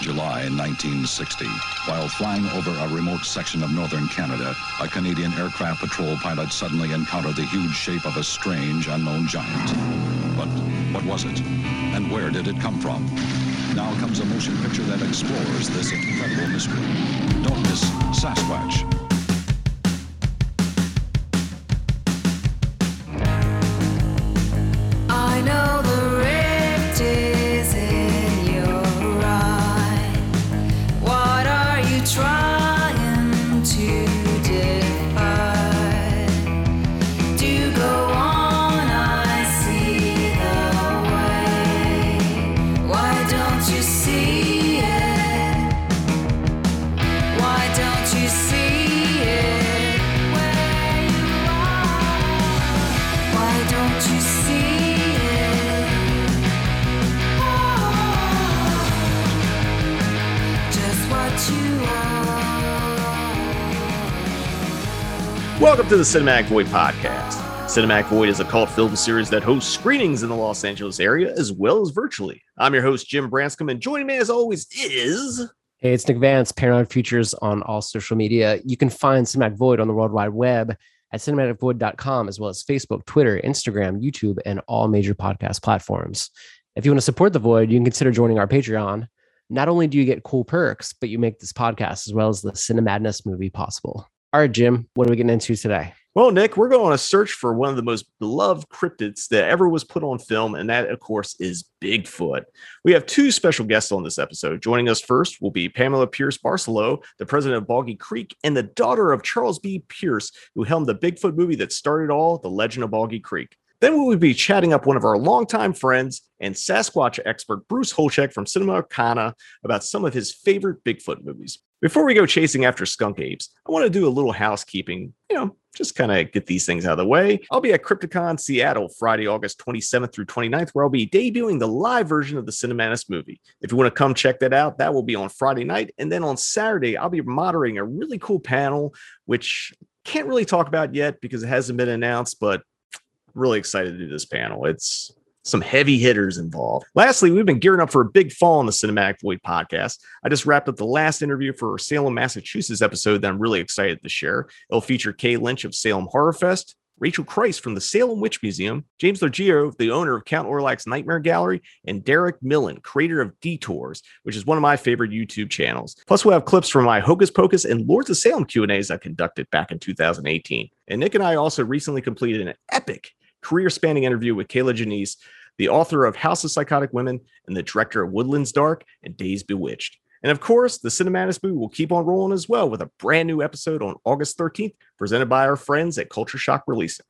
July 1960. While flying over a remote section of northern Canada, a Canadian aircraft patrol pilot suddenly encountered the huge shape of a strange unknown giant. But what was it? And where did it come from? Now comes a motion picture that explores this incredible mystery. Don't miss Sasquatch. Welcome to the Cinematic Void Podcast. Cinematic Void is a cult film series that hosts screenings in the Los Angeles area as well as virtually. I'm your host, Jim Branscome, and joining me as always is. Hey, it's Nick Vance, Paranoid Futures on all social media. You can find Cinematic Void on the World Wide Web at cinematicvoid.com, as well as Facebook, Twitter, Instagram, YouTube, and all major podcast platforms. If you want to support the Void, you can consider joining our Patreon. Not only do you get cool perks, but you make this podcast as well as the Cinemadness movie possible. All right, Jim, what are we getting into today? Well, Nick, we're going on a search for one of the most beloved cryptids that ever was put on film, and that, of course, is Bigfoot. We have two special guests on this episode. Joining us first will be Pamela Pierce Barcelo, the president of Boggy Creek, and the daughter of Charles B. Pierce, who helmed the Bigfoot movie that started all, The Legend of Boggy Creek. Then we will be chatting up one of our longtime friends and Sasquatch expert, Bruce Holecheck from Cinema Arcana, about some of his favorite Bigfoot movies. Before we go chasing after skunk apes, I want to do a little housekeeping, you know, just kind of get these things out of the way. I'll be at Crypticon Seattle Friday, August 27th through 29th, where I'll be debuting the live version of the Cinemadness movie. If you want to come check that out, that will be on Friday night. And then on Saturday, I'll be moderating a really cool panel, which can't really talk about yet because it hasn't been announced, but really excited to do this panel. It's some heavy hitters involved. Lastly, we've been gearing up for a big fall on the Cinematic Void podcast. I just wrapped up the last interview for our Salem, Massachusetts episode that I'm really excited to share. It'll feature Kate Lynch of Salem Horror Fest, Rachel Christ from the Salem Witch Museum, James Logio, the owner of Count Orlok's Nightmare Gallery, and Derek Millen, creator of Detours, which is one of my favorite YouTube channels. Plus, we'll have clips from my Hocus Pocus and Lords of Salem Q&As I conducted back in 2018. And Nick and I also recently completed an epic career-spanning interview with Kier-La Janisse, the author of House of Psychotic Women and the director of Woodlands Dark and Days Bewitched. And of course, the Cinemadness movie will keep on rolling as well with a brand new episode on August 13th, presented by our friends at Culture Shock Releasing.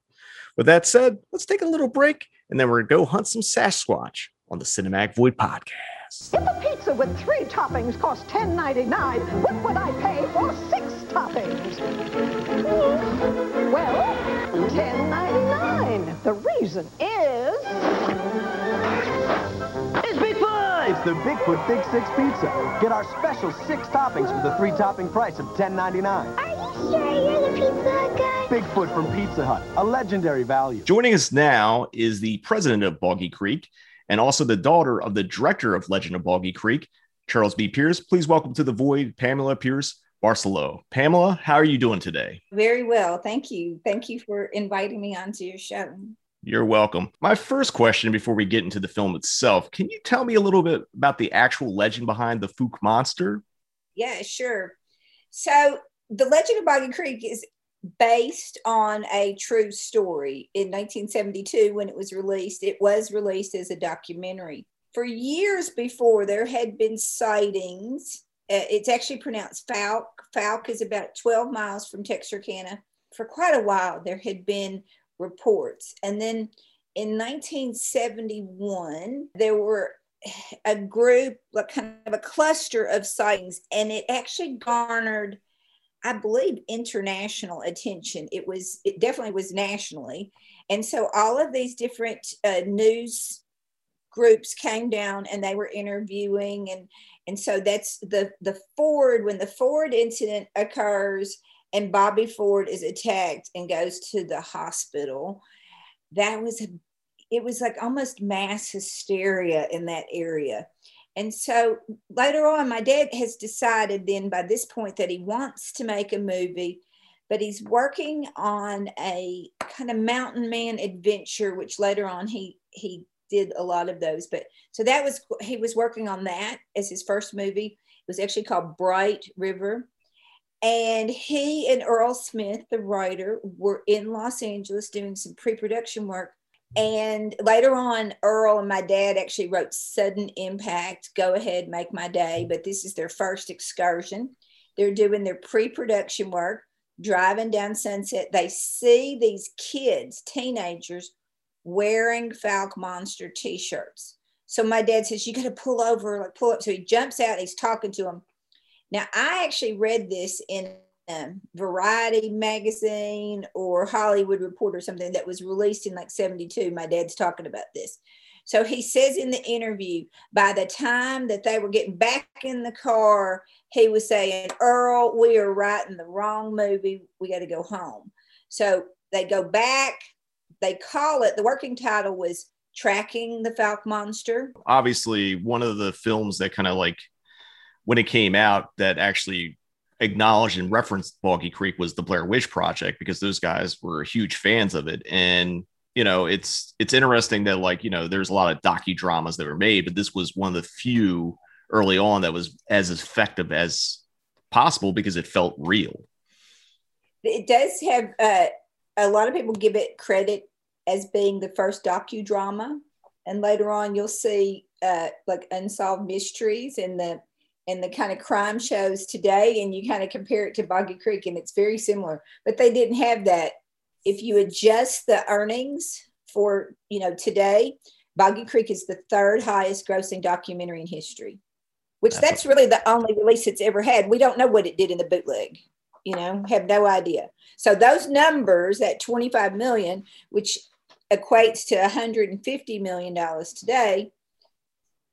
With that said, let's take a little break and then we're going to go hunt some Sasquatch on the Cinematic Void podcast. If a pizza with three toppings costs $10.99, what would I pay for six toppings? Well, $10.99. The reason is... It's Bigfoot! It's the Bigfoot Big Six Pizza. Get our special six toppings for the three topping price of $10.99. Are you sure you're the Pizza Hut guy? Bigfoot from Pizza Hut, a legendary value. Joining us now is the president of Boggy Creek and also the daughter of the director of Legend of Boggy Creek, Charles B. Pierce. Please welcome to the void, Pamela Pierce Barcelo. Pamela, how are you doing today? Very well. Thank you. Thank you for inviting me onto your show. You're welcome. My first question before we get into the film itself, can you tell me a little bit about the actual legend behind the Fouke monster? Yeah, sure. So, The Legend of Boggy Creek is based on a true story. In 1972, when it was released, it was released as a documentary. For years before, there had been sightings. Uh, it's actually pronounced Falk. Fouke is about 12 miles from Texarkana. For quite a while, there had been reports. And then in 1971, there were a group, like kind of a cluster of sightings, and it actually garnered, I believe, international attention. It was, it definitely was nationally. And so all of these different uh, news groups came down and they were interviewing and and so that's the the Ford when the Ford incident occurs and Bobby Ford is attacked and goes to the hospital. That was a, it was like almost mass hysteria in that area. And so later on, my dad has decided then by this point that he wants to make a movie, but he's working on a kind of mountain man adventure, which later on he he did a lot of those. But so that was he was working on that as his first movie. It was actually called Bright River. And he and Earl Smith, the writer, were in Los Angeles doing some pre production work. And later on, Earl and my dad actually wrote Sudden Impact, Go Ahead, Make My Day. But this is their first excursion. They're doing their pre production work, driving down Sunset. They see these kids, teenagers, wearing Fouke Monster t shirts. So my dad says, You got to pull over, like pull up. So he jumps out, he's talking to him. now, I actually read this in a Variety magazine or Hollywood Reporter, something that was released in like 72. My dad's talking about this. So he says in the interview, by the time that they were getting back in the car, he was saying, Earl, we are writing the wrong movie. We got to go home. So they go back. They call it, the working title was Tracking the Fouke Monster. Obviously, one of the films that kind of like when it came out that actually acknowledged and referenced Boggy Creek was the Blair Witch Project because those guys were huge fans of it. And you know, it's it's interesting that like you know, there's a lot of docudramas that were made, but this was one of the few early on that was as effective as possible because it felt real. It does have uh, a lot of people give it credit as being the first docudrama, and later on you'll see uh, like unsolved mysteries and the and the kind of crime shows today and you kind of compare it to Boggy Creek and it's very similar. But they didn't have that. If you adjust the earnings for you know today Boggy Creek is the third highest grossing documentary in history which that's, that's really the only release it's ever had. We don't know what it did in the bootleg you know have no idea so those numbers at 25 million which equates to 150 million dollars today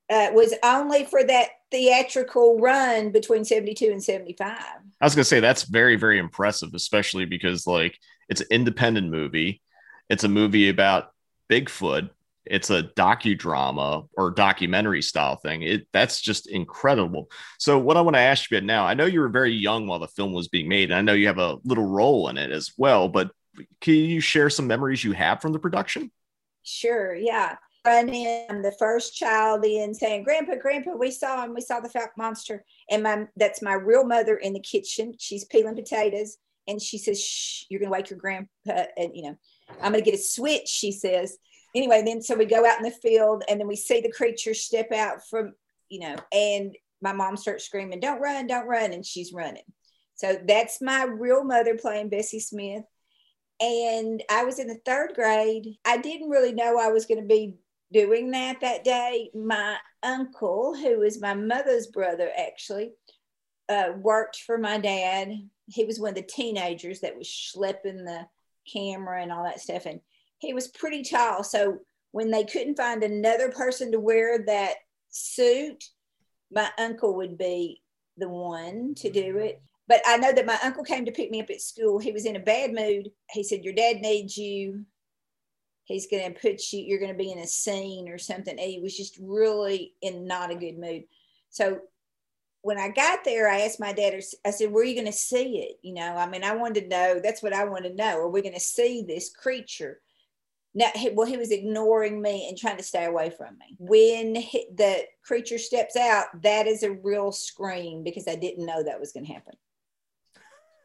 uh, was only for that theatrical run between 72 and 75. I was going to say that's very, very impressive, especially because, like, it's an independent movie. It's a movie about Bigfoot. It's a docudrama or documentary style thing. It that's just incredible. So, what I want to ask you about now, I know you were very young while the film was being made, and I know you have a little role in it as well. But can you share some memories you have from the production? Sure. Yeah running. I'm the first child in saying, Grandpa, Grandpa, we saw him. We saw the Fouke monster. And my that's my real mother in the kitchen. She's peeling potatoes. And she says, Shh, you're gonna wake your grandpa. And you know, I'm gonna get a switch, she says. Anyway, then so we go out in the field and then we see the creature step out from, you know, and my mom starts screaming, Don't run, don't run. And she's running. So that's my real mother playing Bessie Smith. And I was in the third grade. I didn't really know I was going to be doing that that day, my uncle, who was my mother's brother, actually uh, worked for my dad. He was one of the teenagers that was schlepping the camera and all that stuff. And he was pretty tall. So when they couldn't find another person to wear that suit, my uncle would be the one to do mm-hmm. it. But I know that my uncle came to pick me up at school. He was in a bad mood. He said, Your dad needs you he's going to put you you're going to be in a scene or something and he was just really in not a good mood so when i got there i asked my dad i said where are you going to see it you know i mean i wanted to know that's what i want to know are we going to see this creature now, well, he was ignoring me and trying to stay away from me. When he, the creature steps out, that is a real scream because I didn't know that was going to happen.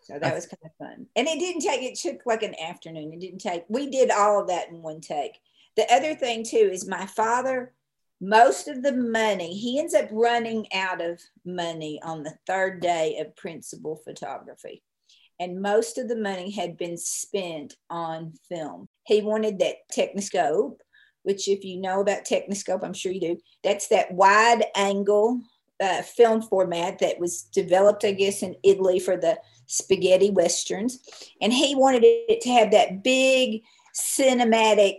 So that was kind of fun. And it didn't take, it took like an afternoon. It didn't take, we did all of that in one take. The other thing too is my father, most of the money, he ends up running out of money on the third day of principal photography. And most of the money had been spent on film. He wanted that Techniscope, which, if you know about Techniscope, I'm sure you do, that's that wide angle uh, film format that was developed, I guess, in Italy for the spaghetti westerns. And he wanted it to have that big cinematic,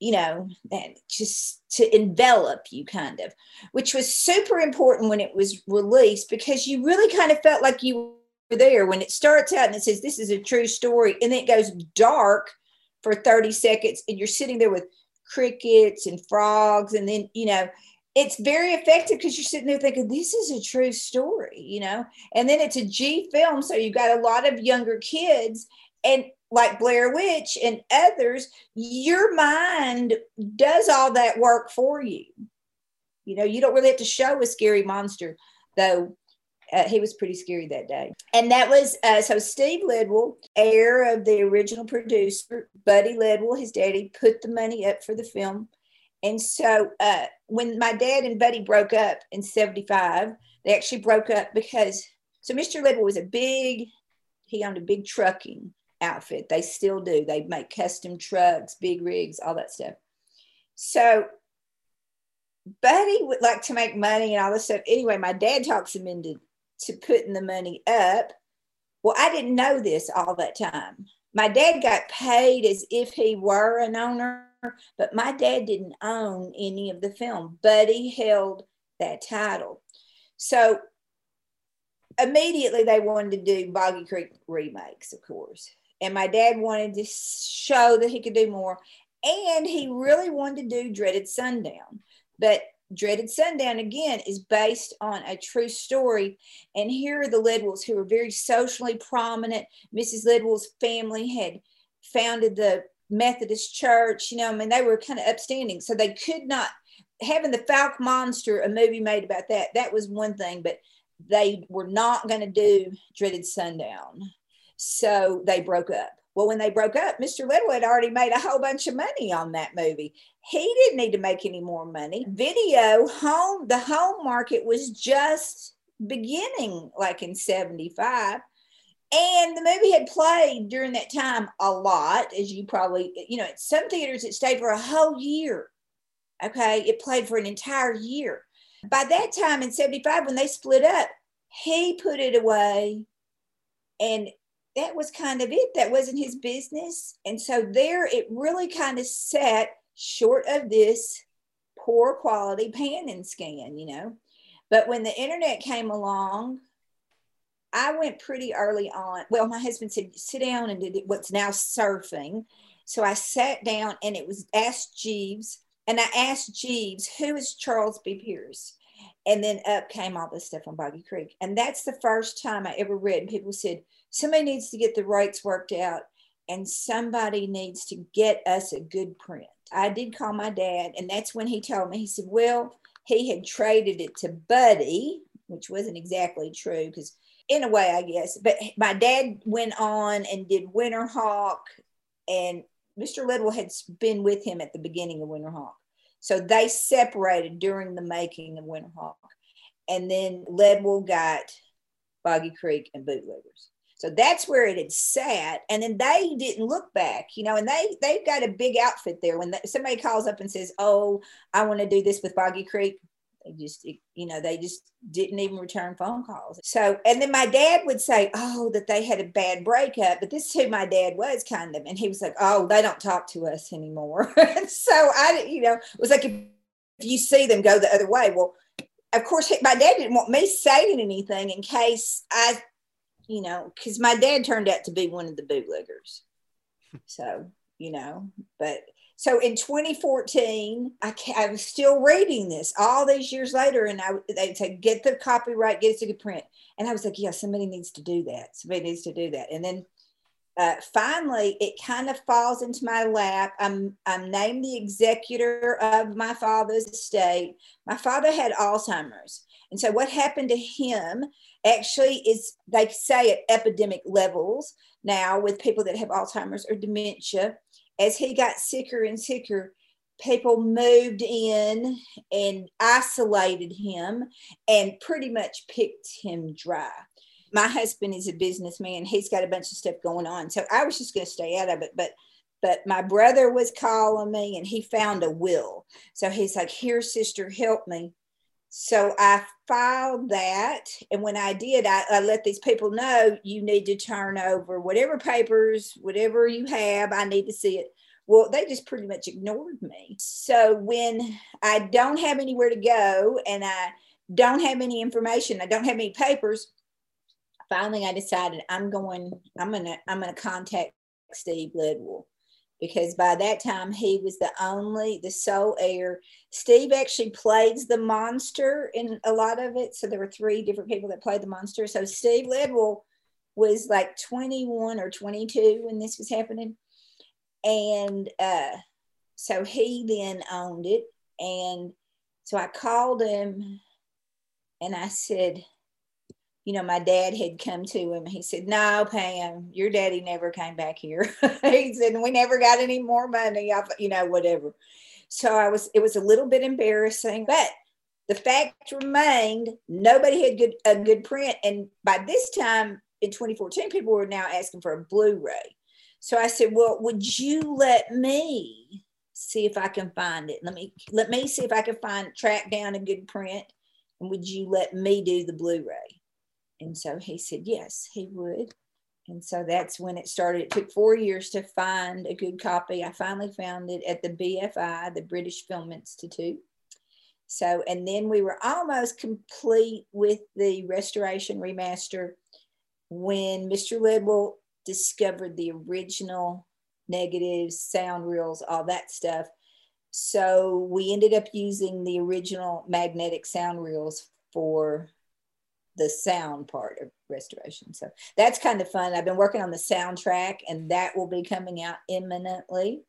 you know, that just to envelop you kind of, which was super important when it was released because you really kind of felt like you were there when it starts out and it says, This is a true story. And then it goes dark for 30 seconds and you're sitting there with crickets and frogs and then, you know, it's very effective because you're sitting there thinking this is a true story, you know. And then it's a G film, so you've got a lot of younger kids, and like Blair Witch and others, your mind does all that work for you. You know, you don't really have to show a scary monster, though. Uh, he was pretty scary that day. And that was uh, so Steve Ledwell, heir of the original producer, Buddy Ledwell, his daddy, put the money up for the film. And so uh, when my dad and Buddy broke up in 75, they actually broke up because, so Mr. Ledwell was a big, he owned a big trucking outfit. They still do. They make custom trucks, big rigs, all that stuff. So Buddy would like to make money and all this stuff. Anyway, my dad talks him into to putting the money up. Well, I didn't know this all that time. My dad got paid as if he were an owner, but my dad didn't own any of the film. but he held that title. So immediately they wanted to do Boggy Creek remakes, of course. And my dad wanted to show that he could do more. And he really wanted to do Dreaded Sundown. But Dreaded Sundown again is based on a true story. And here are the Ledwells who were very socially prominent. Mrs. Ledwell's family had founded the Methodist church, you know, I mean, they were kind of upstanding. So they could not, having the Fouke Monster, a movie made about that, that was one thing, but they were not going to do Dreaded Sundown. So they broke up. Well, when they broke up, Mr. Ledwell had already made a whole bunch of money on that movie. He didn't need to make any more money. Video home, the home market was just beginning like in 75. And the movie had played during that time a lot, as you probably, you know, at some theaters it stayed for a whole year. Okay. It played for an entire year. By that time in 75, when they split up, he put it away and that was kind of it. That wasn't his business. And so there it really kind of sat short of this poor quality pan and scan, you know. But when the internet came along, I went pretty early on. Well, my husband said, sit down and did what's now surfing. So I sat down and it was asked Jeeves. And I asked Jeeves, who is Charles B. Pierce? And then up came all this stuff on Boggy Creek. And that's the first time I ever read. And People said, somebody needs to get the rights worked out and somebody needs to get us a good print. I did call my dad, and that's when he told me, he said, Well, he had traded it to Buddy, which wasn't exactly true because, in a way, I guess. But my dad went on and did Winterhawk, and Mr. Ledwell had been with him at the beginning of Winterhawk. So they separated during the making of Winterhawk. And then Ledwell got Boggy Creek and Bootleggers. So that's where it had sat. And then they didn't look back, you know, and they, they've got a big outfit there. When somebody calls up and says, Oh, I want to do this with Boggy Creek, they just, you know, they just didn't even return phone calls. So, and then my dad would say, Oh, that they had a bad breakup. But this is who my dad was kind of. And he was like, Oh, they don't talk to us anymore. so I, you know, it was like, if you see them go the other way, well, of course, my dad didn't want me saying anything in case I you know, because my dad turned out to be one of the bootleggers. So, you know, but so in 2014, I, I was still reading this all these years later, and I they said get the copyright, get it to the print, and I was like, yeah, somebody needs to do that. Somebody needs to do that, and then uh, finally, it kind of falls into my lap. I'm I'm named the executor of my father's estate. My father had Alzheimer's, and so what happened to him actually is they say at epidemic levels now with people that have Alzheimer's or dementia. As he got sicker and sicker, people moved in and isolated him and pretty much picked him dry. My husband is a businessman. He's got a bunch of stuff going on. So I was just going to stay out of it. But but my brother was calling me and he found a will. So he's like, Here, sister, help me. So I filed that. And when I did, I, I, let these people know you need to turn over whatever papers, whatever you have, I need to see it. Well, they just pretty much ignored me. So when I don't have anywhere to go and I don't have any information, I don't have any papers, finally I decided I'm going, I'm gonna, I'm gonna contact Steve Ledwell because by that time he was the only, the sole heir. Steve actually plays the monster in a lot of it. So there were three different people that played the monster. So Steve Ledwell was like 21 or 22 when this was happening. And uh, so he then owned it. And so I called him and I said, you know, my dad had come to him. He said, No, Pam, your daddy never came back here. he said, We never got any more money. I, you know, whatever. So I was, it was a little bit embarrassing, but the fact remained nobody had good, a good print. And by this time in 2014, people were now asking for a Blu ray. So I said, Well, would you let me see if I can find it? Let me, let me see if I can find, track down a good print. And would you let me do the Blu ray? And so he said, yes, he would. And so that's when it started. It took four years to find a good copy. I finally found it at the BFI, the British Film Institute. So, and then we were almost complete with the restoration remaster when Mr. Ledwell discovered the original negatives, sound reels, all that stuff. So we ended up using the original magnetic sound reels for the sound part of restoration. So that's kind of fun. I've been working on the soundtrack, and that will be coming out imminently.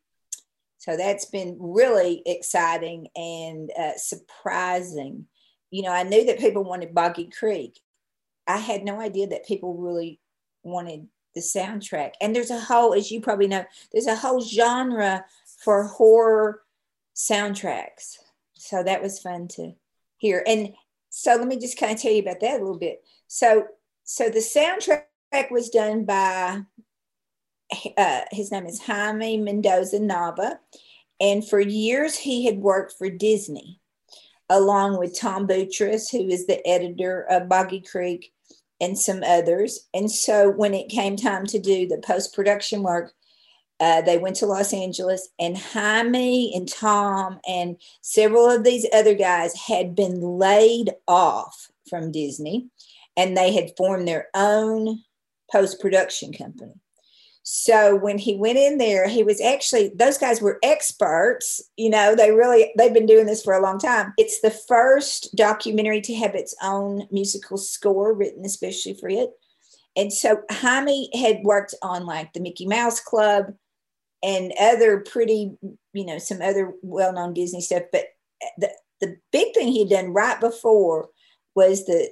So that's been really exciting and uh, surprising. You know, I knew that people wanted Boggy Creek. I had no idea that people really wanted the soundtrack. And there's a whole, as you probably know, there's a whole genre for horror soundtracks. So that was fun to hear. And so let me just kind of tell you about that a little bit. So, so the soundtrack was done by uh, his name is Jaime Mendoza Nava, and for years he had worked for Disney, along with Tom Boutross, who is the editor of Boggy Creek, and some others. And so when it came time to do the post production work, uh, they went to Los Angeles, and Jaime and Tom and several of these other guys had been laid off from Disney, and they had formed their own post production company. So when he went in there, he was actually those guys were experts. You know, they really they've been doing this for a long time. It's the first documentary to have its own musical score written especially for it. And so Jaime had worked on like the Mickey Mouse Club, and other pretty, you know, some other well known Disney stuff. But the, the big thing he'd done right before was that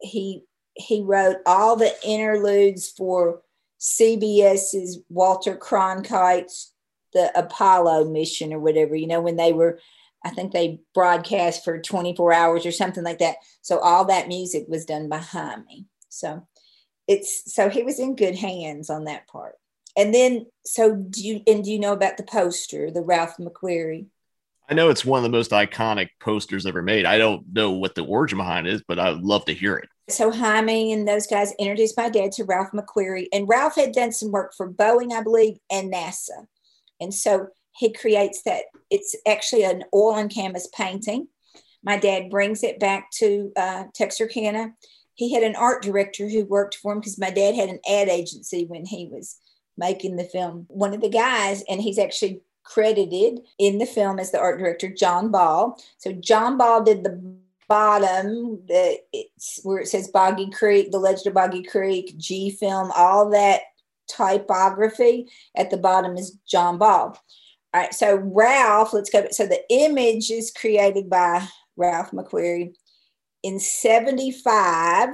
he he wrote all the interludes for CBS's Walter Cronkite's the Apollo mission or whatever, you know, when they were, I think they broadcast for 24 hours or something like that. So all that music was done behind me. So it's so he was in good hands on that part. And then, so do you, and do you know about the poster, the Ralph McQuarrie? I know it's one of the most iconic posters ever made. I don't know what the origin behind it is, but I would love to hear it. So Jaime and those guys introduced my dad to Ralph McQuarrie, and Ralph had done some work for Boeing, I believe, and NASA. And so he creates that. It's actually an oil on canvas painting. My dad brings it back to uh, Texarkana. He had an art director who worked for him because my dad had an ad agency when he was making the film. One of the guys, and he's actually credited in the film as the art director, John Ball. So John Ball did the bottom, the it's where it says Boggy Creek, the Legend of Boggy Creek, G film, all that typography at the bottom is John Ball. All right, so Ralph, let's go. So the image is created by Ralph McQuarrie. In 75,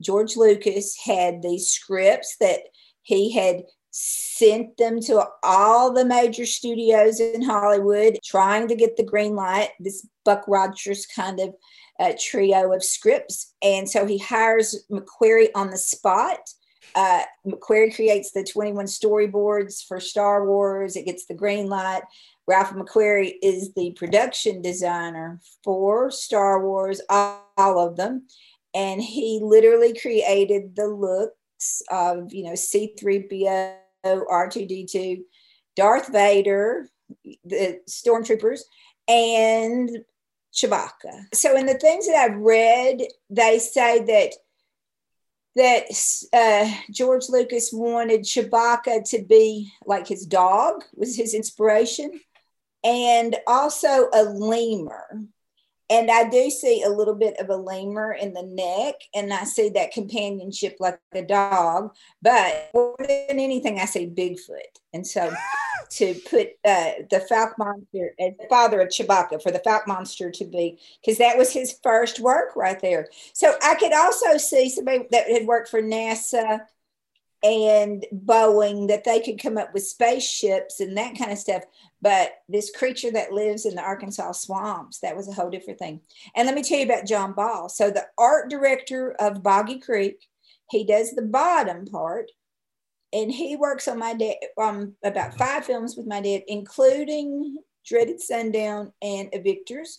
George Lucas had these scripts that he had sent them to all the major studios in Hollywood, trying to get the green light. This Buck Rogers kind of uh, trio of scripts. And so he hires McQuarrie on the spot. Uh, McQuarrie creates the 21 storyboards for Star Wars. It gets the green light. Ralph McQuarrie is the production designer for Star Wars, all, all of them. And he literally created the looks of, you know, C3PO, R2D2, Darth Vader, the stormtroopers, and Chewbacca. So, in the things that I've read, they say that that uh, George Lucas wanted Chewbacca to be like his dog was his inspiration, and also a lemur. And I do see a little bit of a lemur in the neck, and I see that companionship like a dog. But more than anything, I see Bigfoot. And so to put uh, the Fouke Monster as the father of Chewbacca for the Fouke Monster to be, because that was his first work right there. So I could also see somebody that had worked for NASA and Boeing that they could come up with spaceships and that kind of stuff. But this creature that lives in the Arkansas swamps, that was a whole different thing. And let me tell you about John Ball. So, the art director of Boggy Creek, he does the bottom part. And he works on my dad um, about five films with my dad, including Dreaded Sundown and Evictors.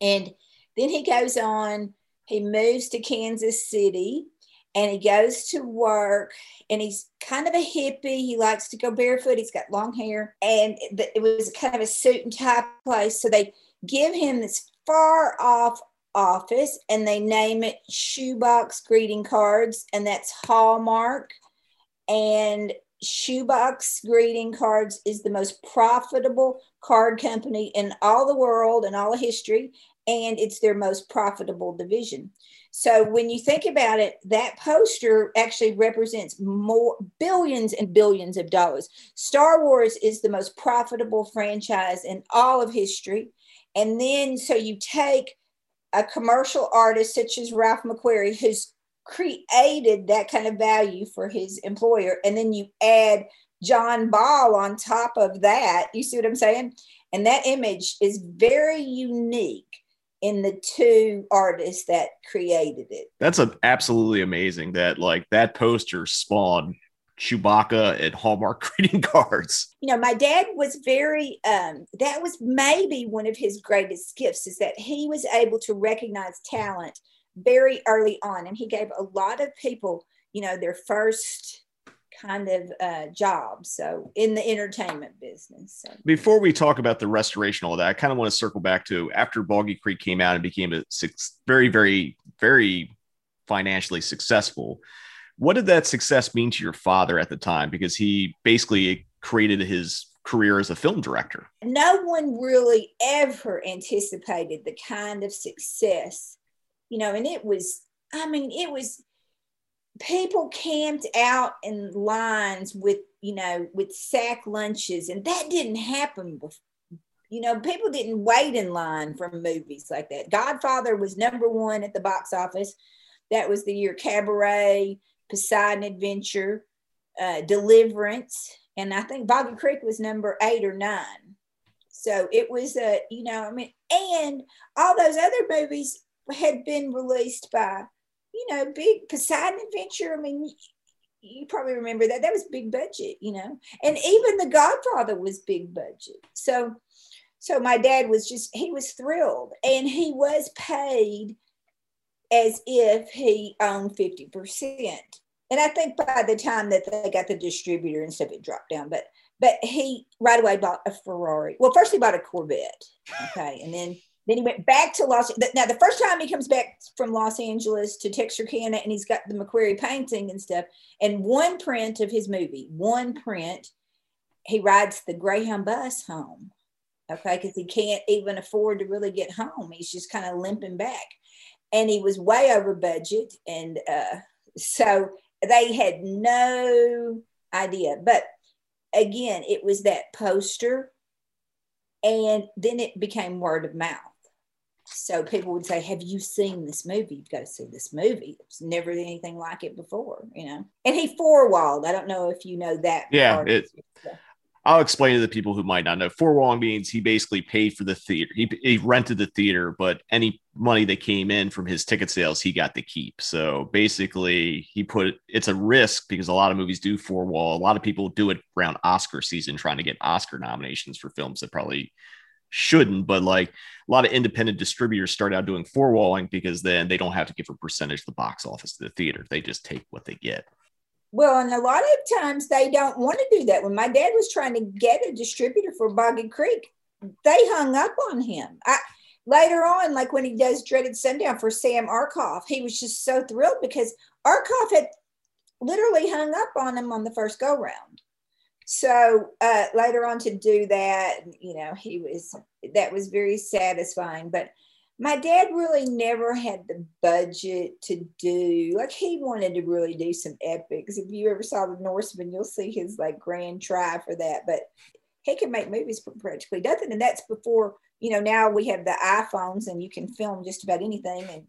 And then he goes on, he moves to Kansas City and he goes to work and he's kind of a hippie. He likes to go barefoot. He's got long hair and it was kind of a suit and tie place. So they give him this far off office and they name it shoebox greeting cards and that's hallmark. And shoebox greeting cards is the most profitable card company in all the world and all of history and it's their most profitable division so when you think about it, that poster actually represents more billions and billions of dollars. Star Wars is the most profitable franchise in all of history. And then so you take a commercial artist such as Ralph McQuarrie, who's created that kind of value for his employer, and then you add John Ball on top of that. You see what I'm saying? And that image is very unique in the two artists that created it. That's a, absolutely amazing that like that poster spawned Chewbacca and Hallmark greeting cards. You know, my dad was very um that was maybe one of his greatest gifts is that he was able to recognize talent very early on and he gave a lot of people, you know, their first kind of uh, job. So in the entertainment business. So. Before we talk about the restoration, all that, I kind of want to circle back to after Boggy Creek came out and became a six, very, very, very financially successful. What did that success mean to your father at the time? Because he basically created his career as a film director. No one really ever anticipated the kind of success, you know, and it was, I mean, it was people camped out in lines with you know with sack lunches and that didn't happen before you know people didn't wait in line for movies like that. Godfather was number one at the box office. That was the year cabaret poseidon adventure uh, deliverance and i think boggy creek was number eight or nine. So it was a you know i mean and all those other movies had been released by you know, big Poseidon Adventure. I mean, you probably remember that. That was big budget, you know, and even The Godfather was big budget. So, so my dad was just he was thrilled, and he was paid as if he owned fifty percent. And I think by the time that they got the distributor and stuff, it dropped down. But but he right away bought a Ferrari. Well, first he bought a Corvette, okay, and then then he went back to Los. Now, the first time he comes back from Los Angeles to Texarkana, and he's got the McQuarrie painting and stuff, and one print of his movie, one print, he rides the Greyhound bus home. Okay, because he can't even afford to really get home. He's just kind of limping back, and he was way over budget, and uh, so they had no idea. But again, it was that poster, and then it became word of mouth so people would say, Have you seen this movie? You've got to see this movie. There's never anything like it before, you know. And he four walled. I don't know if you know that. Yeah, it, I'll explain to the people who might not know. Four wall means he basically paid for the theater. He, he rented the theater, but any money that came in from his ticket sales, he got to keep. So basically, he put it's a risk because a lot of movies do four wall. A lot of people do it around Oscar season, trying to get Oscar nominations for films that probably shouldn't, but like a lot of independent distributors start out doing four walling because then they don't have to give a percentage of the box office to the theater. They just take what they get. Well, and a lot of times they don't want to do that. When my dad was trying to get a distributor for Boggy Creek, they hung up on him. I, later on, like when he does Dreaded Sundown for Sam Arkoff, he was just so thrilled because Arkoff had literally hung up on him on the first go round. So uh, later on to do that, you know, he was that was very satisfying. But my dad really never had the budget to do like he wanted to really do some epics. If you ever saw the Norseman, you'll see his like grand try for that. But he can make movies for practically nothing, and that's before you know. Now we have the iPhones, and you can film just about anything, and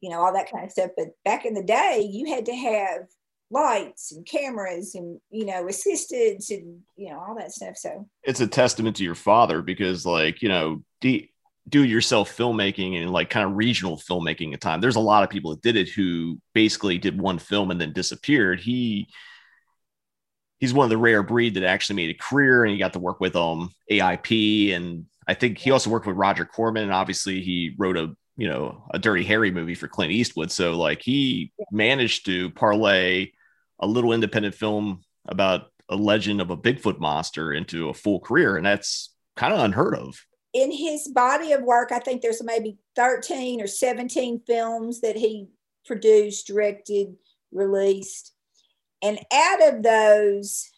you know all that kind of stuff. But back in the day, you had to have lights and cameras and you know assistants and you know all that stuff. So it's a testament to your father because like you know de- do yourself filmmaking and like kind of regional filmmaking at time. There's a lot of people that did it who basically did one film and then disappeared. He he's one of the rare breed that actually made a career and he got to work with um aip and i think he also worked with roger corman. And obviously he wrote a you know a dirty harry movie for clint eastwood. So like he managed to parlay a little independent film about a legend of a Bigfoot monster into a full career. And that's kind of unheard of. in his body of work, I think there's maybe 13 or 17 films that he produced, directed, released. And out of those,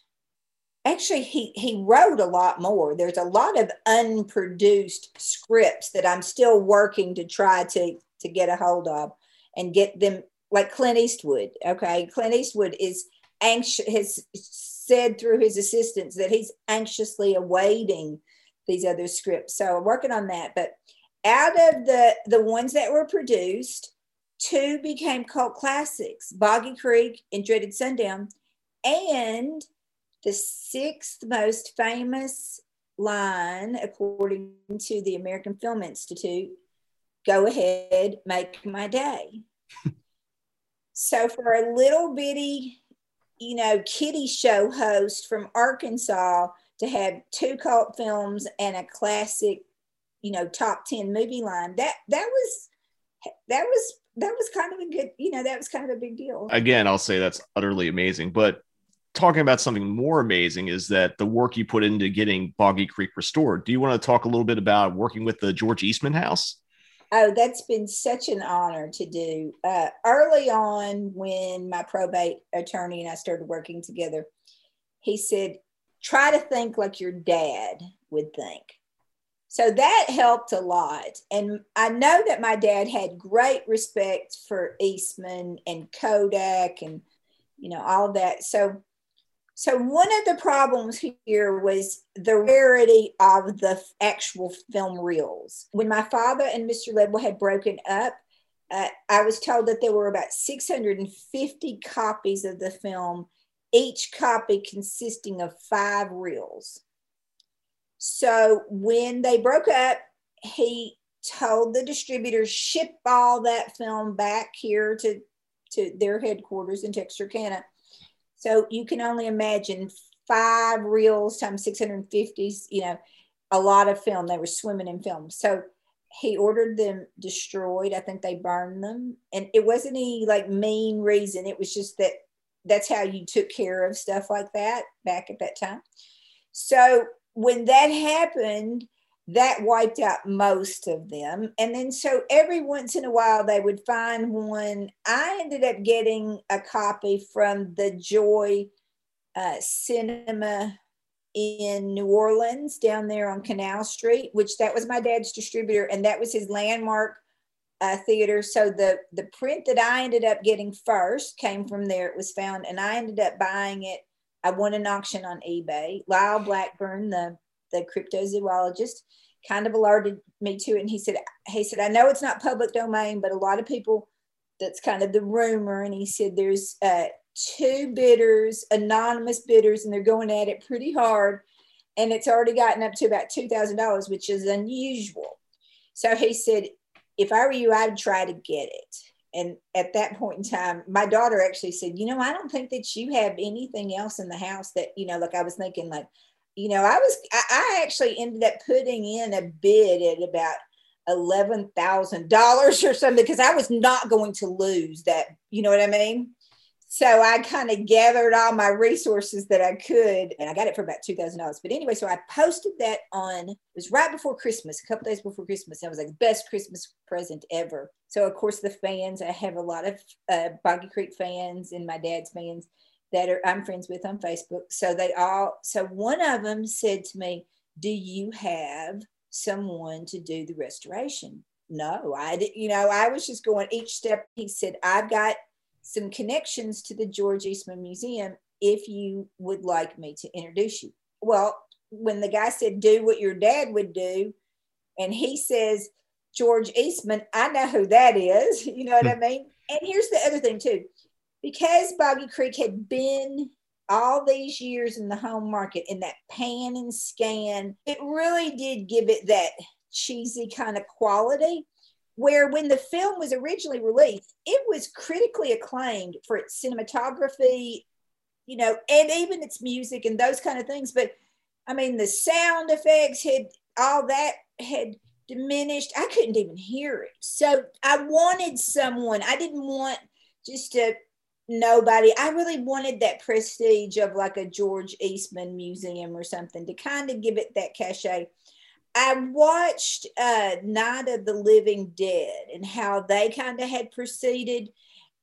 actually he he wrote a lot more. There's a lot of unproduced scripts that I'm still working to try to to get a hold of and get them like Clint Eastwood. Okay. Clint Eastwood is anxious has said through his assistants that he's anxiously awaiting these other scripts. So I'm working on that. But out of the the ones that were produced, two became cult classics: Boggy Creek and Dreaded Sundown, and the sixth most famous line, according to the American Film Institute, "Go ahead, make my day." So for a little bitty, you know, kitty show host from Arkansas to have two cult films and a classic, you know, top 10 movie line, that that was that was that was kind of a good, you know, that was kind of a big deal. Again, I'll say that's utterly amazing. But talking about something more amazing is that the work you put into getting Boggy Creek restored. Do you want to talk a little bit about working with the George Eastman House? Oh, that's been such an honor to do. Uh, early on, when my probate attorney and I started working together, he said, try to think like your dad would think. So that helped a lot. And I know that my dad had great respect for Eastman and Kodak and, you know, all of that. So so one of the problems here was the rarity of the actual film reels. When my father and Mr. Ledwell had broken up, uh, I was told that there were about 650 copies of the film, each copy consisting of five reels. So when they broke up, he told the distributors ship all that film back here to, to their headquarters in Texarkana so you can only imagine five reels times 650, you know, a lot of film. They were swimming in film. So he ordered them destroyed. I think they burned them. And it wasn't any like mean reason. It was just that that's how you took care of stuff like that back at that time. So when that happened, that wiped out most of them. And then, so every once in a while, they would find one. I ended up getting a copy from the Joy uh, Cinema in New Orleans down there on Canal Street, which that was my dad's distributor, and that was his landmark uh, theater. So the the print that I ended up getting first came from there. It was found, and I ended up buying it. I won an auction on eBay. Lyle Blackburn, the the cryptozoologist, kind of alerted me to it. And he said, he said, I know it's not public domain, but a lot of people, that's kind of the rumor. And he said, there's uh, two bidders, anonymous bidders, and they're going at it pretty hard. And it's already gotten up to about $2,000, which is unusual. So he said, if I were you, I'd try to get it. And at that point in time, my daughter actually said, You know, I don't think that you have anything else in the house that, you know, like I was thinking, like, you know, I was, I, actually ended up putting in a bid at about eleven thousand dollars or something because I was not going to lose that. You know what I mean? So I kind of gathered all my resources that I could, and I got it for about two thousand dollars. But anyway, so I posted that on. It was right before Christmas, a couple days before Christmas. And I was like best Christmas present ever. So of course the fans, I have a lot of uh, Boggy Creek fans and my dad's fans that are I'm friends with on Facebook. So they all. So one of them said to me, "Do you have someone to do the restoration?" No, I did. You know, I was just going each step. He said, "I've got." some connections to the George Eastman Museum if you would like me to introduce you. Well, when the guy said, do what your dad would do, and he says, George Eastman, I know who that is. You know what I hmm. mean? And here's the other thing, too. Because Boggy Creek had been all these years in the home market in that pan and scan, it really did give it that cheesy kind of quality where when the film was originally released, it was critically acclaimed for its cinematography, you know, and even its music and those kind of things. But I mean, the sound effects had all that had diminished. I couldn't even hear it. So I wanted someone, I didn't want just a nobody. I really wanted that prestige of like a George Eastman museum or something to kind of give it that cachet. I watched uh, Night of the Living Dead and how they kind of had proceeded.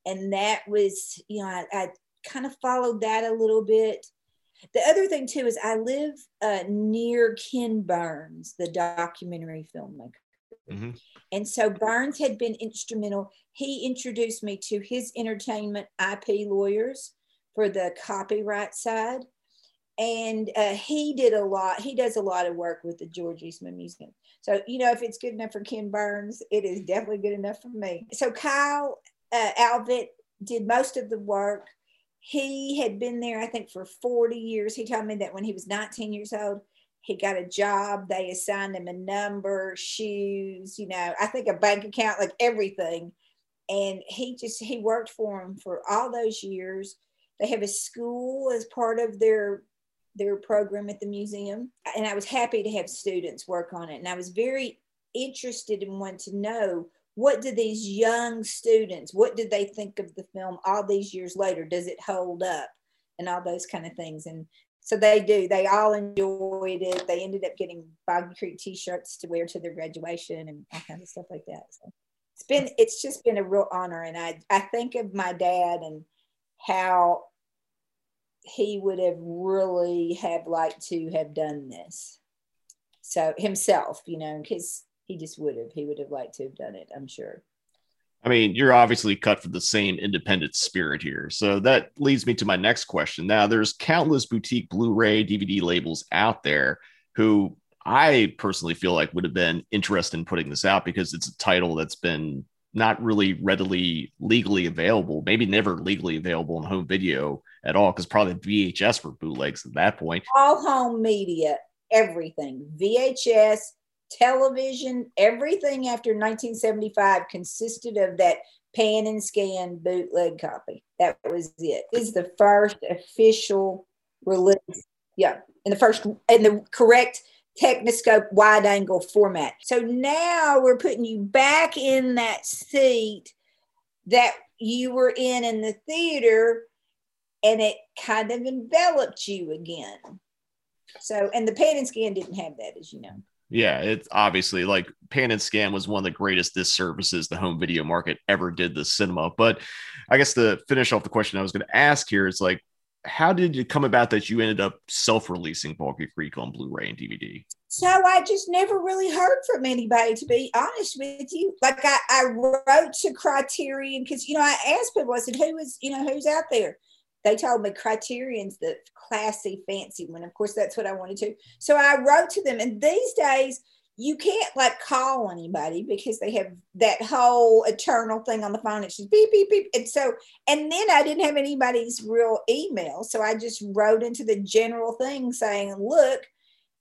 And that was, you know, I, I kind of followed that a little bit. The other thing, too, is I live uh, near Ken Burns, the documentary filmmaker. Mm-hmm. And so Burns had been instrumental. He introduced me to his entertainment IP lawyers for the copyright side. And uh, he did a lot he does a lot of work with the george eastman museum. So you know if it's good enough for ken burns it is definitely good enough for me. So kyle uh, alvitt did most of the work. He had been there i think for 40 years. He told me that when he was 19 years old he got a job they assigned him a number shoes you know i think a bank account like everything and he just he worked for him for all those years they have a school as part of their their program at the museum. And I was happy to have students work on it. And I was very interested and wanted to know what do these young students, what did they think of the film all these years later? Does it hold up? And all those kind of things. And so they do. They all enjoyed it. They ended up getting Boggy Creek t-shirts to wear to their graduation and all kinds of stuff like that. So it's been it's just been a real honor. And I I think of my dad and how he would have really have liked to have done this. So himself, you know, because he just would have, he would have liked to have done it, I'm sure. I mean, you're obviously cut for the same independent spirit here. So that leads me to my next question. Now, there's countless boutique Blu ray, DVD labels out there who I personally feel like would have been interested in putting this out because it's a title that's been not really readily legally available, maybe never legally available in home video at all, because probably VHS were bootlegs at that point. All home media, everything, VHS, television, everything after 1975 consisted of that pan and scan bootleg copy. That was it. This is the first official release. Yeah, in the first in the correct Techniscope wide angle format. So now we're putting you back in that seat that you were in in the theater and it kind of enveloped you again. So, and the pan and scan didn't have that, as you know. Yeah, it's obviously like pan and scan was one of the greatest disservices the home video market ever did the cinema. But I guess to finish off the question I was going to ask here is like, how did it come about that you ended up self-releasing Boggy Creek on Blu-ray and DVD? So I just never really heard from anybody, to be honest with you. Like I, I wrote to Criterion because you know I asked people, I said, "Who is you know who's out there?" They told me Criterion's the classy, fancy one. Of course, that's what I wanted to. So I wrote to them, and these days you can't like call anybody because they have that whole eternal thing on the phone. It's just beep, beep, beep. And so, and then I didn't have anybody's real email. So I just wrote into the general thing saying, look,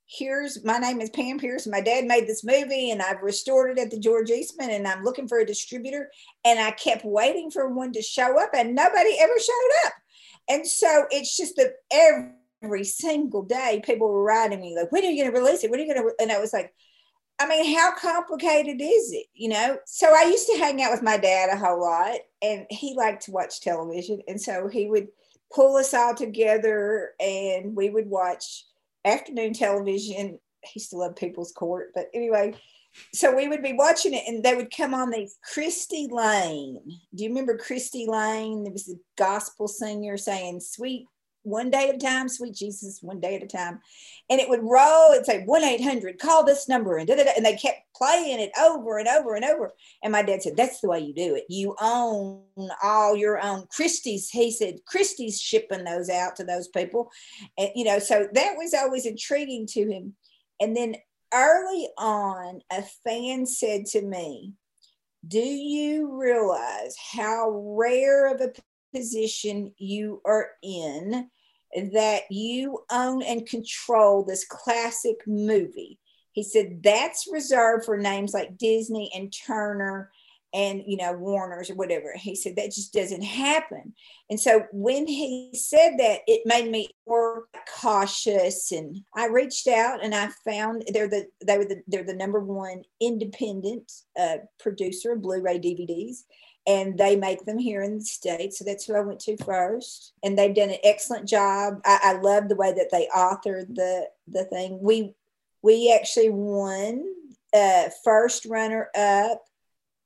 here's my name is Pam Pierce. My dad made this movie and I've restored it at the George Eastman and I'm looking for a distributor. And I kept waiting for one to show up and nobody ever showed up. And so it's just that every, single day people were writing me like, when are you going to release it? When are you going to? And I was like, I mean, how complicated is it? You know? So I used to hang out with my dad a whole lot. and he liked to watch television, and so he would pull us all together, and we would watch afternoon television. He still love People's Court, but anyway, so we would be watching it and they would come on these Christy Lane. Do you remember Christy Lane? There was a gospel singer saying, Sweet one day at a time, sweet Jesus, one day at a time. And it would roll, it'd say 1 800, call this number. And, and they kept playing it over and over and over. And my dad said, That's the way you do it. You own all your own. Christy's, he said, Christy's shipping those out to those people. And, you know, so that was always intriguing to him. And then early on, a fan said to me, Do you realize how rare of a position you are in that you own and control this classic movie? He said that's reserved for names like Disney and Turner and you know warners or whatever. He said that just doesn't happen. And so when he said that it made me more cautious. And i reached out and i found they're the they were the they're the number one independent uh, producer of blu-ray dvds and they make them here in the states. So that's who i went to first. And they've done an excellent job. I, I love the way that they authored the the thing. We we actually won uh, first runner up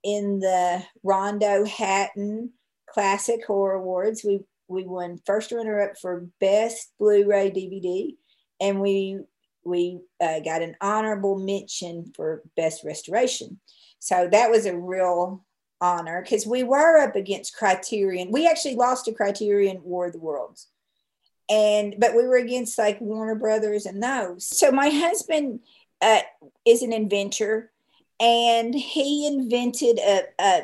in the Rondo Hatton Classic Horror Awards. We we won first runner up for best Blu-ray DVD, and we we uh, got an honorable mention for best restoration. So that was a real honor because we were up against Criterion. We actually lost to Criterion War of the Worlds, and but we were against like Warner Brothers and those. So my husband uh, is an inventor and he invented a, a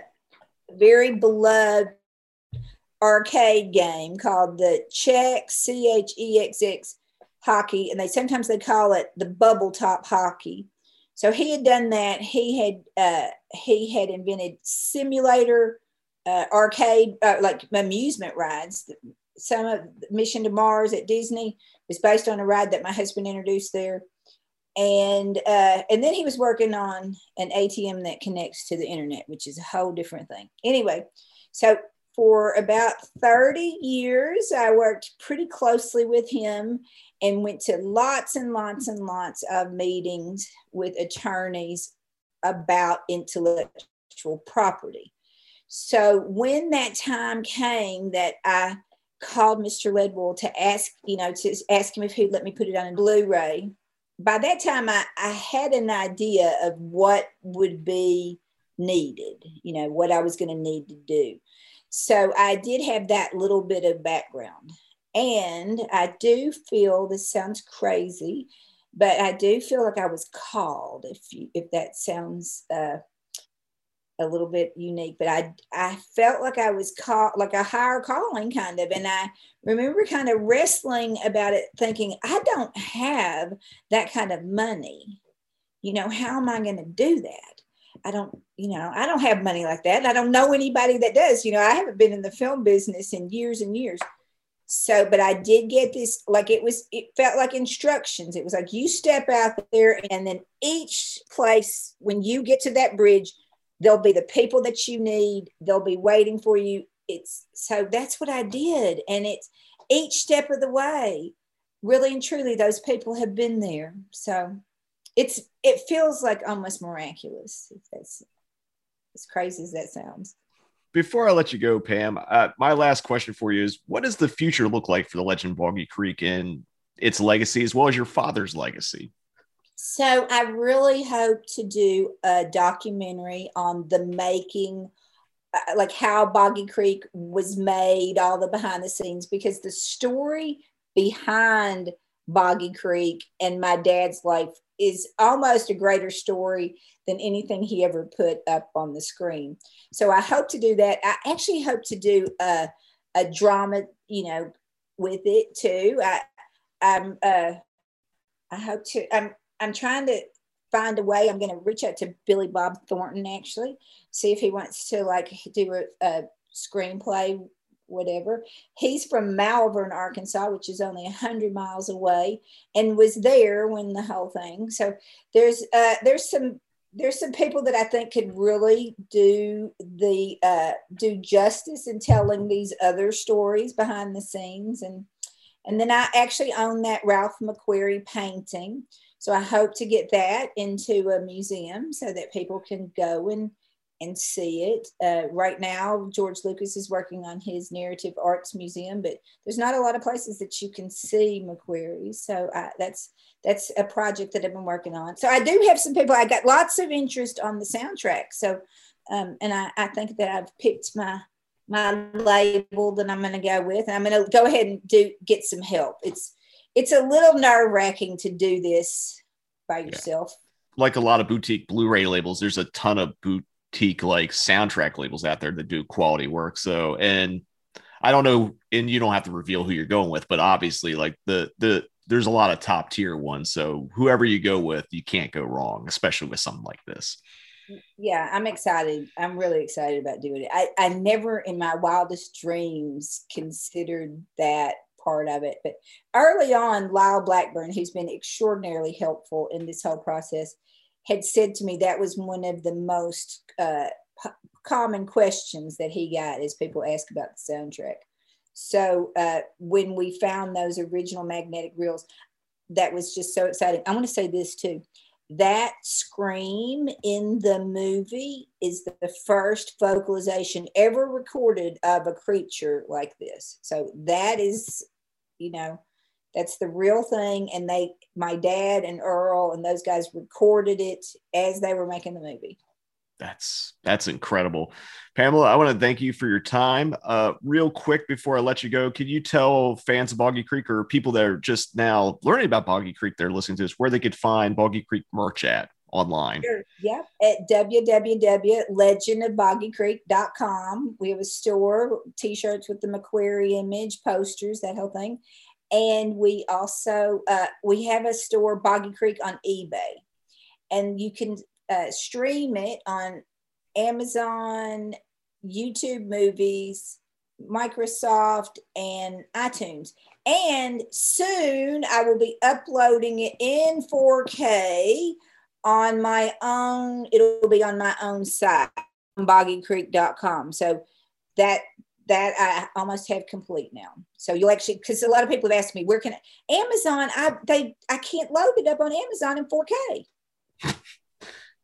very beloved arcade game called the Chexx C H E X X hockey, and they sometimes they call it the bubble top hockey. So he had done that. He had uh, he had invented simulator uh, arcade uh, like amusement rides. Some of Mission to Mars at Disney was based on a ride that my husband introduced there and uh, and then he was working on an ATM that connects to the internet, which is a whole different thing. Anyway, so for about 30 years, I worked pretty closely with him and went to lots and lots and lots of meetings with attorneys about intellectual property. So when that time came that I called Mr. Ledwell to ask, you know, to ask him if he'd let me put it on a Blu-ray by that time I, I had an idea of what would be needed, you know, what I was going to need to do. So I did have that little bit of background. And I do feel this sounds crazy, but I do feel like I was called, if you, if that sounds uh, a little bit unique, but I I felt like I was caught like a higher calling kind of. And I remember kind of wrestling about it, thinking, I don't have that kind of money. You know, how am I going to do that? I don't, you know, I don't have money like that. I don't know anybody that does. You know, I haven't been in the film business in years and years. So, but I did get this, like it was, it felt like instructions. It was like you step out there, and then each place, when you get to that bridge, There'll be the people that you need. They'll be waiting for you. It's so that's what I did. And it's each step of the way, really and truly, those people have been there. So it's it feels like almost miraculous. If that's as crazy as that sounds. Before I let you go, Pam, uh, my last question for you is: What does the future look like for the Legend Boggy Creek and its legacy, as well as your father's legacy? So I really hope to do a documentary on the making, uh, like how Boggy Creek was made, all the behind the scenes, because the story behind Boggy Creek and my dad's life is almost a greater story than anything he ever put up on the screen. So I hope to do that. I actually hope to do a, a drama, you know, with it too. I, I'm, uh, I hope to, I'm, I'm trying to find a way. I'm going to reach out to Billy Bob Thornton actually, see if he wants to like do a, a screenplay, whatever. He's from Malvern, Arkansas, which is only hundred miles away, and was there when the whole thing. So there's uh, there's some there's some people that I think could really do the uh, do justice in telling these other stories behind the scenes, and and then I actually own that Ralph McQuarrie painting, so I hope to get that into a museum so that people can go and and see it. Uh, right now, George Lucas is working on his Narrative Arts Museum, but there's not a lot of places that you can see McQuarrie. So I, that's that's a project that I've been working on. So I do have some people. I got lots of interest on the soundtrack. So, um, and I, I think that I've picked my my label that I'm going to go with, and I'm going to go ahead and do get some help. It's it's a little nerve wracking to do this by yourself. Like a lot of boutique Blu-ray labels, there's a ton of boutique like soundtrack labels out there that do quality work. So, and I don't know, and you don't have to reveal who you're going with, but obviously, like the the there's a lot of top tier ones. So whoever you go with, you can't go wrong, especially with something like this. Yeah, I'm excited. I'm really excited about doing it. I, I never in my wildest dreams considered that part of it. But early on, Lyle Blackburn, who's been extraordinarily helpful in this whole process, had said to me that was one of the most uh, p- common questions that he got as people ask about the soundtrack. So uh, when we found those original magnetic reels, that was just so exciting. I want to say this too. That scream in the movie is the first vocalization ever recorded of a creature like this. So that is, you know, that's the real thing. And they, my dad and Earl and those guys recorded it as they were making the movie that's that's incredible pamela i want to thank you for your time uh real quick before i let you go can you tell fans of boggy creek or people that are just now learning about boggy creek they're listening to this where they could find boggy creek merch at online Sure. Yep. At www.legendofboggycreek.com. We have a store, t-shirts with the McQuarrie image, posters, that whole thing. And we also, uh, we have a store, Boggy Creek on eBay. And you can uh, stream it on Amazon, YouTube movies, Microsoft, and iTunes. And soon I will be uploading it in 4K on my own, it'll be on my own site, boggycreek.com. So that that I almost have complete now. So you'll actually because a lot of people have asked me where can I, Amazon I they I can't load it up on Amazon in 4K.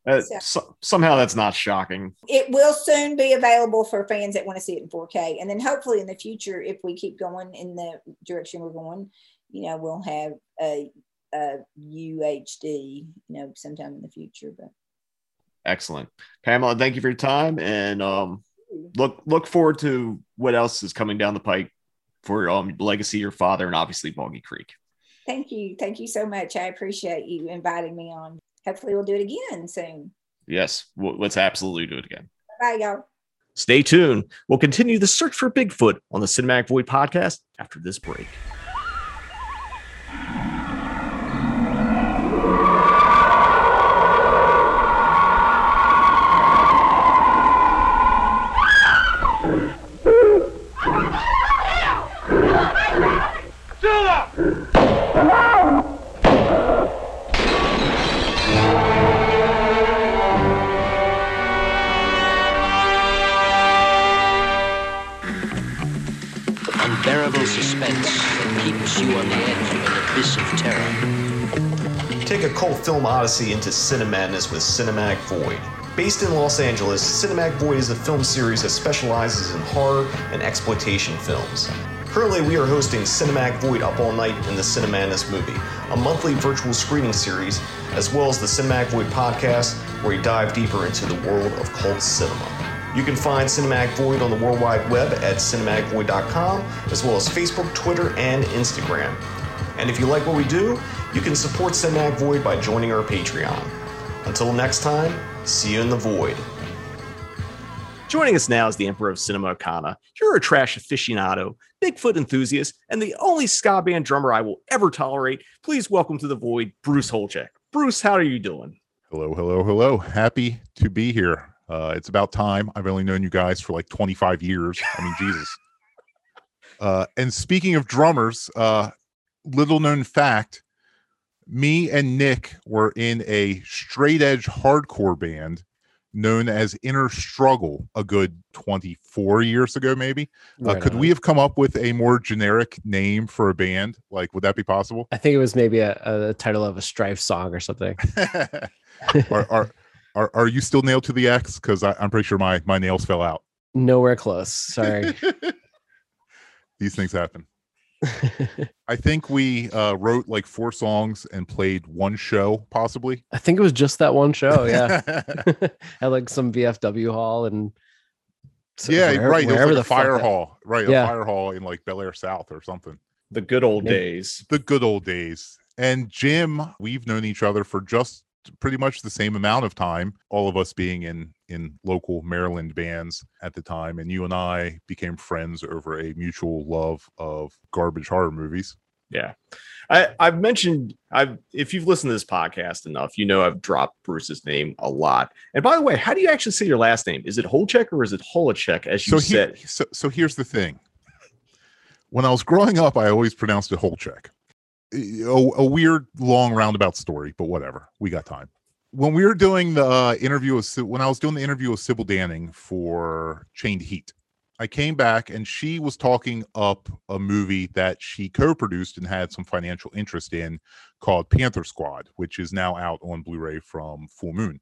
Uh, So- so- somehow that's not shocking It will soon be available for fans that want to see it in 4K. And then hopefully in the future, if we keep going in the direction we're going, you know, we'll have a, a UHD, you know, sometime in the future. But excellent pamela thank you for your time and um look look forward to what else is coming down the pike for um legacy your father and obviously boggy creek thank you. Thank you so much. I appreciate you inviting me on. Hopefully we'll do it again soon. yes w- let's absolutely do it again Bye, y'all. Stay tuned. We'll continue the search for Bigfoot on the Cinematic Void podcast after this break. Odyssey into Cinemadness with Cinematic Void. Based in Los Angeles, Cinematic Void is a film series that specializes in horror and exploitation films. Currently, we are hosting Cinematic Void Up All Night in the Cinemadness movie, a monthly virtual screening series, as well as the Cinematic Void podcast, where we dive deeper into the world of cult cinema. You can find Cinematic Void on the World Wide Web at cinematicvoid.com, as well as Facebook, Twitter, and Instagram. And if you like what we do, you can support Cinematic Void by joining our Patreon. Until next time, see you in the void. Joining us now is the Emperor of Cinema Kana. You're a trash aficionado, Bigfoot enthusiast, and the only ska band drummer I will ever tolerate. Please welcome to the void, Bruce Holecheck. Bruce, how are you doing? Hello, hello, hello. Happy to be here. Uh, it's about time. I've only known you guys for like 25 years. I mean, Jesus. Uh, and speaking of drummers, uh, little known fact Me and Nick were in a straight edge hardcore band known as Inner Struggle a good 24 years ago, maybe. Uh, could on. we have come up with a more generic name for a band? Like, would that be possible? I think it was maybe a, a title of a Strife song or something. are, are, are, are you still nailed to the X? Because I'm pretty sure my, my nails fell out. Nowhere close. Sorry. These things happen. I think we uh, wrote like four songs and played one show, possibly. I think it was just that one show. Yeah. At like some VFW hall and so yeah, where- right. It was wherever like the fuck fire that- hall, right? Yeah. A fire hall in like Bel Air South or something. The good old Yeah. days. The good old days. And Jim, we've known each other for just pretty much the same amount of time. All of us being in in local Maryland bands at the time, and you and I became friends over a mutual love of garbage horror movies. Yeah. I, I've mentioned I've if you've listened to this podcast enough, you know I've dropped Bruce's name a lot. And by the way, how do you actually say your last name? Is it Holchek or is it Holachek, as you So, said? he, so so here's the thing. When I was growing up, I always pronounced it Holchek. A, a weird, long, roundabout story, but whatever. We got time. When we were doing the uh, interview with, when I was doing the interview with Sybil Danning for Chained Heat, I came back and she was talking up a movie that she co-produced and had some financial interest in called Panther Squad, which is now out on Blu-ray from Full Moon.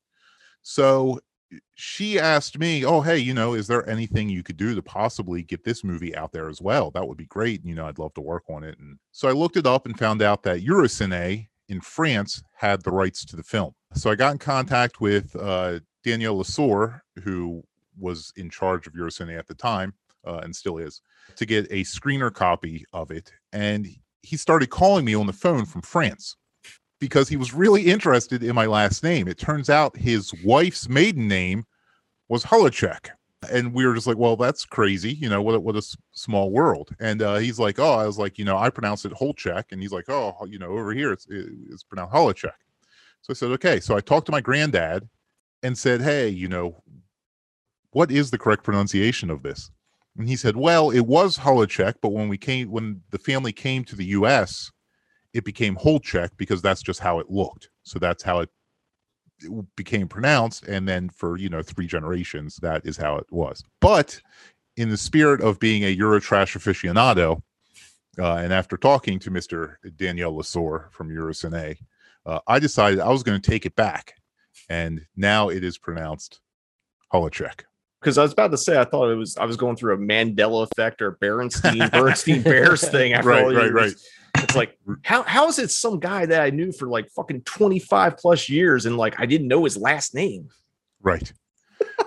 So she asked me, "Oh, hey, you know, is there anything you could do to possibly get this movie out there as well? That would be great. You know, I'd love to work on it." And so I looked it up and found out that Eurocine in France had the rights to the film. So I got in contact with uh, Daniel Lesoeur, who was in charge of Eurocine at the time uh, and still is, to get a screener copy of it. And he started calling me on the phone from France because he was really interested in my last name. It turns out his wife's maiden name was Holacek. And we were just like, well, that's crazy. You know, what a, what a s- small world. And uh, he's like, oh, I was like, you know, I pronounce it Holchek. And he's like, oh, you know, over here it's, it's pronounced Holacek. So I said, okay. So I talked to my granddad and said, hey, you know, what is the correct pronunciation of this? And he said, well, it was Holacek, but when we came, when the family came to the U.S., it became Holchek because that's just how it looked. So that's how it it became pronounced. And then for, you know, three generations, that is how it was. But in the spirit of being a Eurotrash aficionado, uh, and after talking to Mr. Daniel Lesoeur from Eurocine, uh, I decided I was going to take it back. And now it is pronounced Holacek. Because I was about to say I thought it was I was going through a Mandela effect or Berenstein Bernstein Bears thing after Right, all right, years. right. It's like how how is it some guy that I knew for like fucking 25 plus years and like I didn't know his last name? Right.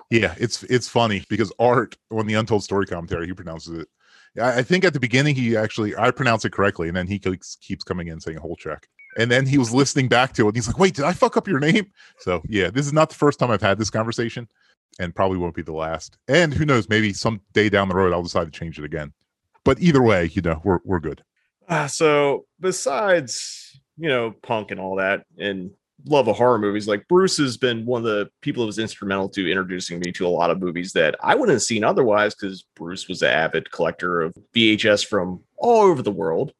yeah, it's it's funny because Art on the Untold Story commentary he pronounces it. I, I think at the beginning he actually I pronounce it correctly, and then he keeps keeps coming in saying Holchek. And then he was listening back to it. And he's like, "Wait, did I fuck up your name?" So yeah, this is not the first time I've had this conversation, and probably won't be the last. And who knows, maybe some day down the road I'll decide to change it again. But either way, you know, we're we're good. Uh, so besides you know punk and all that and love of horror movies like bruce has been one of the people that was instrumental to introducing me to a lot of movies that i wouldn't have seen otherwise because bruce was an avid collector of vhs from all over the world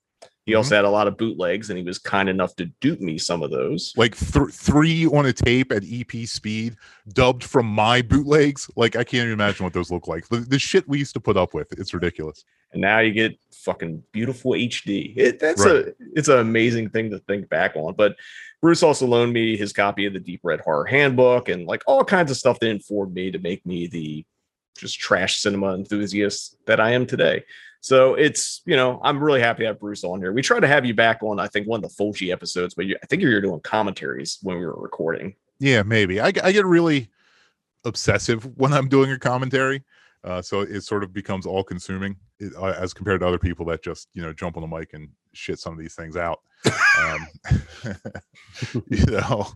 he also mm-hmm. had a lot of bootlegs and he was kind enough to dupe me some of those Like th- three on a tape at EP speed, dubbed from my bootlegs. Like I can't even imagine what those look like. The, the shit we used to put up with, it's ridiculous. and now you get fucking beautiful HD. It, that's Right. a it's an amazing thing to think back on. But Bruce also loaned me his copy of the Deep Red Horror Handbook and like all kinds of stuff that informed me to make me the just trash cinema enthusiast that I am today. So it's you know I'm really happy to have Bruce on here. We tried to have you back on I think one of the Fulci episodes, but you, I think you were doing commentaries when we were recording. Yeah, maybe. I get really obsessive when I'm doing a commentary. Uh, so it sort of becomes all consuming uh, as compared to other people that just, you know, jump on the mic and shit some of these things out. Um, you know,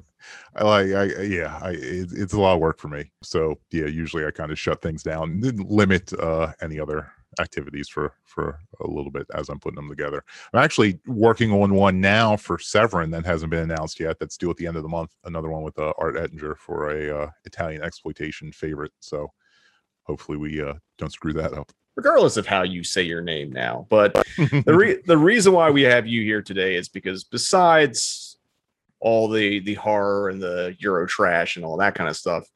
I like, I, yeah, I, it, it's a lot of work for me. So yeah, usually I kind of shut things down limit uh, any other activities for for a little bit as I'm putting them together. I'm actually working on one now for Severin that hasn't been announced yet. That's due at the end of the month. Another one with uh, Art Ettinger for a uh, Italian exploitation favorite. So hopefully we uh, don't screw that up. regardless of how you say your name now. But the re- the reason why we have you here today is because besides all the the horror and the Euro trash and all that kind of stuff.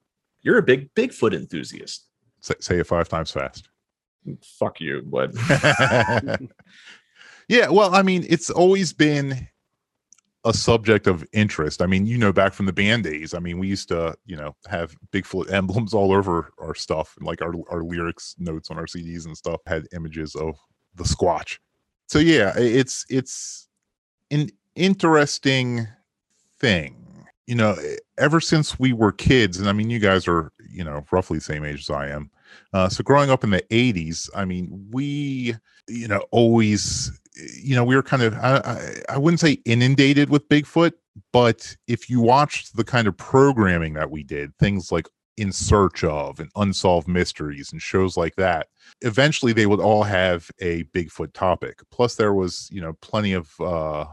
You're a big Bigfoot enthusiast. Say, say it five times fast. Fuck you, but yeah, well, I mean, it's always been a subject of interest. I mean, you know, back from the band days, I mean, we used to, you know, have Bigfoot emblems all over our stuff, and like our our lyrics notes on our CDs and stuff had images of the Squatch. So yeah, it's it's an interesting thing. You know, ever since we were kids, and I mean, you guys are, you know, roughly the same age as I am. Uh, so growing up in the 80s, I mean, we, you know, always, you know, we were kind of, I, I, I wouldn't say inundated with Bigfoot, but if you watched the kind of programming that we did, things like In Search of and Unsolved Mysteries and shows like that, eventually they would all have a Bigfoot topic. Plus, there was, you know, plenty of, uh,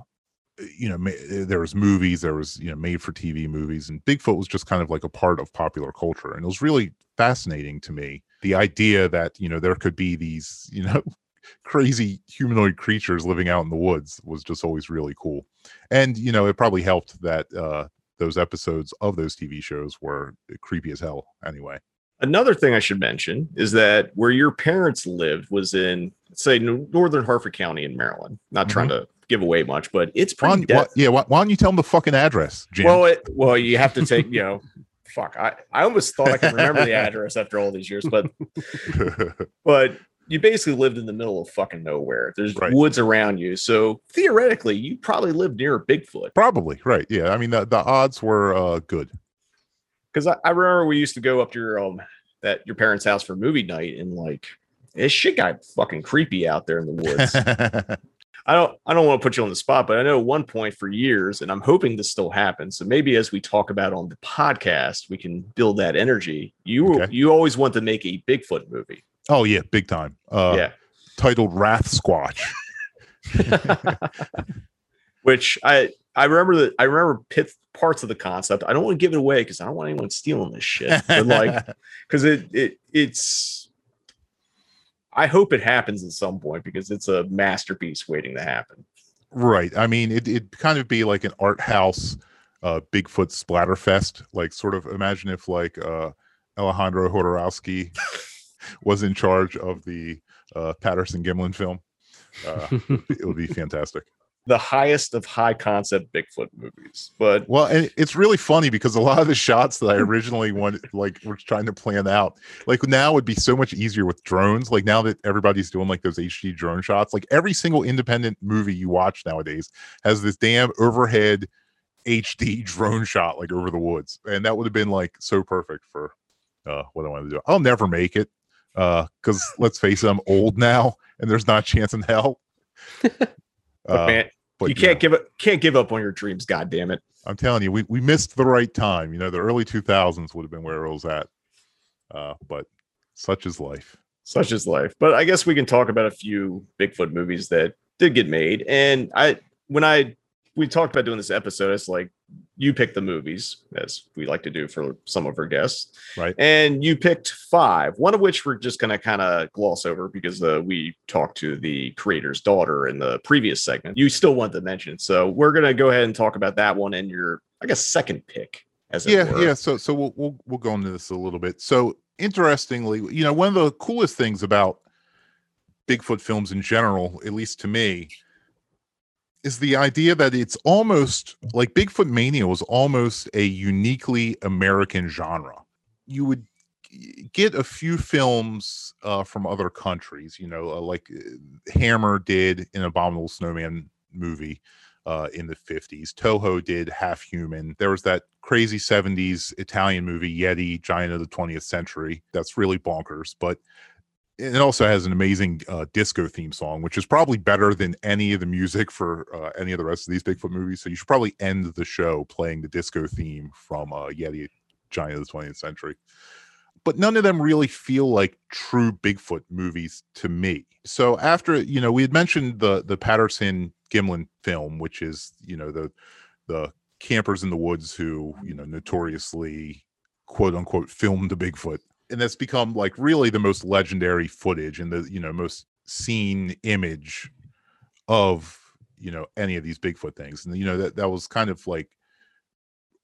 you know, ma- there was movies, there was, you know, made for TV movies, and Bigfoot was just kind of like a part of popular culture. And it was really fascinating to me the idea that, you know, there could be these, you know, crazy humanoid creatures living out in the woods was just always really cool. And, you know, it probably helped that uh, those episodes of those TV shows were creepy as hell anyway. Another thing I should mention is that where your parents lived was in, say, northern Harford County in Maryland. Not trying to give away much, but it's Why, pretty. don't- why- yeah, why, why don't you tell them the fucking address, Jim? well, it, well, you have to take, you know, fuck. I, I almost thought I could remember the address after all these years, but but you basically lived in the middle of fucking nowhere. There's Right. woods around you, so theoretically, you probably lived near Bigfoot. Probably right. Yeah, I mean the, the odds were uh, good. Because I, I remember we used to go up to your um that your parents' house for movie night, and like this shit got fucking creepy out there in the woods. I don't I don't want to put you on the spot, but I know at one point for years, and I'm hoping this still happens. So maybe as we talk about on the podcast, we can build that energy. You Okay. you always want to make a Bigfoot movie. oh yeah, big time. Uh, yeah. titled Wrath Squatch. Which I I remember that I remember pit, parts of the concept. I don't want to give it away because I don't want anyone stealing this shit. But like because it it it's I hope it happens at some point because it's a masterpiece waiting to happen. Right. I mean, it, it'd kind of be like an art house, uh, Bigfoot splatterfest. Like, sort of imagine if like uh, Alejandro Jodorowsky was in charge of the uh, Patterson Gimlin film. Uh, it would be fantastic. The highest of high concept Bigfoot movies. But Well, and it's really funny because a lot of the shots that I originally wanted, like, were trying to plan out, like now would be so much easier with drones. Like now that everybody's doing like those HD drone shots, like every single independent movie you watch nowadays has this damn overhead HD drone shot, like over the woods, and that would have been like so perfect for uh, what I wanted to do. I'll never make it because let's face it, I'm old now, and there's not a chance in hell. Uh, man, but you yeah. can't give up can't give up on your dreams, god damn it. I'm telling you, we, we missed the right time. You know, the early 2000s would have been where it was at. Uh, but such is life. Such is life. But I guess we can talk about a few Bigfoot movies that did get made. And I when I we talked about doing this episode, it's like you picked the movies, as we like to do for some of our guests. Right. And you picked five, one of which we're just gonna kind of gloss over because uh, we talked to the creator's daughter in the previous segment. You still want to mention. So we're gonna go ahead and talk about that one and your I guess second pick as yeah were. yeah so so we'll, we'll we'll go into this a little bit so interestingly you know one of the coolest things about bigfoot films in general at least to me is the idea that it's almost like bigfoot mania was almost a uniquely american genre you would get a few films uh, from other countries you know uh, like uh, hammer did an abominable snowman movie uh, in the 50s. Toho did Half Human. There was that crazy 70s Italian movie, Yeti, Giant of the 20th Century. That's really bonkers, but it also has an amazing uh, disco theme song, which is probably better than any of the music for uh, any of the rest of these Bigfoot movies. So you should probably end the show playing the disco theme from uh, Yeti, Giant of the 20th Century but none of them really feel like true Bigfoot movies to me. So after you know, we had mentioned the the Patterson Gimlin film, which is you know the the campers in the woods who you know notoriously quote unquote filmed the Bigfoot, and that's become like really the most legendary footage and the you know most seen image of you know any of these Bigfoot things, and you know that that was kind of like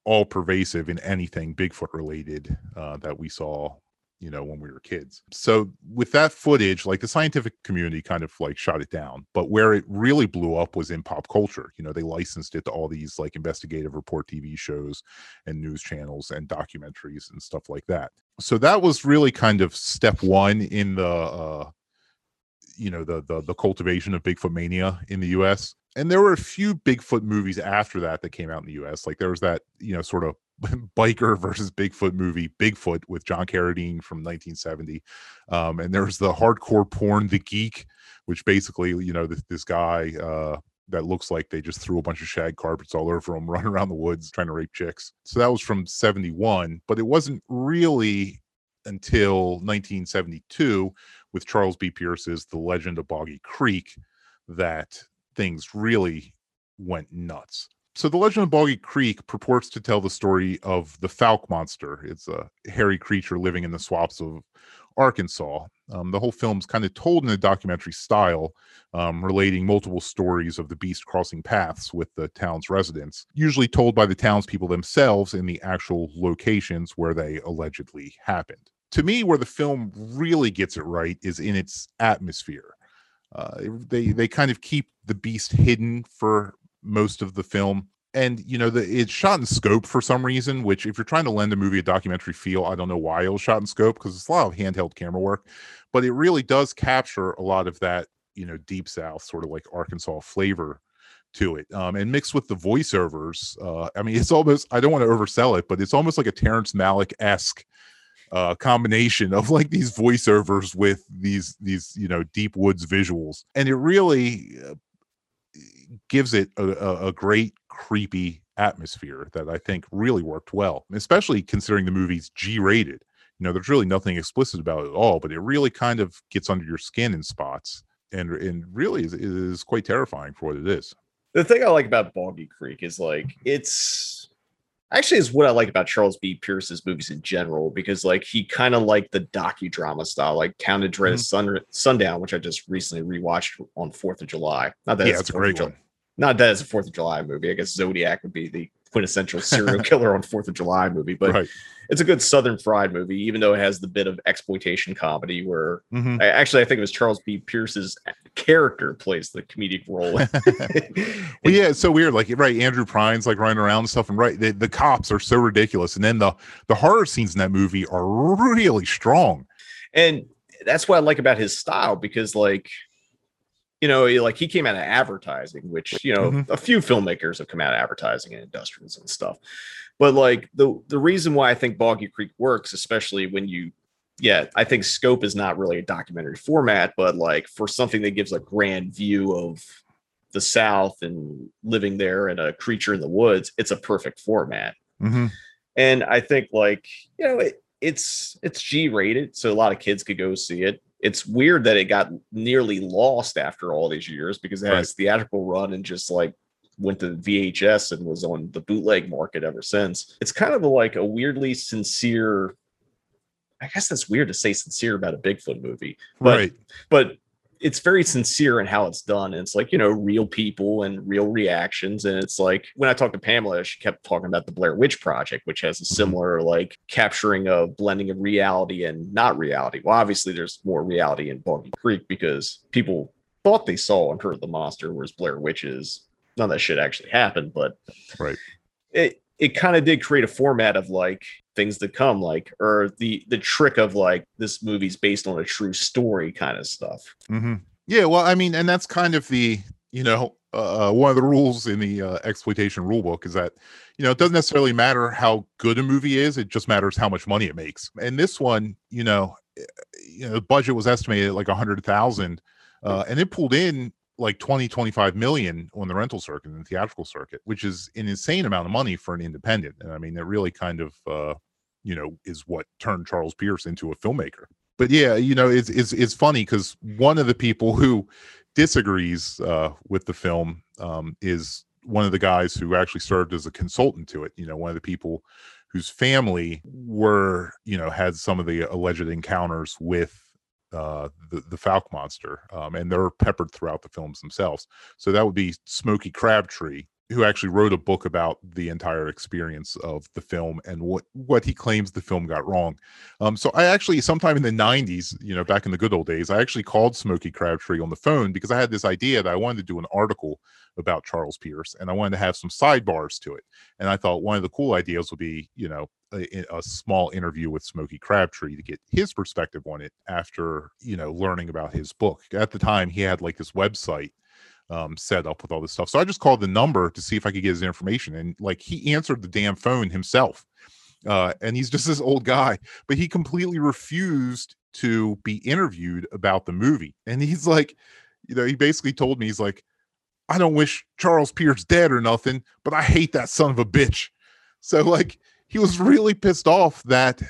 all pervasive in anything Bigfoot related uh, that we saw you know when we were kids. So with that footage like the scientific community kind of like shot it down but where it really blew up was in pop culture. You know they licensed it to all these like investigative report tv shows and news channels and documentaries and stuff like that. So that was really kind of step one in the uh you know the the, the cultivation of bigfoot mania in the us and there were a few bigfoot movies after that that came out in the us like there was that you know sort of biker versus Bigfoot movie, Bigfoot, with John Carradine from 1970. Um, and there's the hardcore porn, The Geek, which basically, you know, this, this guy uh, that looks like they just threw a bunch of shag carpets all over him, running around the woods trying to rape chicks. So that was from 71, but it wasn't really until 1972 with Charles B. Pierce's The Legend of Boggy Creek that things really went nuts. So, The Legend of Boggy Creek purports to tell the story of the Fouke monster. It's a hairy creature living in the swamps of Arkansas. Um, the whole film's kind of told in a documentary style, um, relating multiple stories of the beast crossing paths with the town's residents, usually told by the townspeople themselves in the actual locations where they allegedly happened. To me, where the film really gets it right is in its atmosphere. Uh, they they kind of keep the beast hidden for most of the film. And you know the it's shot in scope for some reason which if you're trying to lend a movie a documentary feel i don't know why it was shot in scope because it's a lot of handheld camera work. But it really does capture a lot of that you know deep south sort of like arkansas flavor to it um, and mixed with the voiceovers uh, i mean it's almost i don't want to oversell it but it's almost like a terrence malick-esque uh, combination of like these voiceovers with these these you know deep woods visuals. And it really uh, gives it a, a, great creepy atmosphere that I think really worked well, especially considering the movie's G rated. You know, there's really nothing explicit about it at all, but it really kind of gets under your skin in spots and and really is, is quite terrifying for what it is. The thing I like about Boggy Creek is like it's actually is what I like about Charles B. Pierce's movies in general because like he kind of like the docudrama style, like Count of Dread Mm-hmm. Sun Sundown, which I just recently rewatched on Fourth of July. Not that Yeah, it's it's a great one. Not that it's a Fourth of July movie. I guess Zodiac would be the quintessential serial killer on Fourth of July movie, but right. it's a good Southern fried movie, even though it has the bit of exploitation comedy where Mhm. I, actually I think it was Charles B. Pierce's character plays the comedic role. Well, yeah, it's so weird. Like, right, Andrew Prine's like running around and stuff, and right, the, the cops are so ridiculous, and then the the horror scenes in that movie are really strong. and that's what I like about his style because like you know like he came out of advertising which you know Mhm. a few filmmakers have come out of advertising and industrials and stuff but like the the reason why I think Boggy Creek works especially when you yeah I think scope is not really a documentary format but like for something that gives a grand view of the south and living there and a creature in the woods it's a perfect format Mm-hmm. and I think like you know it, it's it's G rated, so a lot of kids could go see it. It's weird that it got nearly lost after all these years because it Right. has theatrical run and just like went to VHS and was on the bootleg market ever since. It's kind of like a weirdly sincere. I guess that's weird to say sincere about a Bigfoot movie, but right. but it's very sincere in how it's done. And it's like, you know, real people and real reactions. And it's like when I talked to Pamela, she kept talking about the Blair Witch Project, which has a mm-hmm. similar like capturing of blending of reality and not reality. Well, obviously there's more reality in Boggy Creek because people thought they saw and heard the monster, whereas Blair Witches, none of that shit actually happened, but Right. it it kind of did create a format of like things to come like or the the trick of like this movie's based on a true story kind of stuff. Hmm Yeah, well, I mean, and that's kind of the you know uh, one of the rules in the uh, exploitation rule book is that you know it doesn't necessarily matter how good a movie is; it just matters how much money it makes. And this one, you know, eh, you know, the budget was estimated at like a hundred thousand, uh, and it pulled in like 20 25 million on the rental circuit and the theatrical circuit which is an insane amount of money for an independent. And i mean it really kind of uh you know is what turned charles pierce into a filmmaker. But yeah you know it's it's, it's funny because one of the people who disagrees uh with the film um is one of the guys who actually served as a consultant to it you know one of the people whose family were you know had some of the alleged encounters with uh the the Fouke monster um and they're peppered throughout the films themselves. So that would be Smokey Crabtree who actually wrote a book about the entire experience of the film and what what he claims the film got wrong. Um, so I actually, sometime in the '90s, you know, back in the good old days, I actually called Smokey Crabtree on the phone because I had this idea that I wanted to do an article about Charles Pierce and I wanted to have some sidebars to it. And I thought one of the cool ideas would be, you know, a, a small interview with Smokey Crabtree to get his perspective on it after, you know, learning about his book. At the time, he had like this website um, set up with all this stuff. So I just called the number to see if I could get his information. And like he answered the damn phone himself. Uh, and he's just this old guy, but he completely refused to be interviewed about the movie. And he's like, you know, he basically told me, he's like, I don't wish Charles Pierce dead or nothing, but I hate that son of a bitch. So like he was really pissed off that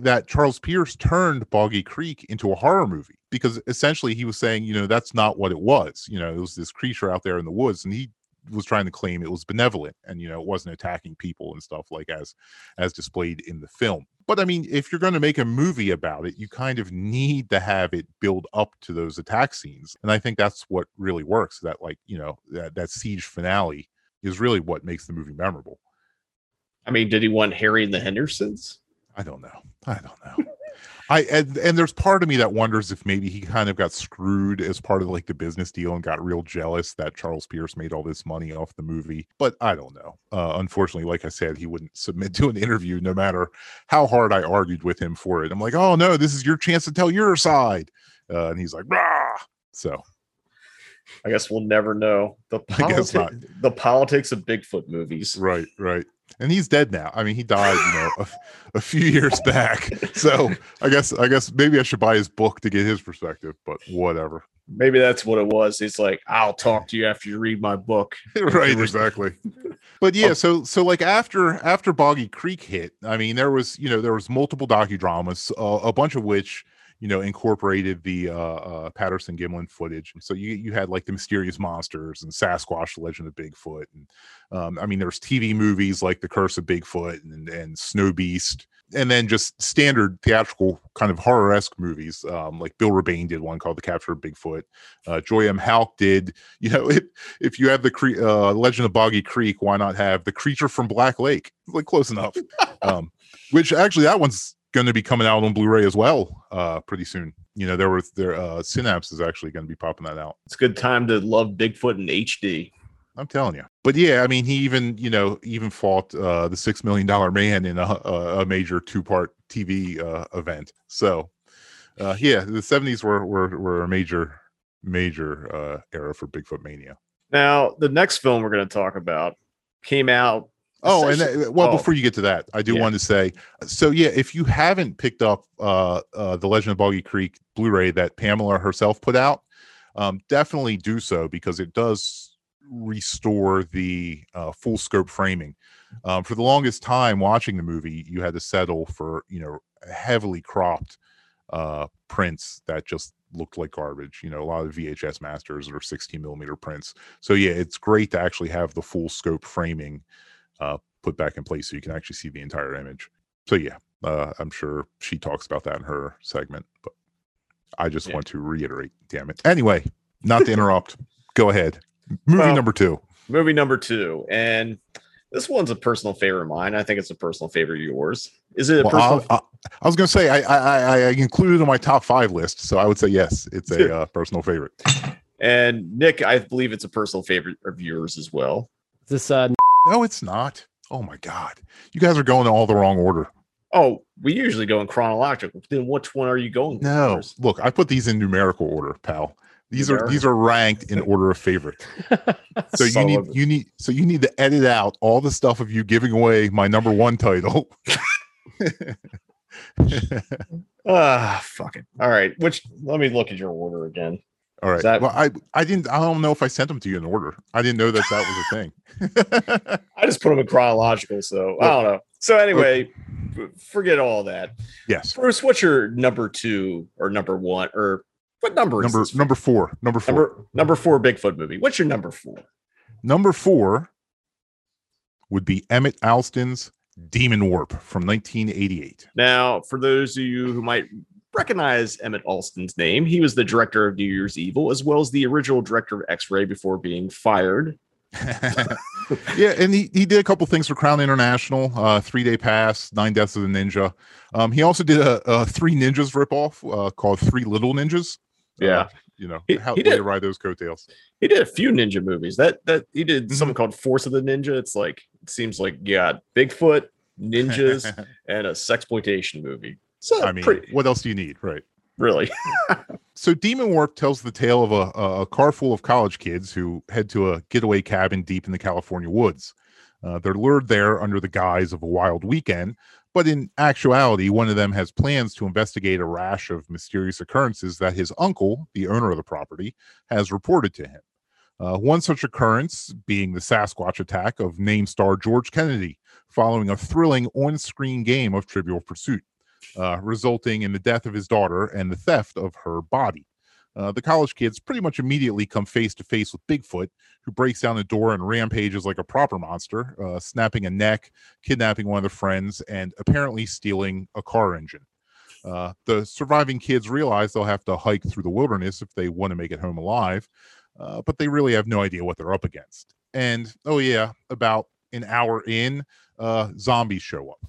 that Charles Pierce turned Boggy Creek into a horror movie because essentially he was saying, you know, that's not what it was. You know, it was this creature out there in the woods, and he was trying to claim it was benevolent and you know it wasn't attacking people and stuff like as as displayed in the film. But i mean if you're going to make a movie about it you kind of need to have it build up to those attack scenes. And i think that's what really works that like you know that that siege finale is really what makes the movie memorable I mean, did he want Harry and the Hendersons? I don't know. I don't know. I and, and there's part of me that wonders if maybe he kind of got screwed as part of like the business deal and got real jealous that Charles Pierce made all this money off the movie. But I don't know. Uh, unfortunately, like I said, he wouldn't submit to an interview no matter how hard I argued with him for it. I'm like, oh no, this is your chance to tell your side, uh, and he's like, Rah! so I guess we'll never know. The I guess not. politi- the politics of Bigfoot movies. right, right. And he's dead now. I mean, he died, you know, a, a few years back. So I guess, I guess maybe I should buy his book to get his perspective. But whatever. Maybe that's what it was. It's like, I'll talk to you after you read my book. right exactly but yeah so so like after after boggy creek hit i mean there was you know there was multiple docudramas uh, a bunch of which you know incorporated the uh, uh patterson gimlin footage so you you had like the mysterious monsters and sasquatch the legend of bigfoot and um i mean there's tv movies like the curse of bigfoot and and snow beast and then just standard theatrical kind of horror-esque movies um like bill rebane did one called the capture of bigfoot uh, Joy N. Houck did. You know, if, if you have the cre- uh, Legend of Boggy Creek, why not have the creature from Black Lake? Like close enough. um, which actually that one's going to be coming out on Blu-ray as well uh, pretty soon. You know, there were there uh, Synapse is actually going to be popping that out. It's a good time to love Bigfoot in HD. I'm telling you. But yeah, I mean, he even you know even fought uh, the Six Million Dollar Man in a, a a major two part TV uh, event. So uh, yeah, the 70s were were were a major major uh, era for Bigfoot mania. Now, the next film we're going to talk about came out. Oh, and that, well, oh, before you get to that, I do Yeah. want to say, so yeah, if you haven't picked up uh, uh, the Legend of Boggy Creek Blu-ray that Pamela herself put out, um, definitely do so because it does restore the uh, full scope framing. Um, for the longest time watching the movie, you had to settle for you know heavily cropped uh, prints that just looked like garbage. You know, a lot of VHS masters or 16 millimeter prints. So yeah, it's great to actually have the full scope framing uh, put back in place so you can actually see the entire image. So yeah, uh, I'm sure she talks about that in her segment, but I just Yeah. want to reiterate. Damn it. Anyway, not to interrupt. Go ahead. Movie Well, number two. movie number two, and this one's a personal favorite of mine. I think it's a personal favorite of yours. Is it a Well, personal? I, I, I was going to say I, I I I included it in my top five list, so I would say yes, it's a uh, personal favorite. and Nick, I believe it's a personal favorite of yours as well. This uh No, it's not. Oh my god, you guys are going in all the wrong order. Oh, we usually go in chronological. Then which one are you going? No, first? look, I put these in numerical order, pal. These are these are ranked in order of favorite. So you need you need so you need to edit out all the stuff of you giving away my number one title. Ah, fuck it. All right. Which let me look at your order again. All right. that- well, I I didn't I don't know if I sent them to you in order. I didn't know that that was a thing. I just put them in chronological, so I don't know. So anyway, forget all that. yes. Bruce, what's your number two or number one or what number Number number four. Number four. number number four Bigfoot movie. What's your number four? Number four would be Emmett Alston's Demon Warp from 1988. Now, for those of you who might recognize Emmett Alston's name, he was the director of New Year's Evil as well as the original director of X Ray before being fired yeah, and he, he did a couple things for Crown International, uh, Three Day Pass, Nine Deaths of the Ninja. Um, he also did a, a Three Ninjas ripoff uh, called Three Little Ninjas. Yeah. Uh, you know He- how he did. ride those coattails. He did a few ninja movies. That that he did Mm-hmm. something called Force of the Ninja. It's like it seems like you got Bigfoot, ninjas, and a sexploitation movie. So I mean, pretty what else do you need, right? really. So Demon Warp tells the tale of a, a car full of college kids who head to a getaway cabin deep in the California woods. Uh, they're lured there under the guise of a wild weekend, but in actuality, one of them has plans to investigate a rash of mysterious occurrences that his uncle, the owner of the property, has reported to him. Uh, one such occurrence being the Sasquatch attack of name star George Kennedy, following a thrilling on screen game of Trivial Pursuit, uh, resulting in the death of his daughter and the theft of her body. Uh, the college kids pretty much immediately come face to face with Bigfoot, who breaks down the door and rampages like a proper monster, uh, snapping a neck, kidnapping one of the friends, and apparently stealing a car engine. Uh, the surviving kids realize they'll have to hike through the wilderness if they want to make it home alive, uh, but they really have no idea what they're up against. And oh, yeah, about an hour in, uh, zombies show up.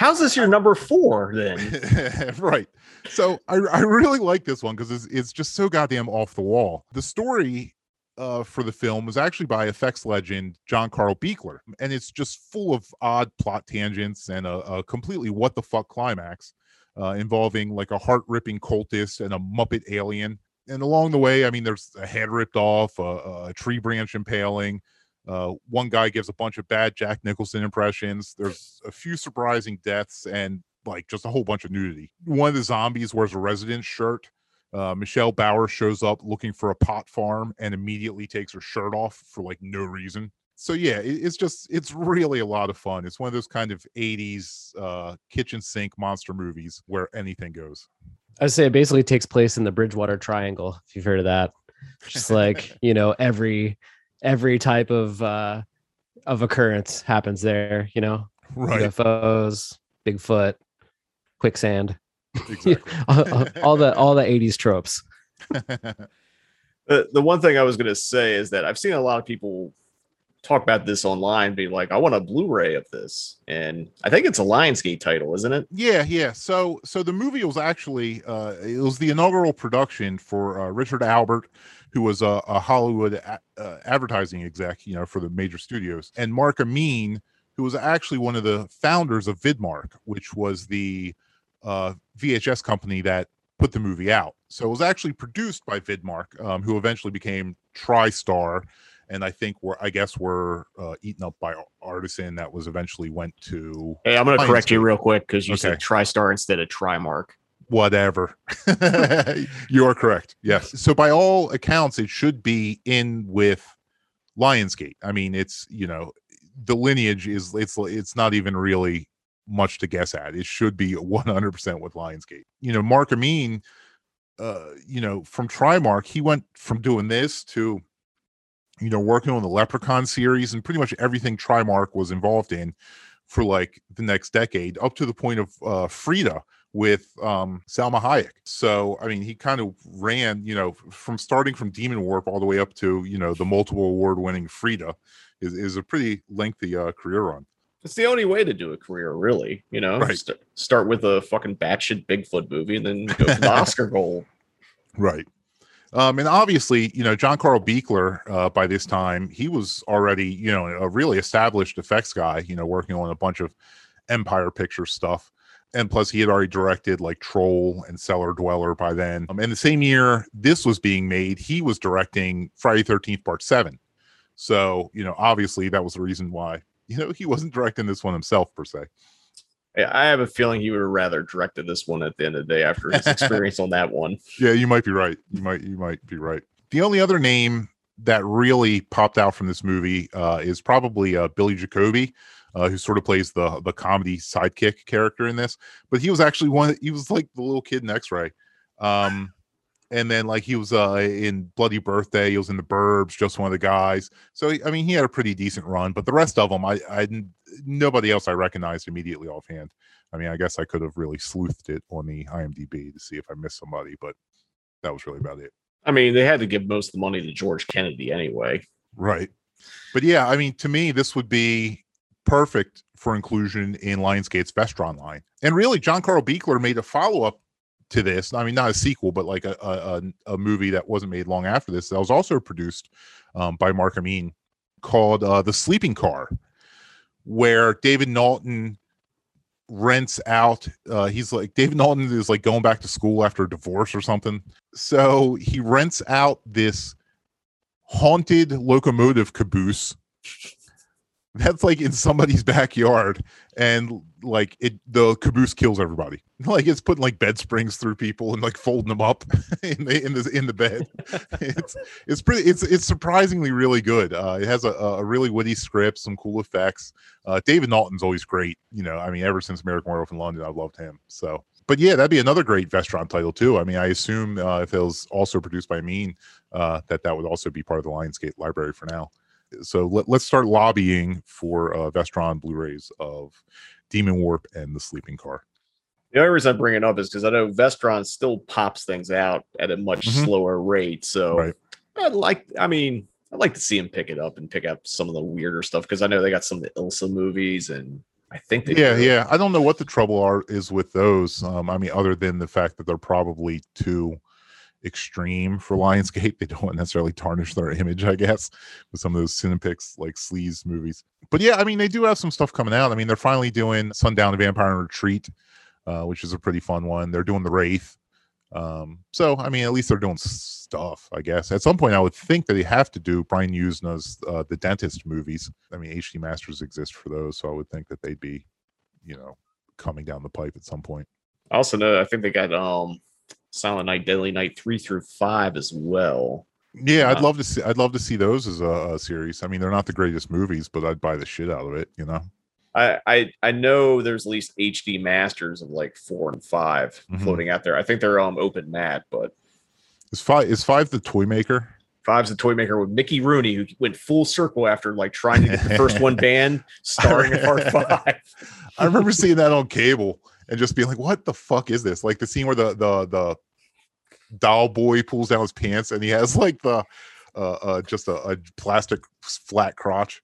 How's this your number four then? right. So I, I really like this one because it's, it's just so goddamn off the wall. The story uh, for the film was actually by effects legend John Carl Buechler, and it's just full of odd plot tangents and a, a completely what the fuck climax uh, involving like a heart ripping cultist and a Muppet alien. And along the way, I mean, there's a head ripped off, a, a tree branch impaling. Uh, one guy gives a bunch of bad Jack Nicholson impressions. There's a few surprising deaths and like just a whole bunch of nudity. One of the zombies wears a resident shirt. Uh, Michelle Bauer shows up looking for a pot farm and immediately takes her shirt off for like no reason. So yeah, it, it's just it's really a lot of fun. It's one of those kind of 80s uh, kitchen sink monster movies where anything goes. I say it basically takes place in the Bridgewater Triangle, if you've heard of that. Just like, you know, every every type of uh of occurrence happens there, you know. Right. UFOs, Bigfoot, quicksand. Exactly. all, all the all the 80s tropes. the the one thing I was gonna say is that I've seen a lot of people talk about this online, be like, I want a Blu-ray of this. And I think it's a Lionsgate title, isn't it? Yeah, yeah. So so the movie was actually uh it was the inaugural production for uh, Richard Albert, who was a, a Hollywood a- uh, advertising exec, you know, for the major studios, and Mark Amin, who was actually one of the founders of Vidmark, which was the uh, VHS company that put the movie out. So it was actually produced by Vidmark, um, who eventually became TriStar, and I think were I guess were uh, eaten up by Artisan. That was eventually went to Hey, I'm gonna correct you real quick because you said Okay. TriStar instead of Trimark. Whatever. you are correct. Yes. So by all accounts, it should be in with Lionsgate. I mean, it's you know the lineage is it's it's not even really much to guess at. It should be 100% with Lionsgate. You know, Mark Amin, uh, you know, from Trimark, he went from doing this to you know working on the Leprechaun series and pretty much everything Trimark was involved in for like the next decade, up to the point of uh, Frida with um, Salma Hayek. So, I mean, he kind of ran, you know, from starting from Demon Warp all the way up to, you know, the multiple award winning Frida is, is a pretty lengthy uh, career run. It's the only way to do a career, really. You know, Right. St- start with a fucking batshit Bigfoot movie and then go for the Oscar goal. Right. Um, and obviously, you know, John Carl Buechler, uh, by this time, he was already, you know, a really established effects guy, you know, working on a bunch of Empire Picture stuff. And plus, he had already directed like Troll and Cellar Dweller by then. Um, and the same year this was being made, he was directing Friday 13th, Part 7. So, you know, obviously, that was the reason why, you know, he wasn't directing this one himself per se. I have a feeling he would have rather directed this one at the end of the day after his experience on that one. Yeah, you might be right. You might you might be right. The only other name that really popped out from this movie uh, is probably uh, Billy Jacoby, uh, who sort of plays the the comedy sidekick character in this. But he was actually one. He was like the little kid in X Ray. Um, and then like he was uh, in Bloody Birthday. He was in the Burbs, just one of the guys. So I mean, he had a pretty decent run. But the rest of them, I I nobody else I recognized immediately offhand. I mean, I guess I could have really sleuthed it on the IMDb to see if I missed somebody, but that was really about it. I mean, they had to give most of the money to George Kennedy anyway. Right. But yeah, I mean, to me, this would be perfect for inclusion in Lionsgate's Vestron line. And really, John Carl Buechler made a follow up to this. I mean, not a sequel, but like a, a, a- movie that wasn't made long after this that was also produced um, by Mark Amin called uh, The Sleeping Car, where David Naughton rents out uh he's like David Naughton is like going back to school after a divorce or something. So he rents out this haunted locomotive caboose that's like in somebody's backyard and like it the caboose kills everybody. Like it's putting like bed springs through people and like folding them up in the in the in the bed. It's it's pretty it's it's surprisingly really good. Uh it has a, a really witty script some cool effects. Uh david Naughton's always great you know i mean ever since american werewolf in london i've loved him so. But yeah that'd be another great vestron title too. I mean i assume uh, if it was also produced by mean uh that that would also be part of the lionsgate library for now so let, let's start lobbying for uh, Vestron Blu-rays of Demon Warp and The Sleeping Car. The only reason I bring it up is because I know Vestron still pops things out at a much Mhm. slower rate. So Right. I'd like, I mean, I'd like to see him pick it up and pick up some of the weirder stuff because I know they got some of the Ilsa movies and I think they Yeah, do. yeah. I don't know what the trouble are is with those. Um, I mean, other than the fact that they're probably too extreme for Lionsgate, they don't necessarily tarnish their image, I guess, with some of those Cinepix like sleaze movies. But yeah, I mean, they do have some stuff coming out. I mean, they're finally doing Sundown Vampire in Retreat, uh, which is a pretty fun one. They're doing The Wraith. Um, so I mean, at least they're doing stuff, I guess. At some point, I would think that they have to do Brian Yuzna's uh, The Dentist movies. I mean, HD Masters exist for those, so I would think that they'd be, you know, coming down the pipe at some point. I also know I think they got um Silent Night, Deadly Night three through five as well. Yeah, I'd Uh, love to see. I'd love to see those as a, a series. I mean, they're not the greatest movies, but I'd buy the shit out of it. You know. I, I I know there's at least HD masters of like four and 5 Mhm. floating out there. I think they're um open matte, but Is five is five the toy maker? Five's the toy maker with Mickey Rooney, who went full circle after like trying to get the first one banned, starring in part five. I remember seeing that on cable and just being like, "What the fuck is this?" Like the scene where the the the doll boy pulls down his pants and he has like the uh, uh just a, a plastic flat crotch.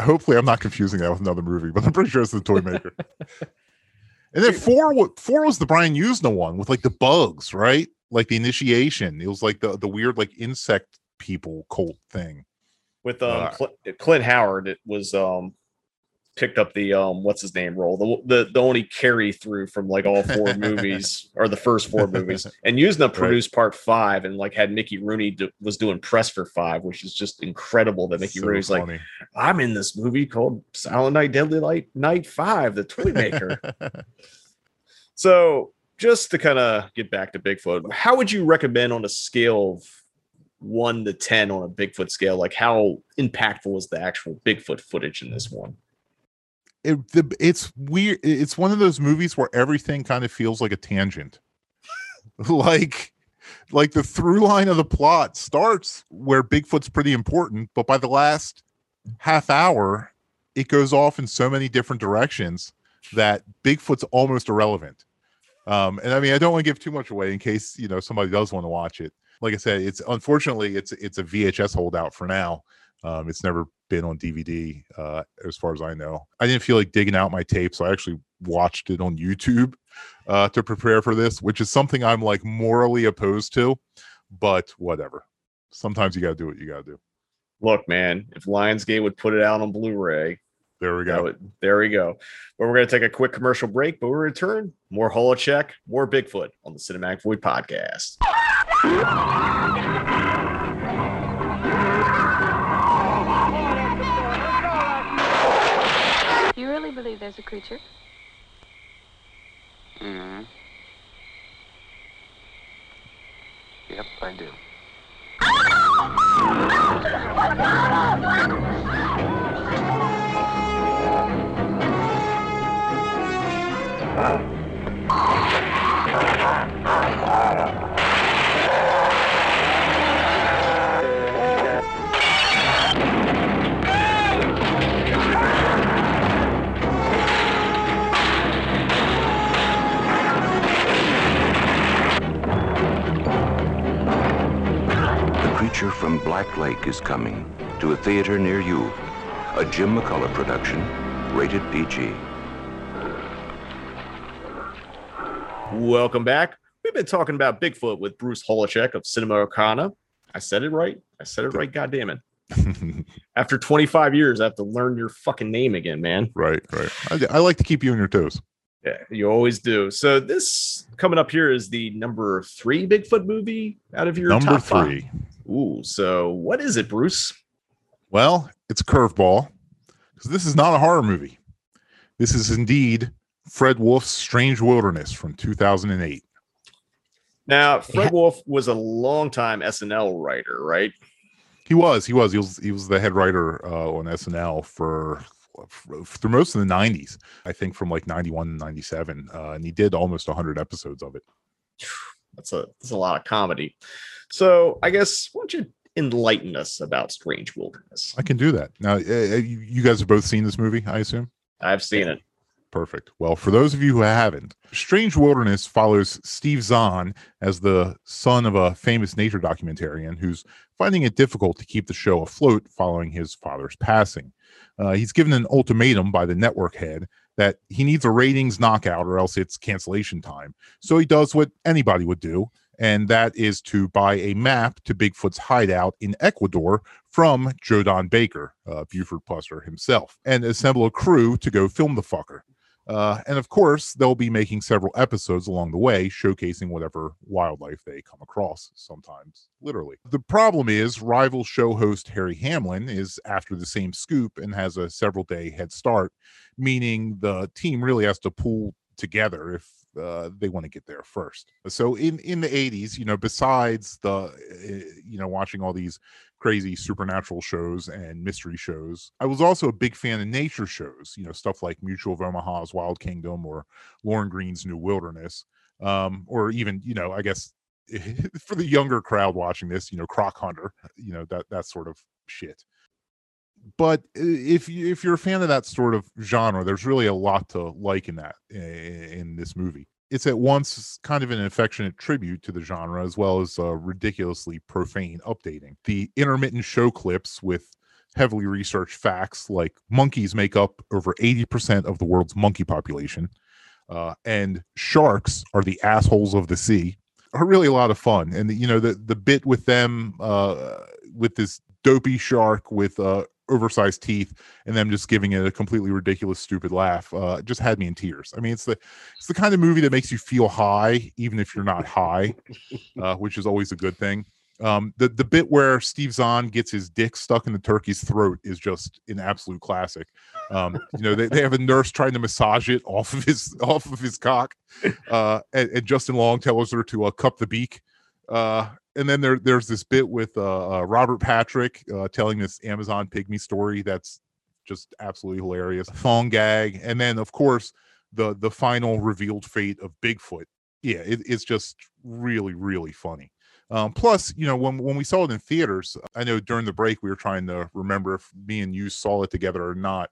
Hopefully, I'm not confusing that with another movie, but I'm pretty sure it's the toy maker. and then four, wa- four was the Brian Yuzna one with like the bugs, right? Like the initiation. It was like the the weird like insect people cult thing. With um Uh, Cl- Clint Howard, it was um picked up the um what's his name role, the the, the only carry through from like all four movies or the first four movies, and Yuzna produced part five and like had Mickey Rooney do, was doing press for five, which is just incredible that Mickey So Rooney's like. I'm in this movie called Silent Night, Deadly Light Night Five, the toy maker. So, just to kind of get back to Bigfoot, how would you recommend on a scale of one to 10 on a Bigfoot scale? Like, how impactful is the actual Bigfoot footage in this one? It, the, it's weird. It's one of those movies where everything kind of feels like a tangent. like, like the through line of the plot starts where Bigfoot's pretty important, but by the last half hour, it goes off in so many different directions that Bigfoot's almost irrelevant. Um, and I mean, I don't want to give too much away in case you know somebody does want to watch it. Like I said, it's unfortunately it's it's a VHS holdout for now. Um, it's never been on DVD, uh, as far as I know. I didn't feel like digging out my tape, so I actually watched it on YouTube uh, to prepare for this, which is something I'm like morally opposed to, but whatever. Sometimes you got to do what you got to do. Look, man, if Lionsgate would put it out on Blu ray, There we go. would, there we go. But we're going to take a quick commercial break, but we return more Holecheck, more Bigfoot on the Cinematic Void podcast. Really believe there's a creature? Mm-hmm. Yep, I do. Creature from Black Lake is coming to a theater near you. A Jim McCullough production, rated PG. Welcome back. We've been talking about Bigfoot with Bruce Holecheck of Cinema Arcana. I said it right. I said it right. God damn it. After 25 years, I have to learn your fucking name again, man. Right, right. I, I like to keep you on your toes. Yeah, you always do. So this coming up here is the number three Bigfoot movie out of your Number top five. three. Ooh, so what is it, Bruce? Well, it's curveball because this is not a horror movie. This is indeed Fred Wolf's Strange Wilderness from 2008. Now, Fred Wolf was a longtime SNL writer, right? He was, he was, he was, he was the head writer uh, on SNL for, for through most of the 90s. I think from like 91 to 97, uh, and he did almost 100 episodes of it. That's a that's a lot of comedy. So I guess why don't you enlighten us about Strange Wilderness? I can do that. Now, uh, you you guys have both seen this movie, I assume. I've seen it. Perfect. Well, for those of you who haven't, Strange Wilderness follows Steve Zahn as the son of a famous nature documentarian who's finding it difficult to keep the show afloat following his father's passing. Uh, he's given an ultimatum by the network head that he needs a ratings knockout or else it's cancellation time. So he does what anybody would do, and that is to buy a map to Bigfoot's hideout in Ecuador from Joe Don Baker, uh, Buford Pusser himself, and assemble a crew to go film the fucker. Uh, and of course, they'll be making several episodes along the way, showcasing whatever wildlife they come across, sometimes literally. The problem is, rival show host Harry Hamlin is after the same scoop and has a several day head start, meaning the team really has to pull together if uh, they want to get there first. So in in the 80s, you know, besides the uh, you know watching all these crazy supernatural shows and mystery shows, I was also a big fan of nature shows, you know, stuff like Mutual of Omaha's Wild Kingdom or Lorne Greene's New Wilderness, um, or even you know, I guess for the younger crowd watching this, you know, Croc Hunter, you know, that that sort of shit but if you if you're a fan of that sort of genre there's really a lot to like in that in this movie. It's at once kind of an affectionate tribute to the genre as well as uh, ridiculously profane updating. The intermittent show clips with heavily researched facts like monkeys make up over 80% of the world's monkey population uh, and sharks are the assholes of the sea are really a lot of fun. And you know the the bit with them uh with this dopey shark with uh oversized teeth and them just giving it a completely ridiculous stupid laugh uh just had me in tears. I mean it's the it's the kind of movie that makes you feel high even if you're not high uh which is always a good thing. Um the the bit where steve zahn gets his dick stuck in the turkey's throat is just an absolute classic. Um you know they, they have a nurse trying to massage it off of his off of his cock uh and, and justin long tells her to uh, cup the beak uh and then there there's this bit with uh, uh robert patrick uh telling this amazon pygmy story that's just absolutely hilarious. Thong gag and then of course the the final revealed fate of bigfoot. Yeah it, it's just really really funny. Um, plus, you know, when when we saw it in theaters, I know during the break we were trying to remember if me and you saw it together or not.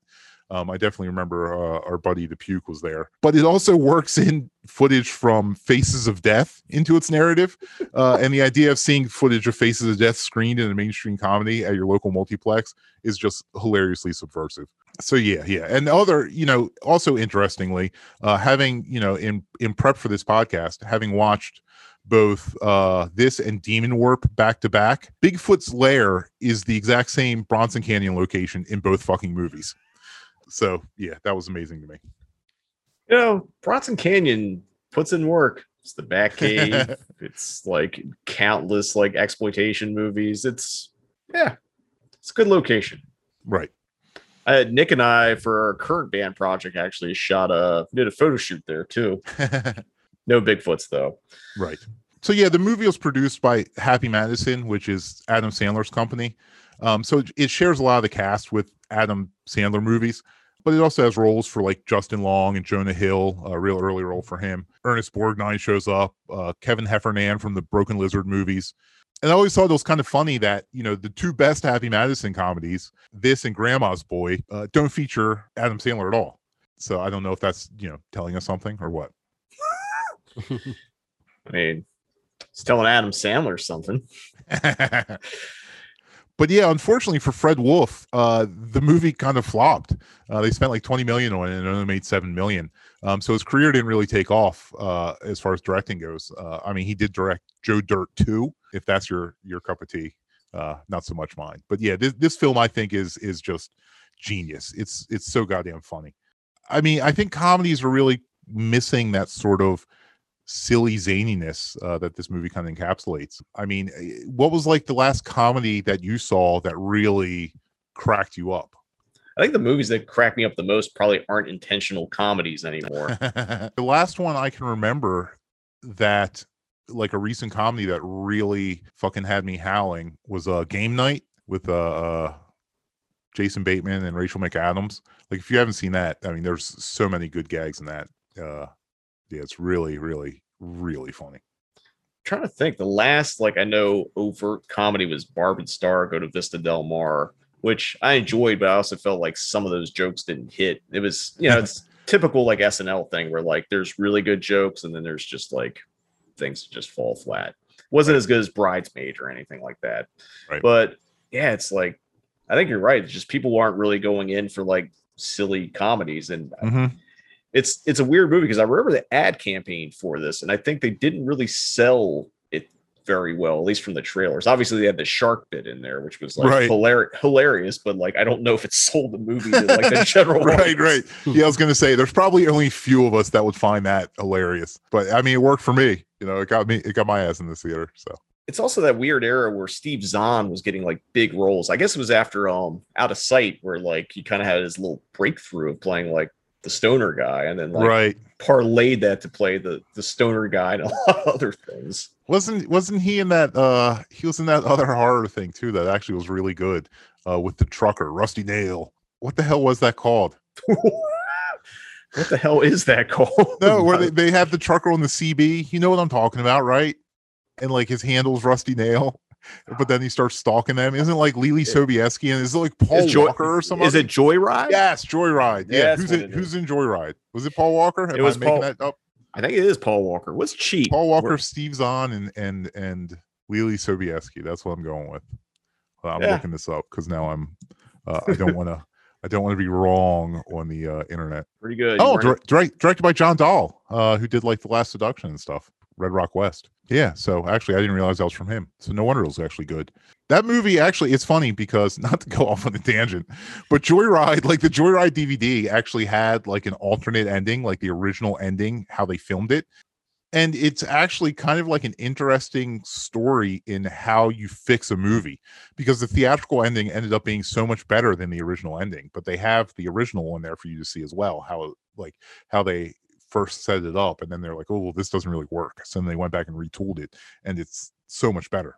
Um, I definitely remember uh, our buddy the puke was there, but it also works in footage from Faces of Death into its narrative, uh, and the idea of seeing footage of Faces of Death screened in a mainstream comedy at your local multiplex is just hilariously subversive. So yeah, yeah, and other, you know, also interestingly, uh, having you know in in prep for this podcast, having watched both uh this and demon warp back to back bigfoot's lair is the exact same bronson canyon location in both fucking movies so yeah that was amazing to me You know, Bronson Canyon puts in work. It's the Batcave. it's like countless like exploitation movies. It's yeah, it's a good location. right Uh, Nick and I, for our current band project, actually shot a did a photo shoot there too. no Bigfoots though. right so yeah the movie was produced by happy madison which is adam sandler's company um so it, it shares a lot of the cast with adam sandler movies but it also has roles for like justin long and jonah hill a real early role for him ernest borgnine shows up uh, kevin heffernan from the broken lizard movies and I always thought it was kind of funny that you know the two best Happy Madison comedies, this and Grandma's Boy, uh, don't feature Adam Sandler at all. So I don't know if that's you know telling us something or what. I mean, It's telling Adam Sandler something. but yeah, unfortunately for Fred Wolf, uh, the movie kind of flopped. Uh, they spent like 20 million on it and only made 7 million. Um, so his career didn't really take off uh, as far as directing goes. Uh, I mean, he did direct Joe Dirt 2, if that's your your cup of tea. Uh, not so much mine. But yeah, this, this film I think is is just genius. It's it's so goddamn funny. I mean, I think comedies are really missing that sort of silly zaniness uh, that this movie kind of encapsulates. I mean, eh, what was like the last comedy that you saw that really cracked you up? I think the movies that crack me up the most probably aren't intentional comedies anymore. the last one I can remember that like a recent comedy that really fucking had me howling was a uh, game night with uh, uh Jason Bateman and Rachel McAdams. Like if you haven't seen that, I mean there's so many good gags in that. Uh yeah, it's really, really, really funny. I'm trying to think. The last, like I know, overt comedy was Barb and Star go to Vista Del Mar, which I enjoyed, but I also felt like some of those jokes didn't hit. It was, you know, it's typical like SNL thing where like there's really good jokes and then there's just like things just fall flat. Wasn't as good as Bridesmaid or anything like that. Right. But yeah, it's like I think you're right. It's just people aren't really going in for like silly comedies and mm-hmm it's it's a weird movie because I remember the ad campaign for this, and I think they didn't really sell it very well, at least from the trailers. Obviously, they had the shark bit in there, which was like right. hilarious, hilarious, but like I don't know if it sold the movie to like the general. right, audience. right. Yeah, I was gonna say there's probably only a few of us that would find that hilarious, but I mean, it worked for me. You know, it got me, it got my ass in the theater. So it's also that weird era where Steve Zahn was getting like big roles. I guess it was after um Out of Sight where like he kind of had his little breakthrough of playing like the stoner guy and then like right. parlayed that to play the the stoner guy and a lot of other things. Wasn't wasn't he in that uh he was in that other horror thing too that actually was really good uh with the trucker rusty nail. What the hell was that called? What the hell is that called? No where they, they have the trucker on the cb you know what i'm talking about right? And like his handle's rusty nail but then he starts stalking them. Isn't it like Leelee Sobieski and is it like Paul Joy- Walker or something? Is it Joyride? Yes, Joyride. Yeah, yeah who's in, who's in Joyride? Was it Paul Walker? Am it was I Paul, that up? I think it is Paul Walker. What's cheap? Paul Walker, Steve Zahn, and and and Leelee Sobieski. That's what I'm going with. I'm yeah. looking this up because now I'm. Uh, I don't want to. I don't want to be wrong on the uh, internet. Pretty good. Oh, direct, direct, directed by John Dahl, uh, who did like the Last Seduction and stuff. Red Rock West. Yeah, so actually, I didn't realize that was from him. So no wonder it was actually good. That movie actually, it's funny because not to go off on a tangent, but Joyride, like the Joyride DVD, actually had like an alternate ending, like the original ending, how they filmed it, and it's actually kind of like an interesting story in how you fix a movie because the theatrical ending ended up being so much better than the original ending. But they have the original one there for you to see as well, how like how they first set it up and then they're like oh well this doesn't really work. So then they went back and retooled it and it's so much better.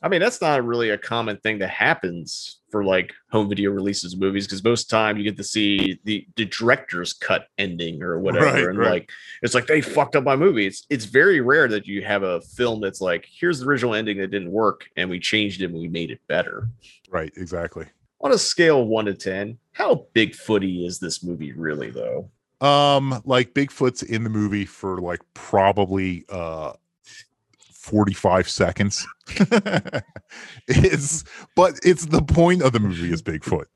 I mean that's not really a common thing that happens for like home video releases of movies because most time you get to see the, the director's cut ending or whatever right, and right. like it's like they fucked up my movie. It's it's very rare that you have a film that's like here's the original ending that didn't work and we changed it and we made it better. Right exactly. On a scale of one to ten how bigfooty is this movie really though um, like Bigfoot's in the movie for like probably uh 45 seconds. it's but it's the point of the movie is Bigfoot.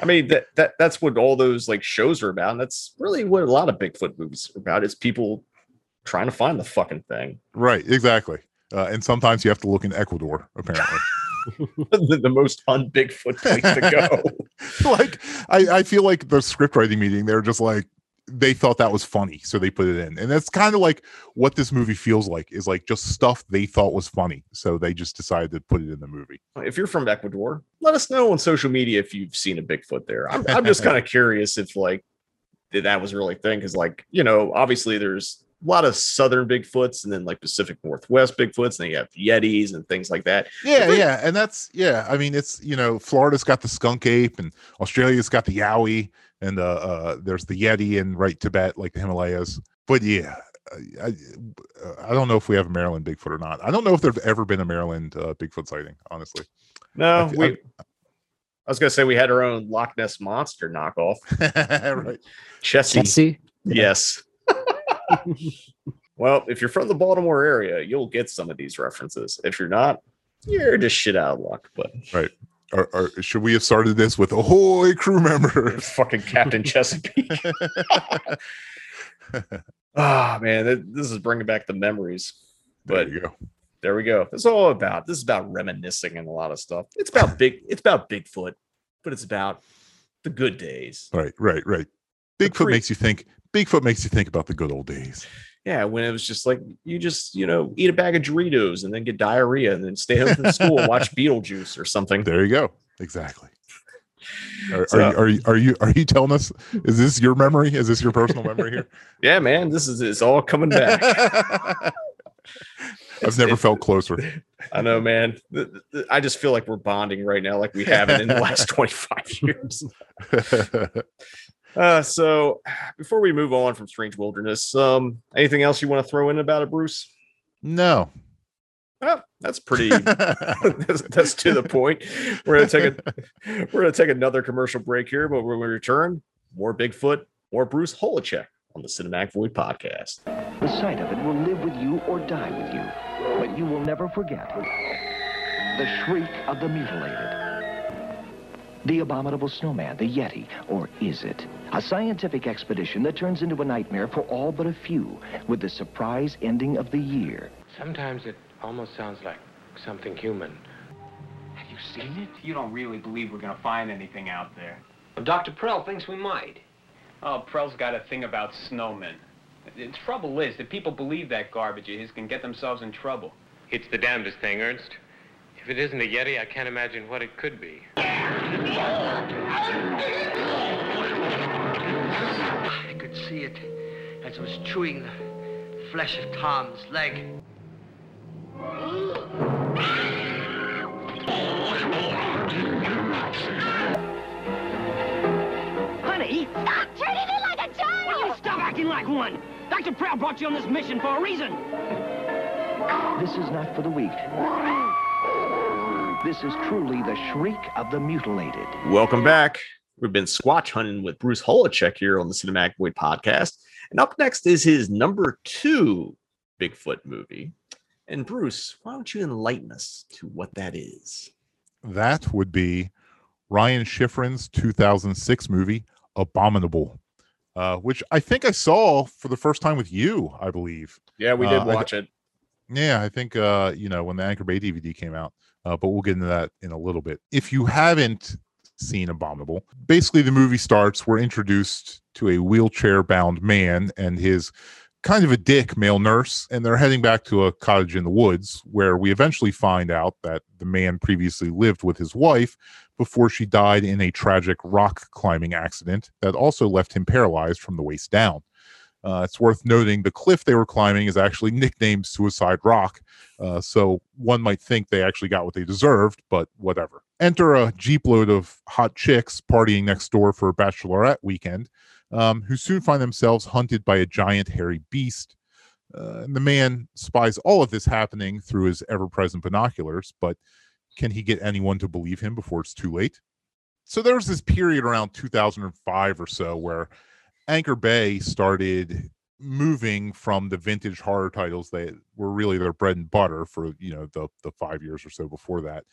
I mean that, that that's what all those like shows are about. And that's really what a lot of Bigfoot movies are about. Is people trying to find the fucking thing. Right, exactly. Uh, and sometimes you have to look in Ecuador, apparently. the, the, most un Bigfoot place to go. like I, I feel like the script writing meeting, they're just like they thought that was funny, so they put it in. And that's kind of like what this movie feels like is like just stuff they thought was funny. So they just decided to put it in the movie. If you're from Ecuador, let us know on social media if you've seen a Bigfoot there. I'm, I'm just kind of curious if like that was really thing because like you know obviously there's a lot of southern Bigfoots and then like Pacific Northwest Bigfoots, and then you have Yetis and things like that. Yeah, yeah. And that's yeah, I mean, it's you know, Florida's got the skunk ape and Australia's got the Yowie, and uh, uh there's the Yeti in right Tibet, like the Himalayas. But yeah, I, I don't know if we have a Maryland Bigfoot or not. I don't know if there's ever been a Maryland uh, Bigfoot sighting, honestly. No, I, we. I, I was gonna say we had our own Loch Ness monster knockoff. right. Chessie. Chessie? Yes. Well, if you're from the Baltimore area, you'll get some of these references. If you're not, you're just shit out of luck. But Right. Or, or should we have started this with ahoy crew member? fucking Captain Chesapeake. Ah, man, this is bringing back the memories. There But you go. there we go. That's all about. This is about reminiscing and a lot of stuff. It's about big. It's about Bigfoot, but it's about the good days. Right, right, right. Bigfoot pre- makes you think. Bigfoot makes you think about the good old days. Yeah, when it was just like you just you know eat a bag of Doritos and then get diarrhea and then stay home from school and watch Beetlejuice or something. There you go. Exactly. Are, So- are, you, are you are you are you telling us? Is this your memory? Is this your personal memory here? Yeah, man, this is it's all coming back. I've never felt closer. I know, man. I just feel like we're bonding right now, like we haven't in the last 25 years. Uh, so before we move on from Strange Wilderness, um, anything else you want to throw in about it, Bruce? no. Oh, that's pretty. that's, that's to the point. We're gonna take a we're gonna take another commercial break here, but when we return, more Bigfoot, more Bruce Holecheck on the Cinematic Void podcast. The sight of it will live with you or die with you, but you will never forget the shriek of the mutilated. The abominable snowman, the Yeti, or is it? A scientific expedition that turns into a nightmare for all but a few, with the surprise ending of the year. Sometimes it almost sounds like something human. Have you seen it? You don't really believe we're gonna find anything out there. Dr. Prell thinks we might. Oh, Prell's got a thing about snowmen. The trouble is that people believe that garbage of his can get themselves in trouble. It's the damnedest thing, Ernst. If it isn't a Yeti, I can't imagine what it could be. I could see it as it was chewing the flesh of Tom's leg. Honey, Stop treating me like a child! will you stop acting like one? Dr. Prell brought you on this mission for a reason. This is not for the weak. This is truly the shriek of the mutilated. Welcome back. We've been squatch hunting with Bruce Holecheck here on the Cinematic Void podcast. And up next is his number two Bigfoot movie. And Bruce, why don't you enlighten us to what that is? That would be Ryan Schifrin's 2006 movie Abominable, uh, which I think I saw for the first time with you, I believe. Yeah, we did Uh, I- watch it. Yeah, I think uh, you know when the Anchor Bay DVD came out, uh, but we'll get into that in a little bit. If you haven't seen Abominable, basically the movie starts. We're introduced to a wheelchair-bound man and his kind of a dick male nurse, and they're heading back to a cottage in the woods where we eventually find out that the man previously lived with his wife before she died in a tragic rock climbing accident that also left him paralyzed from the waist down. Uh, it's worth noting the cliff they were climbing is actually nicknamed Suicide Rock. Uh, so one might think they actually got what they deserved, but whatever. Enter a jeep load of hot chicks partying next door for a bachelorette weekend, um, who soon find themselves hunted by a giant hairy beast. Uh, and the man spies all of this happening through his ever present binoculars, but can he get anyone to believe him before it's too late? So there was this period around 2005 or so where Anchor Bay started moving from the vintage horror titles that were really their bread and butter for you know the the five years or so before that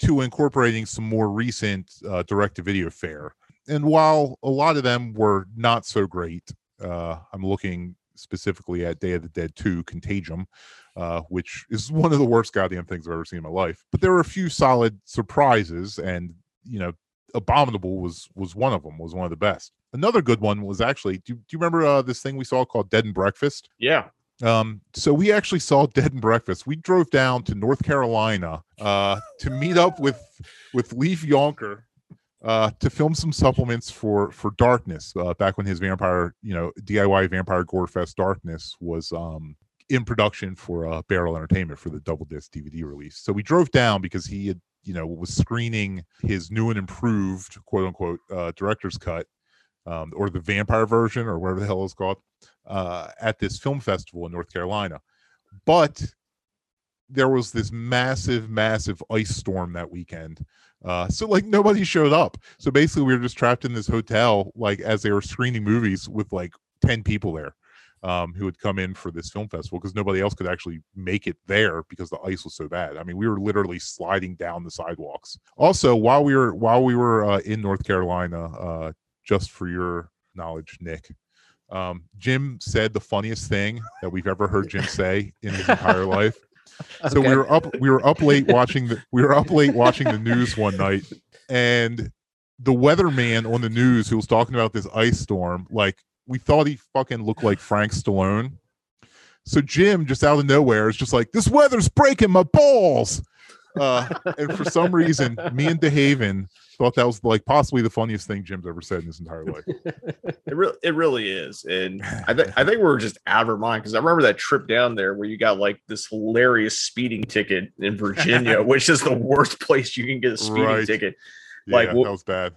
to incorporating some more recent uh, direct to video fare. And while a lot of them were not so great, uh, I'm looking specifically at Day of the Dead 2 Contagium, uh, which is one of the worst goddamn things I've ever seen in my life. But there were a few solid surprises, and you know, Abominable was was one of them. Was one of the best. Another good one was actually. Do, do you remember uh, this thing we saw called Dead and Breakfast? Yeah. Um, so we actually saw Dead and Breakfast. We drove down to North Carolina uh, to meet up with with Leif Jonker uh, to film some supplements for for Darkness. Uh, back when his vampire, you know, DIY Vampire Gore Fest Darkness was um, in production for uh, Barrel Entertainment for the double disc DVD release. So we drove down because he had, you know, was screening his new and improved quote unquote uh, director's cut um, or the vampire version or whatever the hell it's called uh, at this film festival in North Carolina. But there was this massive, massive ice storm that weekend. Uh, so like nobody showed up. So basically we were just trapped in this hotel, like as they were screening movies with like 10 people there. Um, who had come in for this film festival because nobody else could actually make it there because the ice was so bad. I mean, we were literally sliding down the sidewalks. Also, while we were while we were uh, in North Carolina, uh, just for your knowledge, Nick, um, Jim said the funniest thing that we've ever heard Jim say in his entire life. So we were up we were up late watching the we were up late watching the news one night and the weatherman on the news who was talking about this ice storm, like we thought he fucking looked like Frank Stallone. So Jim, just out of nowhere, is just like, "This weather's breaking my balls," uh, and for some reason, me and DeHaven thought that was like possibly the funniest thing Jim's ever said in his entire life. It really, it really is, and I think I think we were just out of our mind because I remember that trip down there where you got like this hilarious speeding ticket in Virginia, which is the worst place you can get a speeding Right. ticket. Yeah, Like that was bad.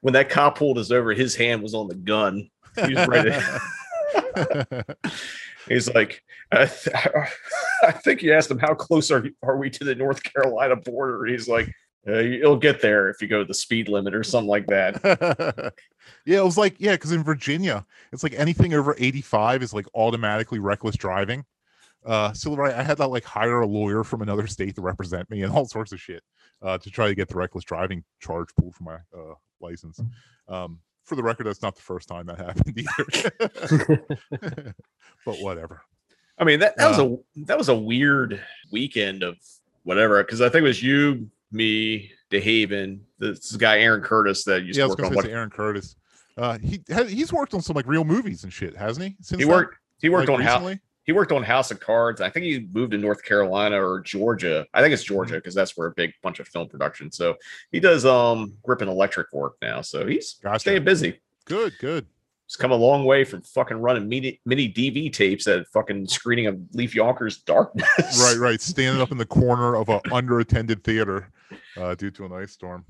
when that cop pulled us over, his hand was on the gun. He was ready. He's like, I, th- I think you asked him how close are are we to the North Carolina border. He's like, uh, you'll get there if you go the speed limit or something like that. yeah, it was like yeah, because in Virginia, it's like anything over eighty-five is like automatically reckless driving. Uh, so right, I had to like hire a lawyer from another state to represent me and all sorts of shit uh, to try to get the reckless driving charge pulled from my uh, license. Um, for the record, that's not the first time that happened either. but whatever. I mean that, that was Uh, a that was a weird weekend of whatever because I think it was you, me, DeHaven, this guy Aaron Curtis that used Yeah, to work on what Aaron Curtis. Uh, he he's worked on some like real movies and shit, hasn't he? Since he worked he worked Like, on recently? He worked on House of Cards. I think he moved to North Carolina or Georgia. I think it's Georgia Mm-hmm. because that's where a big bunch of film production. So he does um grip and electric work now. So he's staying busy. Good, good. He's come a long way from fucking running mini mini DV tapes at fucking screening of Leif Jonker's Darkness. right, right. Standing up in the corner of a underattended theater uh, due to an ice storm.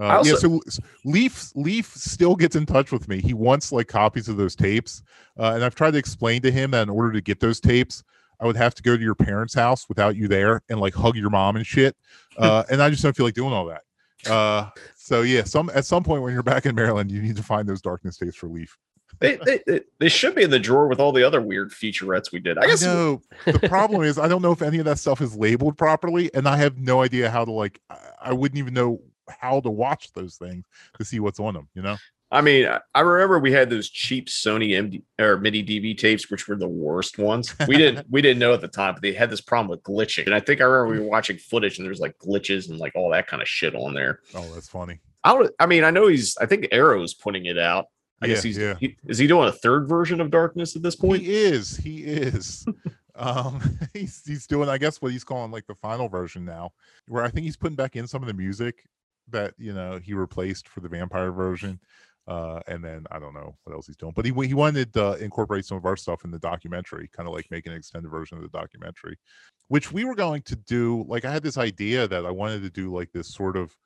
Uh, I yeah, so Leif Leif still gets in touch with me. He wants like copies of those tapes, uh, and I've tried to explain to him that in order to get those tapes, I would have to go to your parents' house without you there and like hug your mom and shit. Uh, and I just don't feel like doing all that. Uh, so yeah, some at some point when you're back in Maryland, you need to find those darkness tapes for Leif. they, they, they, should be in the drawer with all the other weird featurettes we did. I guess know. The problem is I don't know if any of that stuff is labeled properly, and I have no idea how to like. I- I wouldn't even know how to watch those things to see what's on them. You know? I mean, I- remember we had those cheap Sony MD or MIDI DV tapes, which were the worst ones. We didn't we didn't know at the time, but they had this problem with glitching. And I think I remember we were watching footage and there's like glitches and like all that kind of shit on there. Oh, that's funny. I don't. I mean, I know he's. I think Arrow's putting it out. I guess he's. yeah. He, is he doing a third version of Darkness at this point? He is. He is. um, he's he's doing I guess what he's calling like the final version now, where I think he's putting back in some of the music that you know he replaced for the vampire version. Uh, and then I don't know what else he's doing, but he he wanted to incorporate some of our stuff in the documentary, kind of like make an extended version of the documentary, which we were going to do. Like I had this idea that I wanted to do like this sort of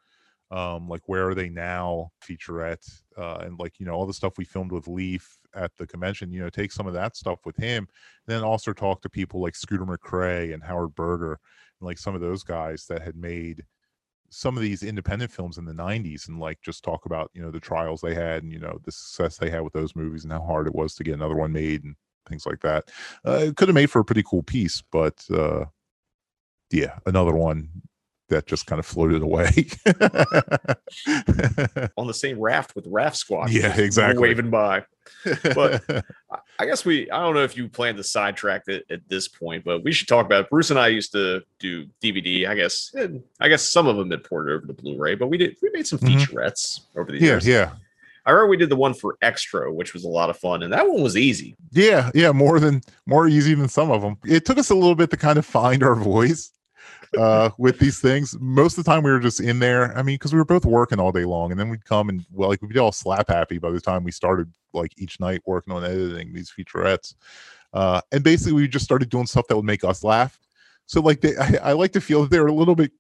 um like where are they now featurette uh and like you know all the stuff we filmed with leif at the convention you know take some of that stuff with him then also talk to people like scooter mccrae and howard berger and like some of those guys that had made some of these independent films in the 90s and like just talk about you know the trials they had and you know the success they had with those movies and how hard it was to get another one made and things like that. Uh, it could have made for a pretty cool piece but uh yeah another one that just kind of floated away on the same raft with Raft Squad. Yeah, exactly. Waving by. But I- guess we, I don't know if you plan to sidetrack it at this point, but we should talk about it. Bruce and I used to do DVD. I guess, and I guess some of them had ported over to Blu ray, but we did, we made some Mhm. featurettes over the yeah years. yeah I remember we did the one for Extra, which was a lot of fun, and that one was easy. Yeah, yeah, more than more easy than some of them. It took us a little bit to kind of find our voice uh with these things. Most of the time we were just in there. I mean, because we were both working all day long, and then we'd come and well, like we'd be all slap happy by the time we started like each night working on editing these featurettes. Uh and basically we just started doing stuff that would make us laugh. So like they I, I like to feel that they were a little bit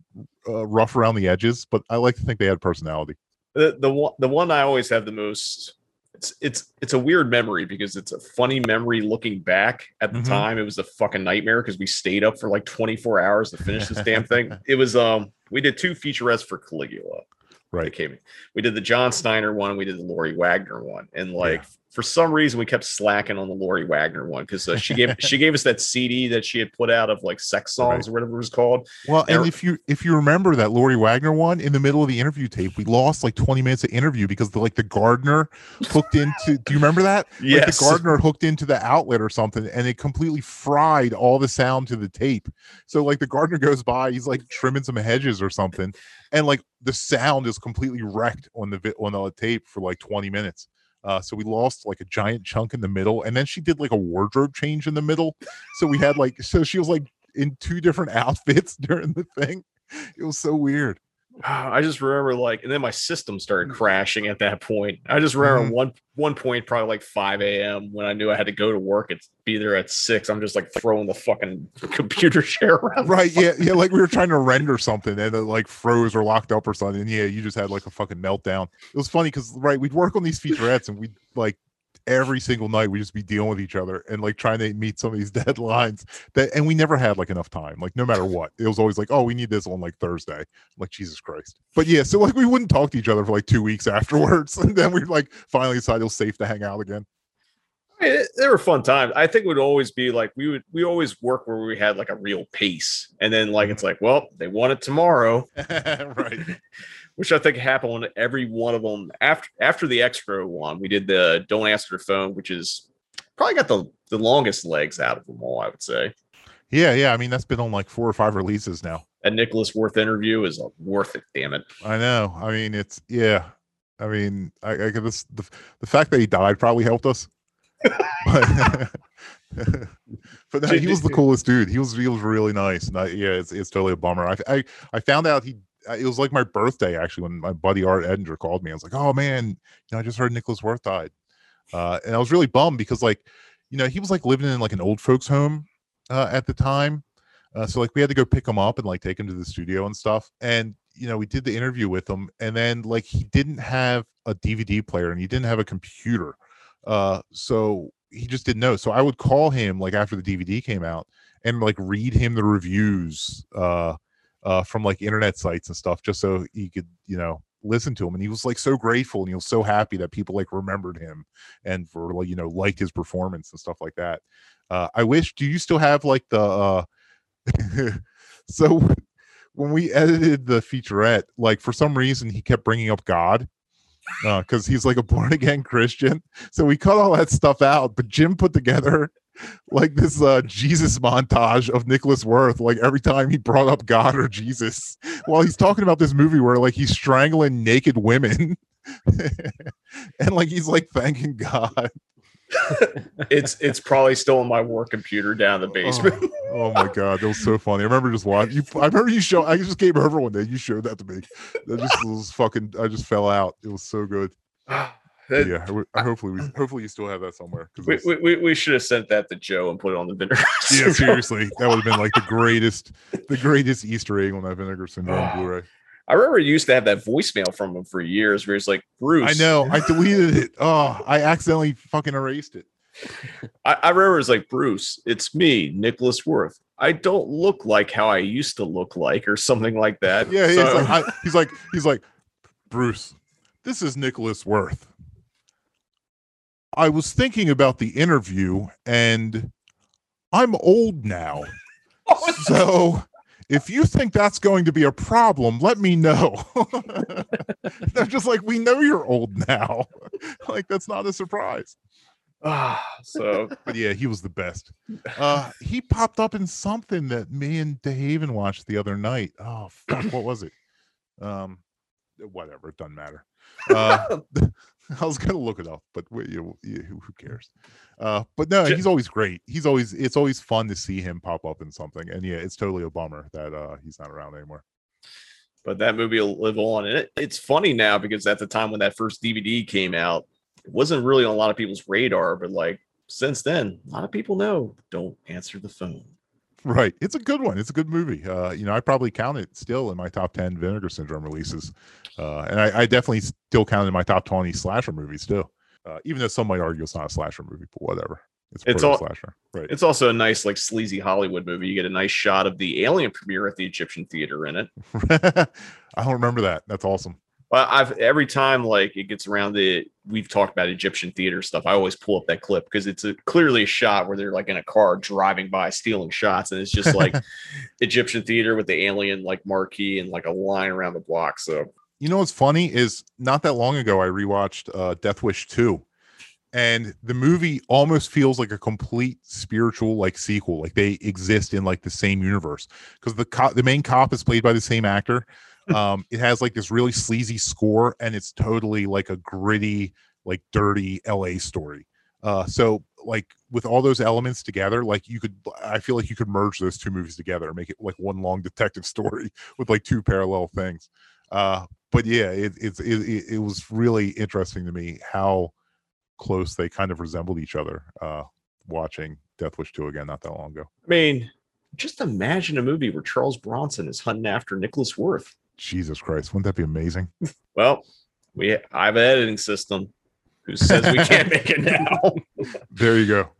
uh, rough around the edges, but I like to think they had personality. The the one the one I always have the most. It's it's it's a weird memory because it's a funny memory looking back. At the Mhm. time, it was a fucking nightmare because we stayed up for like 24 hours to finish this damn thing. It was um we did two featurettes for Caligula. Right. Came. We did the John Steiner one, we did the Lori Wagner one, and like for some reason we kept slacking on the Lori Wagner one because uh, she gave she gave us that CD that she had put out of like sex songs or whatever it was called. Well, and And- if you if you remember that Lori Wagner one in the middle of the interview tape, we lost like 20 minutes of interview because the like the gardener hooked into do you remember that? Like Yes. the gardener hooked into the outlet or something and it completely fried all the sound to the tape. So like the gardener goes by, he's like trimming some hedges or something, and like the sound is completely wrecked on the on the tape for like 20 minutes. Uh, so we lost like a giant chunk in the middle, and then she did like a wardrobe change in the middle. So we had like so she was like in two different outfits during the thing. It was so weird. I just remember like, and then my system started crashing at that point. I just remember Mhm. one one point, probably like 5 a.m. when I knew I had to go to work and be there at six. I'm just like throwing the fucking computer chair around. Right? Yeah, yeah. Like we were trying to render something and it like froze or locked up or something. And yeah, you just had like a fucking meltdown. It was funny because right, we'd work on these featurettes and we'd like every single night we'd just be dealing with each other and like trying to meet some of these deadlines that and we never had like enough time like no matter what. It was always like oh we need this on like thursday. Like jesus christ. But yeah so like we wouldn't talk to each other for like two weeks afterwards and then we'd like finally decide it was safe to hang out again. They were fun times. I think it would always be like we would we always work where we had like a real pace, and then like mm-hmm. it's like, well, they want it tomorrow, right? Which I think happened on every one of them after after the extra one. We did the don't answer the phone, which is probably got the the longest legs out of them all. I would say. yeah yeah i mean that's been on like four or five releases now A Nicholas Worth interview is worth it. Damn it. I know. I mean, it's yeah. I mean, I, I this the, the fact that he died probably helped us. but but no, he was the coolest dude. He was he was really nice. And I, yeah, it's it's totally a bummer. I I, I found out he it was like my birthday actually when my buddy Art Ettinger called me. I was like, oh man, you know, I just heard Nicholas Worth died, uh, and I was really bummed because like, you know, he was like living in like an old folks home uh, at the time. Uh, so like we had to go pick him up and like take him to the studio and stuff. And you know, we did the interview with him, and then like he didn't have a DVD player and he didn't have a computer. Uh, so he just didn't know. So I would call him like after the DVD came out and like read him the reviews uh uh from like internet sites and stuff just so he could, you know, listen to him. And he was like so grateful and he was so happy that people like remembered him and for like, you know, liked his performance and stuff like that. Uh I wish do you still have like the uh so when we edited the featurette, like for some reason he kept bringing up God because he's like a born again Christian. So we cut all that stuff out, but Jim put together like this uh Jesus montage of Nicholas Worth, like every time he brought up God or Jesus while he's talking about this movie where like he's strangling naked women and like he's like thanking God. it's it's probably still on my work computer down in the basement. Oh my god, that was so funny. I remember just watching you. I remember you show. I just came over one day. You showed that to me. That just was fucking. I just fell out. It was so good. That- yeah. I hopefully, we hopefully you still have that somewhere. we, we, we, we should have sent that to Joe and put it on the vinegar. yeah, seriously, that would have been like the greatest, the greatest Easter egg on that Vinegar Syndrome ah. Blu-ray. I remember you used to have that voicemail from him for years where he's like, Bruce. I know. I deleted it. Oh, I accidentally fucking erased it. I, I remember it's like, Bruce, it's me, Nicholas Worth. I don't look like how I used to look like, or something like that. Yeah, he's like, I, he's like, he's like, Bruce, this is Nicholas Worth. I was thinking about the interview, and I'm old now. so if you think that's going to be a problem, let me know. They're just like, we know you're old now. like, that's not a surprise. Ah, so but yeah, he was the best. Uh he popped up in something that me and DeHaven watched the other night. Oh fuck, what was it? Um whatever, it doesn't matter. Uh I was gonna look it up, but wait, you know, who, who cares? Uh but no, he's always great. He's always it's always fun to see him pop up in something. And yeah, it's totally a bummer that uh he's not around anymore. but that movie will live on. And it, it's funny now because at the time when that first DVD came out, it wasn't really on a lot of people's radar, but like since then, a lot of people know don't answer the phone. Right. It's a good one. It's a good movie. Uh, you know, I probably count it still in my top 10 Vinegar Syndrome releases. Uh, and I, I definitely still count it in my top 20 slasher movies too. Uh, even though some might argue it's not a slasher movie, but whatever. It's, It's all slasher. Right. It's also a nice, like sleazy Hollywood movie. You get a nice shot of the Alien premiere at the Egyptian Theater in it. I don't remember that. That's awesome. But I've every time like it gets around the we've talked about Egyptian theater stuff. I always pull up that clip because it's a clearly a shot where they're like in a car driving by stealing shots, and it's just like Egyptian theater with the alien like marquee and like a line around the block. So You know what's funny is not that long ago I rewatched uh, Death Wish 2 and the movie almost feels like a complete spiritual like sequel like they exist in like the same universe because the cop the main cop is played by the same actor um it has like this really sleazy score and it's totally like a gritty like dirty la story. Uh so like with all those elements together like you could i feel like you could merge those two movies together make it like one long detective story with like two parallel things. Uh but yeah it it's it, it, it was really interesting to me how close they kind of resembled each other uh watching death wish 2 again not that long ago. I mean, just imagine a movie where Charles Bronson is hunting after Nicholas Worth. Jesus christ wouldn't that be amazing Well, we I have an editing system who says we can't make it now. there you go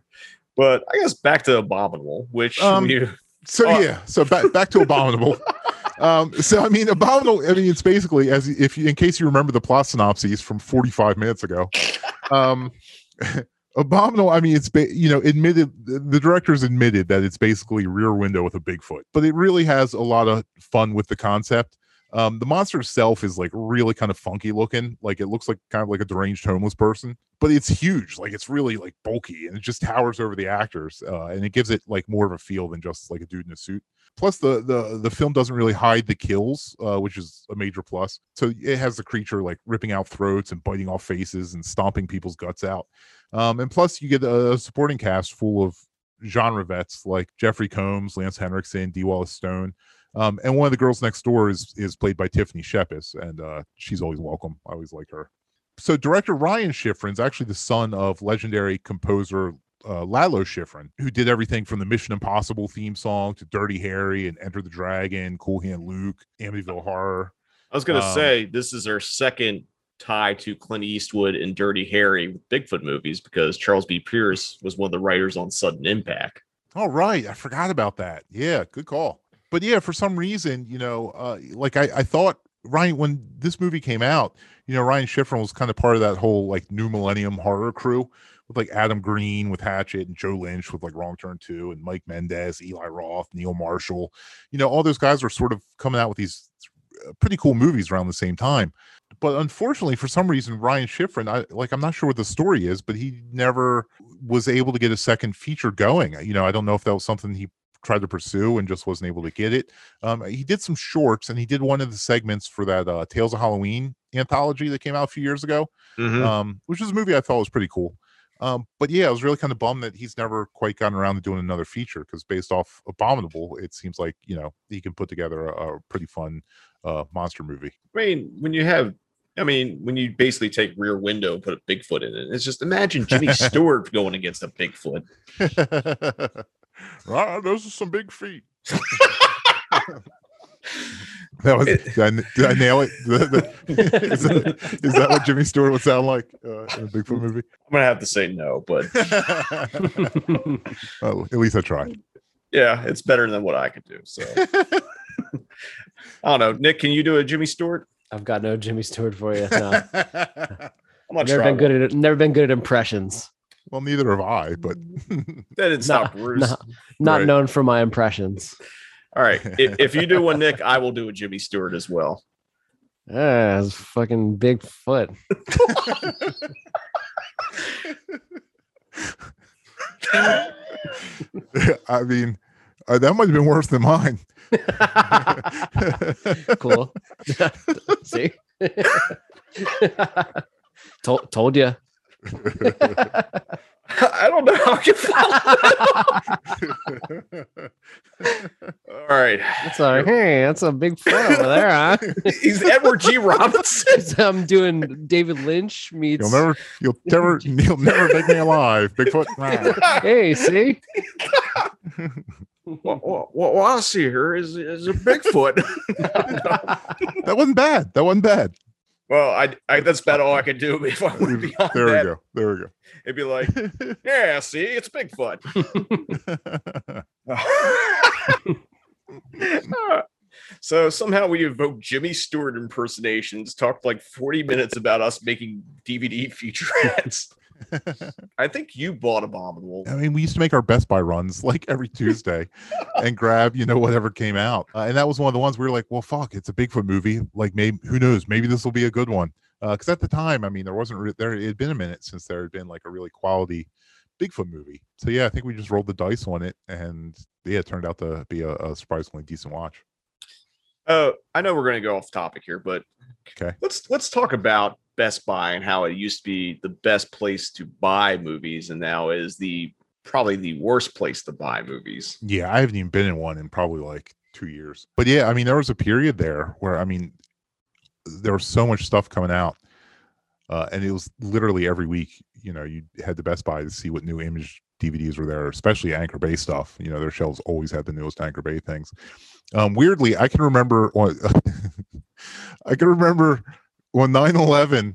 But I guess back to Abominable, which Um, we, so Oh. yeah so back back to abominable um so i mean abominable i mean it's basically as if you in case you remember the plot synopses from 45 minutes ago um abominable i mean it's ba- you know admitted the the directors admitted that it's basically rear window with a bigfoot but it really has a lot of fun with the concept um the monster itself is like really kind of funky looking. Like it looks like kind of like a deranged homeless person but it's huge. Like it's really like bulky and it just towers over the actors uh, and it gives it like more of a feel than just like a dude in a suit. Plus the the the film doesn't really hide the kills uh, which is a major plus. So it has the creature like ripping out throats and biting off faces and stomping people's guts out. Um, and plus you get a supporting cast full of genre vets like jeffrey combs lance henriksen dee Wallace stone um, and one of the girls next door is is played by tiffany shepis and uh, she's always welcome i always like her so director Ryan Schifrin's actually the son of legendary composer uh, Lalo Schifrin, who did everything from the Mission Impossible theme song to Dirty Harry and Enter the Dragon, Cool Hand Luke, Amityville Horror. I was gonna Um, say this is our second tie to Clint Eastwood and Dirty Harry with Bigfoot movies because Charles B. Pierce was one of the writers on Sudden Impact. All right. I forgot about that. Yeah, good call. But yeah, for some reason, you know, uh, like I, I thought Ryan, when this movie came out, you know, Ryan Schifrin was kind of part of that whole like new millennium horror crew with like Adam Green with Hatchet and Joe Lynch with like Wrong Turn 2 and Mike Mendez, Eli Roth, Neil Marshall. You know, all those guys were sort of coming out with these uh, pretty cool movies around the same time. But unfortunately, for some reason, Ryan Schifrin, I like I'm not sure what the story is, but he never was able to get a second feature going. You know, I don't know if that was something he tried to pursue and just wasn't able to get it. Um, he did some shorts and he did one of the segments for that uh, Tales of Halloween anthology that came out a few years ago, Mhm. um, which was a movie I thought was pretty cool. Um, but yeah, I was really kind of bummed that he's never quite gotten around to doing another feature because based off Abominable, it seems like you know he can put together a, a pretty fun uh, monster movie. I mean, when you have, I mean, when you basically take Rear Window and put a Bigfoot in it, it's just imagine Jimmy Stewart going against a Bigfoot. Ah, those are some big feet. That was did I, did I nail it? The- the- is, that, is that what Jimmy Stewart would sound like uh, in a Bigfoot movie? I'm gonna have to say no, but Oh, at least I tried. yeah, it's better than what I could do. So I don't know. Nick, can you do a Jimmy Stewart? I've got no Jimmy Stewart for you. No. I'm not never try been good at never been good at impressions. Well, neither have I, but That didn't stop Bruce. Not, not Right. known for my impressions. All right. If, if you do one, Nick, I will do a Jimmy Stewart as well. Ah, it's fucking big foot. I mean, uh, that might have been worse than mine. cool. See? told, told you. I don't know how you follow that. All right. It's like, hey, that's a big foot over there, huh? He's Edward G. Robinson. I'm doing David Lynch meets. You'll never, you'll never, you'll never make me alive, Bigfoot. Hey, see? what, what, what I see here is, is a Bigfoot. That wasn't bad. That wasn't bad. Well, I, I that's about all I could do if I went beyond There we that. go. There we go. It'd be like, yeah, see, it's Bigfoot. Uh, so somehow we evoked Jimmy Stewart impersonations, talked like 40 minutes about us making DVD featurettes. I think you bought Abominable. I mean, we used to make our Best Buy runs like every Tuesday and grab, you know, whatever came out. Uh, and that was one of the ones we were like, well, fuck, it's a Bigfoot movie. Like, maybe, who knows? Maybe this will be a good one. Because at the time, I mean, there wasn't, re- there, it had been a minute since there had been like a really quality Bigfoot movie. So yeah, I think we just rolled the dice on it. And yeah, it turned out to be a, a surprisingly decent watch. Uh, I know we're going to go off topic here, but Okay. let's let's talk about Best Buy and how it used to be the best place to buy movies, and now is the probably the worst place to buy movies. Yeah, I haven't even been in one in probably like two years. But yeah, I mean, there was a period there where I mean, there was so much stuff coming out, uh, and it was literally every week. You know, you had the Best Buy to see what new image DVDs were there, especially Anchor Bay stuff. You know, their shelves always had the newest Anchor Bay things. Um, weirdly, I can remember. I can remember when 9/11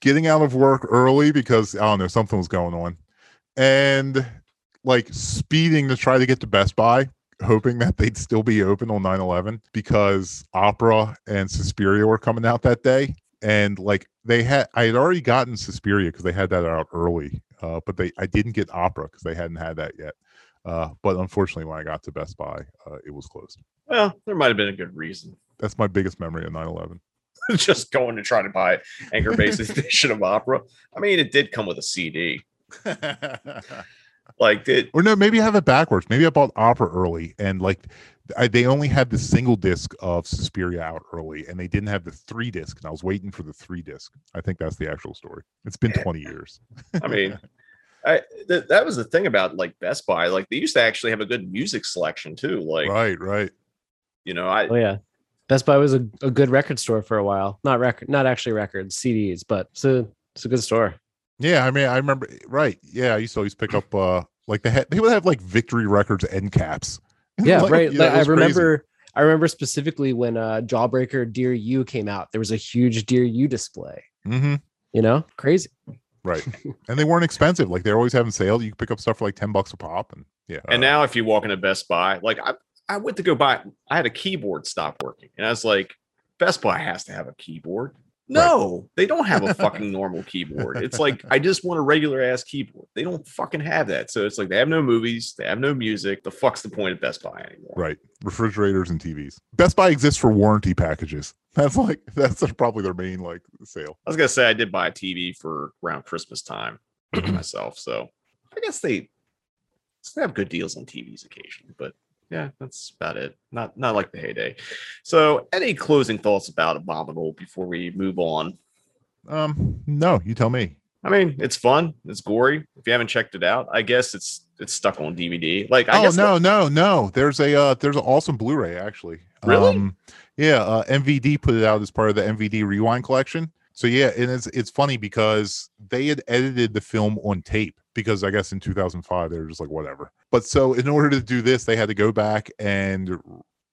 getting out of work early because I don't know something was going on, and like speeding to try to get to Best Buy, hoping that they'd still be open on 9/11 because Opera and Suspiria were coming out that day, and like they had, I had already gotten Suspiria because they had that out early, uh, but they I didn't get Opera because they hadn't had that yet. Uh, but unfortunately, when I got to Best Buy, uh, it was closed. Well, there might have been a good reason. That's my biggest memory of 9/11. Just going to try to buy Anchor Bay's edition of Opera. I mean, it did come with a CD. like did or no, maybe I have it backwards. Maybe I bought Opera early, and like I, they only had the single disc of Suspiria out early, and they didn't have the three disc, and I was waiting for the three disc. I think that's the actual story. It's been 20 years. I mean, I th- that was the thing about like Best Buy. Like they used to actually have a good music selection too. Like right, right. You know, I Oh yeah. Best Buy was a, a good record store for a while. Not record, not actually records, CDs, but it's a it's a good store. Yeah, I mean, I remember. Right. Yeah, I used to always pick up uh like they had they would have like Victory Records end caps. Yeah, Like, right. yeah, Like, I was crazy. remember I remember specifically when uh Jawbreaker Dear You came out. There was a huge Dear You display. Mhm. You know, crazy. Right. and they weren't expensive. Like they're always having sales. You could pick up stuff for like 10 bucks a pop. And yeah. and now if you walk into Best Buy, like I I went to go buy I had a keyboard stop working. And I was like, Best Buy has to have a keyboard. No, they don't have a fucking normal keyboard. It's like I just want a regular ass keyboard. They don't fucking have that. So it's like they have no movies, they have no music. The fuck's the point of Best Buy anymore? Right. Refrigerators and TVs. Best Buy exists for warranty packages. That's like that's probably their main like sale. I was gonna say I did buy a TV for around Christmas time myself, so I guess they they have good deals on TVs occasionally, but yeah, that's about it. Not not like the heyday. So, any closing thoughts about Abominable before we move on? Um, no, you tell me. I mean, it's fun. It's gory. If you haven't checked it out, I guess it's it's stuck on DVD. Like, I oh no, no, no. There's a uh there's an awesome Blu-ray actually. Really? Um, yeah, uh, MVD put it out as part of the MVD Rewind collection. So yeah, and it's it's funny because they had edited the film on tape because I guess in 2005 they were just like whatever. But so in order to do this, they had to go back and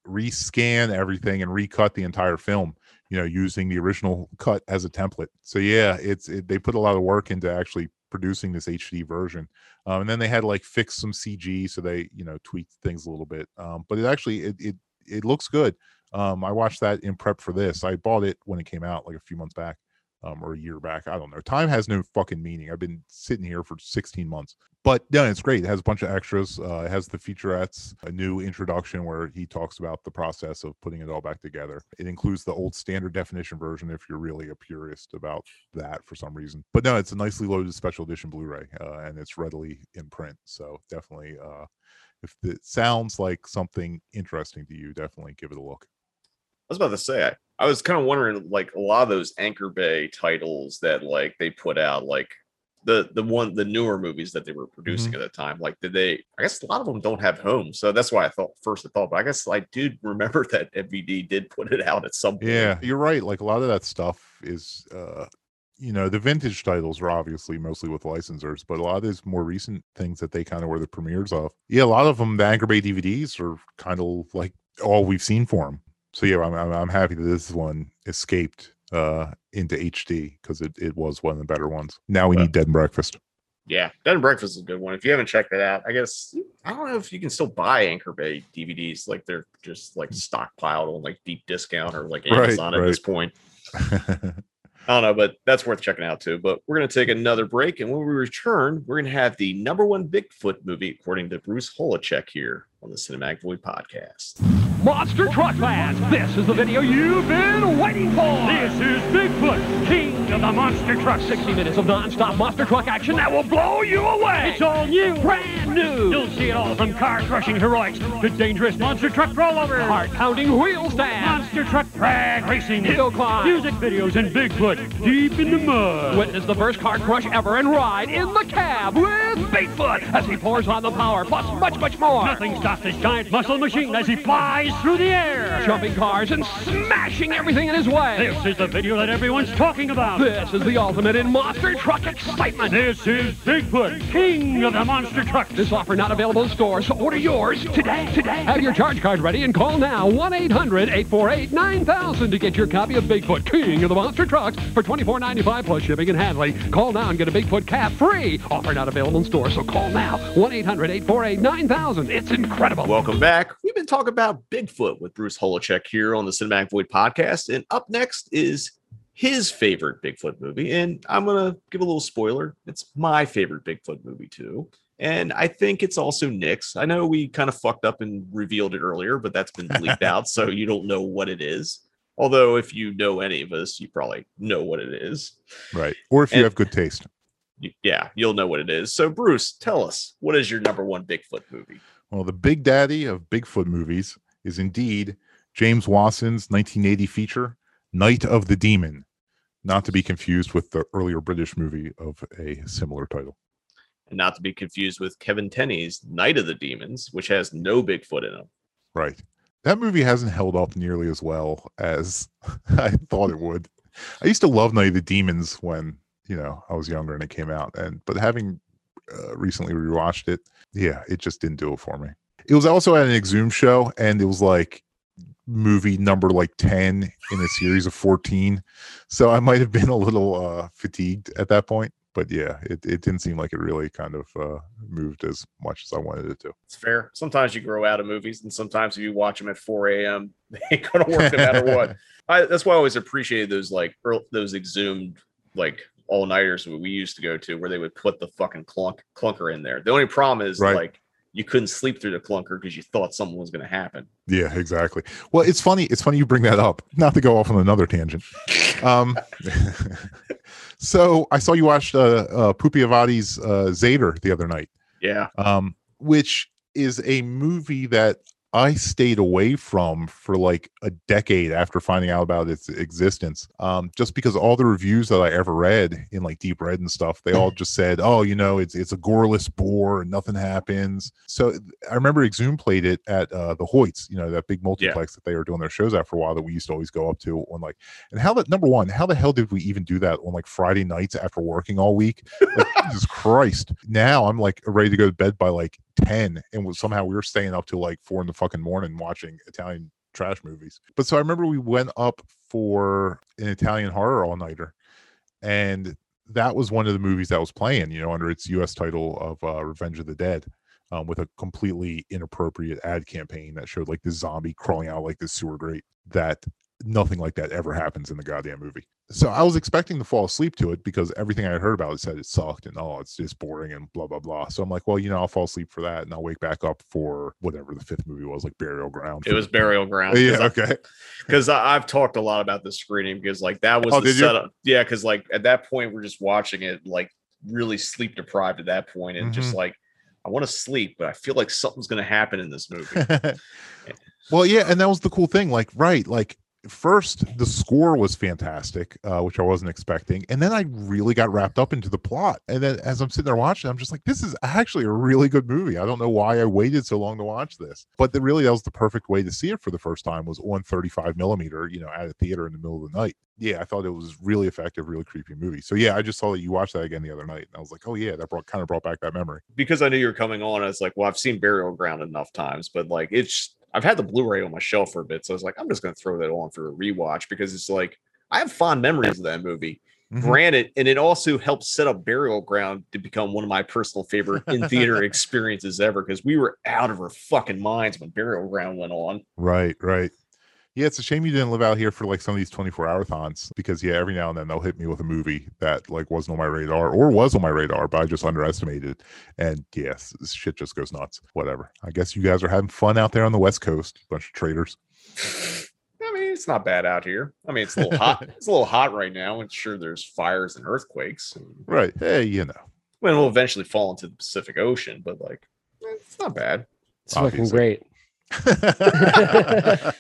rescan everything and recut the entire film. You know, using the original cut as a template. So yeah, it's it, they put a lot of work into actually producing this HD version. Um, and then they had like fix some CG, so they you know tweaked things a little bit. Um, but it actually it it it looks good. Um, I watched that in prep for this. I bought it when it came out, like a few months back, um, or a year back. I don't know. Time has no fucking meaning. I've been sitting here for 16 months, but yeah, it's great. It has a bunch of extras. Uh, it has the featurettes, a new introduction where he talks about the process of putting it all back together. It includes the old standard definition version if you're really a purist about that for some reason. But no, it's a nicely loaded special edition Blu-ray, uh, and it's readily in print. So definitely, uh, if it sounds like something interesting to you, definitely give it a look. I was about to say I, was kind of wondering like a lot of those Anchor Bay titles that like they put out like the the one the newer movies that they were producing at the time like did they I guess a lot of them don't have homes so that's why I thought first I thought but I guess I did remember that MVD did put it out at some point. Yeah, you're right. Like a lot of that stuff is, uh, you know, the vintage titles are obviously mostly with licensors, but a lot of these more recent things that they kind of were the premieres of. Yeah, a lot of them, the Anchor Bay DVDs are kind of like all we've seen for them. So yeah, I'm I'm, I'm happy that this one escaped uh into HD because it, it was one of the better ones. Now we need Dead and Breakfast. Yeah, Dead and Breakfast is a good one. If you haven't checked it out, I guess I don't know if you can still buy Anchor Bay DVDs. Like they're just like stockpiled on like deep discount or like Right, Amazon at right. this point. I don't know, but that's worth checking out too. But we're gonna take another break, and when we return, we're gonna have the number one Bigfoot movie according to Bruce Holecheck here on the Cinematic Void podcast. Monster Truck Fans, this is the video you've been waiting for. This is Bigfoot, king of the monster truck. 60 minutes of non-stop monster truck action that will blow you away. It's all new, brand new. You'll see it all from car-crushing heroics to dangerous monster truck rollovers, heart-pounding wheel stands, monster truck drag racing, hill climb, music videos, and Bigfoot deep in the mud. Witness the first car crush ever and ride in the cab with Bigfoot as he pours on the power, plus much, much more. Nothing stops this giant muscle machine as he flies through the air, jumping cars and smashing everything in his way. This is the video that everyone's talking about. This is the ultimate in monster truck excitement. This is Bigfoot, king of the monster trucks. This offer not available in stores, so order yours today. Today. Have your charge card ready and call now 1-800-848-9000 to get your copy of Bigfoot, king of the monster trucks for $24.95 plus shipping and handling. Call now and get a Bigfoot cap free. Offer not available in stores, so call now 1-800-848-9000. It's incredible. Welcome back. We've been talking about Bigfoot with Bruce Holecheck here on the Cinematic Void podcast. And up next is his favorite Bigfoot movie. And I'm going to give a little spoiler. It's my favorite Bigfoot movie, too. And I think it's also Nick's. I know we kind of fucked up and revealed it earlier, but that's been leaked out. So you don't know what it is. Although, if you know any of us, you probably know what it is. Right. Or if you have good taste. Yeah, you'll know what it is. So, Bruce, tell us what is your number one Bigfoot movie? Well, the big daddy of Bigfoot movies is indeed James Wasson's 1980 feature, Night of the Demon, not to be confused with the earlier British movie of a similar title. And not to be confused with Kevin Tenney's Night of the Demons, which has no Bigfoot in it. Right. That movie hasn't held up nearly as well as I thought it would. I used to love Night of the Demons when, you know, I was younger and it came out. And but having uh, recently rewatched it, yeah, it just didn't do it for me. It was also at an Exhume show and it was like movie number like 10 in a series of 14. So I might have been a little uh fatigued at that point. But yeah, it, it didn't seem like it really kind of uh moved as much as I wanted it to. It's fair. Sometimes you grow out of movies, and sometimes if you watch them at 4 a.m., they ain't gonna work no matter what. I, that's why I always appreciated those like earl those exhumed like all nighters we used to go to, where they would put the fucking clunk clunker in there. The only problem is Right. like you couldn't sleep through the clunker because you thought something was gonna happen. Yeah, exactly. Well, it's funny. It's funny you bring that up. Not to go off on another tangent. Um, so I saw you watched uh, uh, Pupi Avati's uh, Zeder the other night, Yeah. um, which is a movie that I stayed away from for like a decade after finding out about its existence. Um, just because all the reviews that I ever read in like Deep Red and stuff, they all just said, "Oh, you know, it's it's a goreless bore and nothing happens." So I remember Exhume played it at uh, the Hoyts, you know, that big multiplex that they were doing their shows at for a while that we used to always go up to on like. And how that number one, how the hell did we even do that on like Friday nights after working all week? Like, Jesus Christ! Now I'm like ready to go to bed by like ten, and was, somehow we were staying up till like four in the fucking morning watching Italian trash movies. But so I remember we went up for an Italian horror all nighter, and that was one of the movies that was playing, you know, under its U.S. title of uh, Revenge of the Dead. Um, with a completely inappropriate ad campaign that showed like the zombie crawling out like the sewer grate that nothing like that ever happens in the goddamn movie. So I was expecting to fall asleep to it because everything I had heard about it said it sucked and oh it's just boring and blah blah blah. So I'm like, well, you know, I'll fall asleep for that and I'll wake back up for whatever the fifth movie was, like Burial Ground. It was Burial Ground. Yeah, okay. Because I've talked a lot about the screening because like that was Oh, the did you? setup. Yeah, because like at that point we're just watching it like really sleep deprived at that point and just Mhm. like I want to sleep, but I feel like something's gonna happen in this movie. well, yeah, and that was the cool thing. Like, right, like first the score was fantastic, uh, which I wasn't expecting, and then I really got wrapped up into the plot. And then as I'm sitting there watching, I'm just like, this is actually a really good movie. I don't know why I waited so long to watch this, but the, really that was the perfect way to see it for the first time was on 35 millimeter, you know, at a theater in the middle of the night. Yeah, I thought it was really effective, really creepy movie. So yeah, I just saw that you watched that again the other night, and I was like, oh yeah, that brought kind of brought back that memory. because I knew you were coming on, I was like, well, I've seen Burial Ground enough times, but like it's I've had the Blu-ray on my shelf for a bit, so I was like, I'm just gonna throw that on for a rewatch because it's like I have fond memories of that movie. Mhm. Granted, and it also helped set up Burial Ground to become one of my personal favorite in theater experiences ever because we were out of our fucking minds when Burial Ground went on. Right, right. Yeah, it's a shame you didn't live out here for like some of these 24 hour thons because yeah, every now and then they'll hit me with a movie that like wasn't on my radar or was on my radar, but I just underestimated. And yes, this shit just goes nuts. Whatever. I guess you guys are having fun out there on the West Coast, bunch of traders. I mean, it's not bad out here. I mean, it's a little hot. It's a little hot right now, and sure, there's fires and earthquakes. And, Right. Hey, you know. well, we'll eventually fall into the Pacific Ocean, but like, it's not bad. It's fucking great.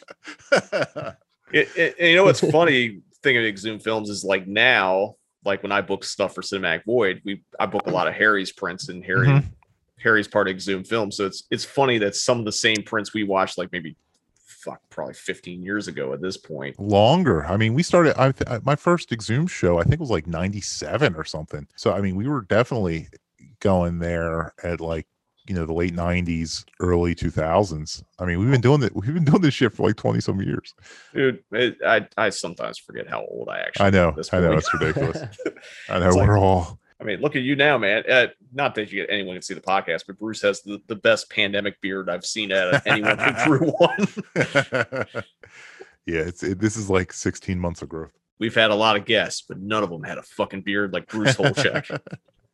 It, it- you know what's funny thing of Exhumed Films is like now, like when I book stuff for Cinematic Void, we I book a lot of Harry's prints and Harry Mhm. Harry's part of Exhumed Films. So it's it's funny that some of the same prints we watched like maybe fuck probably 15 years ago at this point. Longer. I mean, we started. I- my first Exhumed show, I think, it was like '97 or something. So I mean, we were definitely going there at like you know the late '90s, early 2000s. I mean, we've been doing that. We've been doing this shit for like 20 some years. Dude, it, I I sometimes forget how old I actually I know. I know. It's ridiculous. I know. It's we're all. I mean, look at you now, man. Uh, not that you get anyone can see the podcast, but Bruce has the, the best pandemic beard I've seen out of anyone who grew one. yeah, it's it, this is like 16 months of growth. We've had a lot of guests, but none of them had a fucking beard like Bruce Holecheck.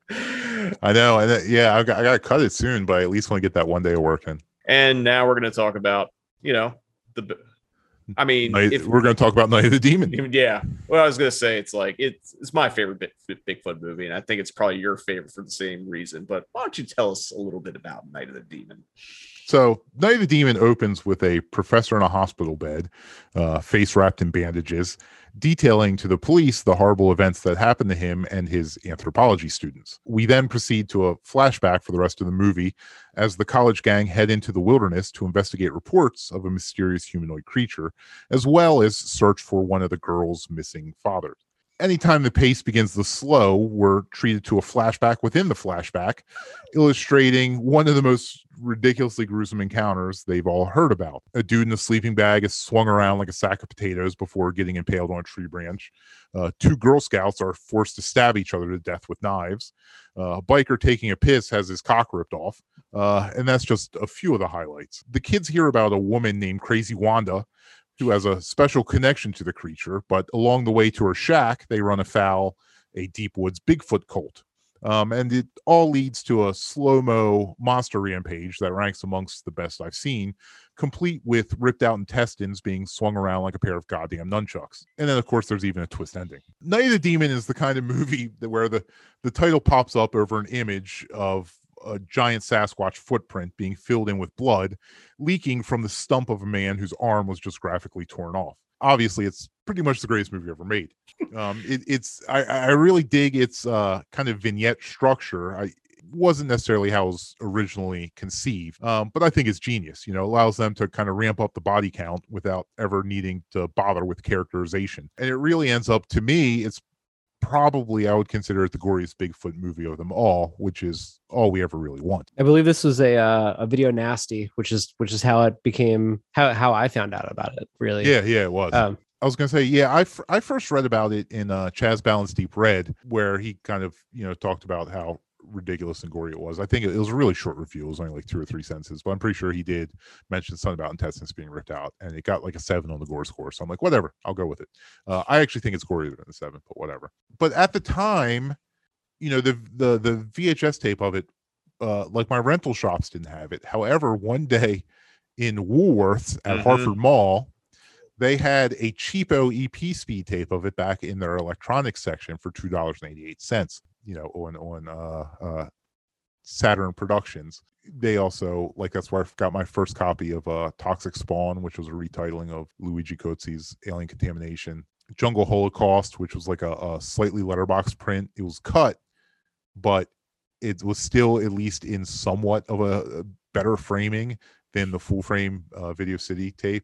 I know, and yeah, I got, I got to cut it soon, but I at least want to get that one day of work in. and now we're going to talk about, you know, the. I mean, Night- if we're going to talk about Night of the Demon. yeah. Well, I was going to say it's like it's it's my favorite Big, Bigfoot movie, and I think it's probably your favorite for the same reason. But why don't you tell us a little bit about Night of the Demon? So, Night of the Demon opens with a professor in a hospital bed, uh, face wrapped in bandages, detailing to the police the horrible events that happened to him and his anthropology students. We then proceed to a flashback for the rest of the movie as the college gang head into the wilderness to investigate reports of a mysterious humanoid creature, as well as search for one of the girl's missing fathers. Anytime the pace begins to slow, we're treated to a flashback within the flashback, illustrating one of the most ridiculously gruesome encounters they've all heard about. A dude in a sleeping bag is swung around like a sack of potatoes before getting impaled on a tree branch. Uh, two Girl Scouts are forced to stab each other to death with knives. Uh, a biker taking a piss has his cock ripped off. Uh, and that's just a few of the highlights. The kids hear about a woman named Crazy Wanda who has a special connection to the creature, but along the way to her shack, they run afoul a deep woods Bigfoot cult. Um, and it all leads to a slow mo monster rampage that ranks amongst the best I've seen, complete with ripped out intestines being swung around like a pair of goddamn nunchucks. And then, of course, there's even a twist ending. Night of the Demon is the kind of movie where the, the title pops up over an image of a giant Sasquatch footprint being filled in with blood, leaking from the stump of a man whose arm was just graphically torn off. Obviously, it's pretty much the greatest movie ever made. Um, it, it's I, I really dig its uh, kind of vignette structure. I wasn't necessarily how it was originally conceived, um, but I think it's genius. You know, allows them to kind of ramp up the body count without ever needing to bother with characterization, and it really ends up to me. It's probably I would consider it the goriest Bigfoot movie of them all, which is all we ever really want. I believe this was a uh, a video nasty, which is which is how it became how how I found out about it. Really, Yeah, yeah, it was. Um, I was gonna say, yeah, I, f- I first read about it in uh, Chas. Balun's Deep Red, where he kind of you know talked about how ridiculous and gory it was. I think it, it was a really short review; it was only like two or three sentences, but I'm pretty sure he did mention something about intestines being ripped out, and it got like a seven on the gore score. So I'm like, whatever, I'll go with it. Uh, I actually think it's gorier than a seven, but whatever. But at the time, you know, the the the VHS tape of it, uh, like my rental shops didn't have it. However, one day in Woolworths at Mhm. Hartford Mall, they had a cheapo EP speed tape of it back in their electronics section for two dollars and eighty eight cents. You know, on on uh, uh, Saturn Productions. They also like that's where I got my first copy of uh, Toxic Spawn, which was a retitling of Luigi Cozzi's Alien Contamination. Jungle Holocaust, which was like a, a slightly letterbox print. It was cut, but it was still at least in somewhat of a, a better framing than the full frame uh, Video City tape.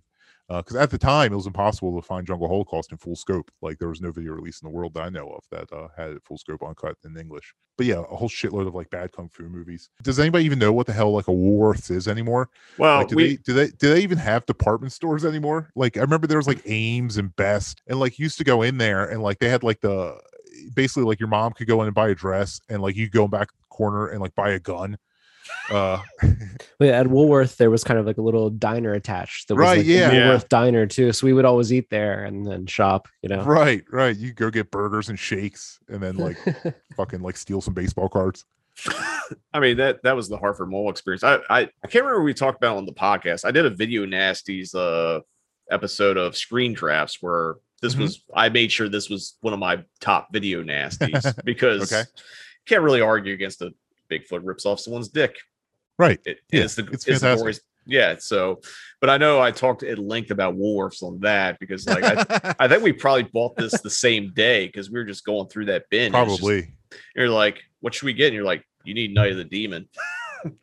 Because at the time, it was impossible to find Jungle Holocaust in full scope. Like there was no video release in the world that I know of that uh, had it full scope uncut in English. But yeah, a whole shitload of like bad kung fu movies. Does anybody even know what the hell like a Woolworths is anymore? Well, like, do we- they do they do they even have department stores anymore? Like I remember there was like Ames and Best, and like used to go in there and like they had like the basically like your mom could go in and buy a dress, and like you go back corner and like buy a gun. Uh, But at Woolworth, there was kind of like a little diner attached. That was Right, like yeah. Woolworth diner too. So we would always eat there and then shop. You know. right, right. You go get burgers and shakes, and then like fucking like steal some baseball cards. I mean that that was the Hartford Mall experience. I, I I can't remember what we talked about on the podcast. I did a video nasties uh episode of Screen Drafts where this Mhm. was I made sure this was one of my top video nasties because Okay. can't really argue against a Bigfoot rips off someone's dick. Right. It, Yeah, it's the it's it's the glorious- yeah. So, but I know I talked at length about Woolworths on that because like I, I think we probably bought this the same day because we were just going through that bin. it's just- Probably. you're like, what should we get? And you're like, you need Night of the Demon.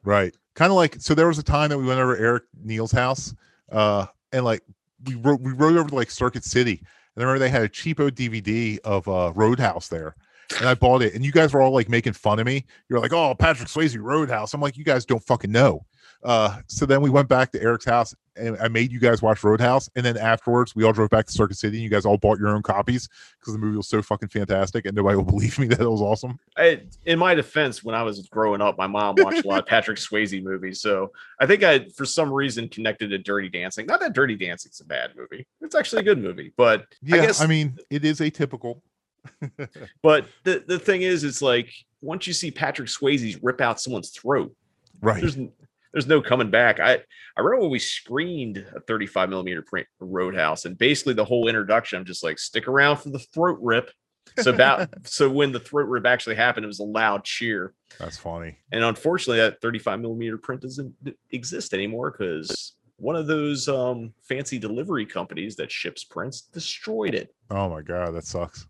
Right. Kind of like so there was a time that we went over to Eric Neal's house, uh, and like we rode we rode over to like Circuit City. And I remember they had a cheapo DVD of uh Roadhouse there. And I bought it, and you guys were all like making fun of me. You're like, "Oh, Patrick Swayze Roadhouse." I'm like, "You guys don't fucking know." Uh, so then we went back to Eric's house, and I made you guys watch Roadhouse. And then afterwards, we all drove back to Circuit City. And you guys all bought your own copies because the movie was so fucking fantastic, and nobody will believe me that it was awesome. I, in my defense, when I was growing up, my mom watched a lot of Patrick Swayze movies. So I think I, for some reason, connected to Dirty Dancing. Not that Dirty Dancing's a bad movie; it's actually a good movie. But Yeah, I guess, I mean, it is atypical. but the the thing is, it's like once you see Patrick Swayze rip out someone's throat, Right. there's there's no coming back. I I remember when we screened a 35 millimeter print Roadhouse, and basically the whole introduction, I'm just like, stick around for the throat rip. So about so when the throat rip actually happened, it was a loud cheer. That's funny. And unfortunately, that 35 millimeter print doesn't exist anymore because one of those um, fancy delivery companies that ships prints destroyed it. Oh my god, that sucks.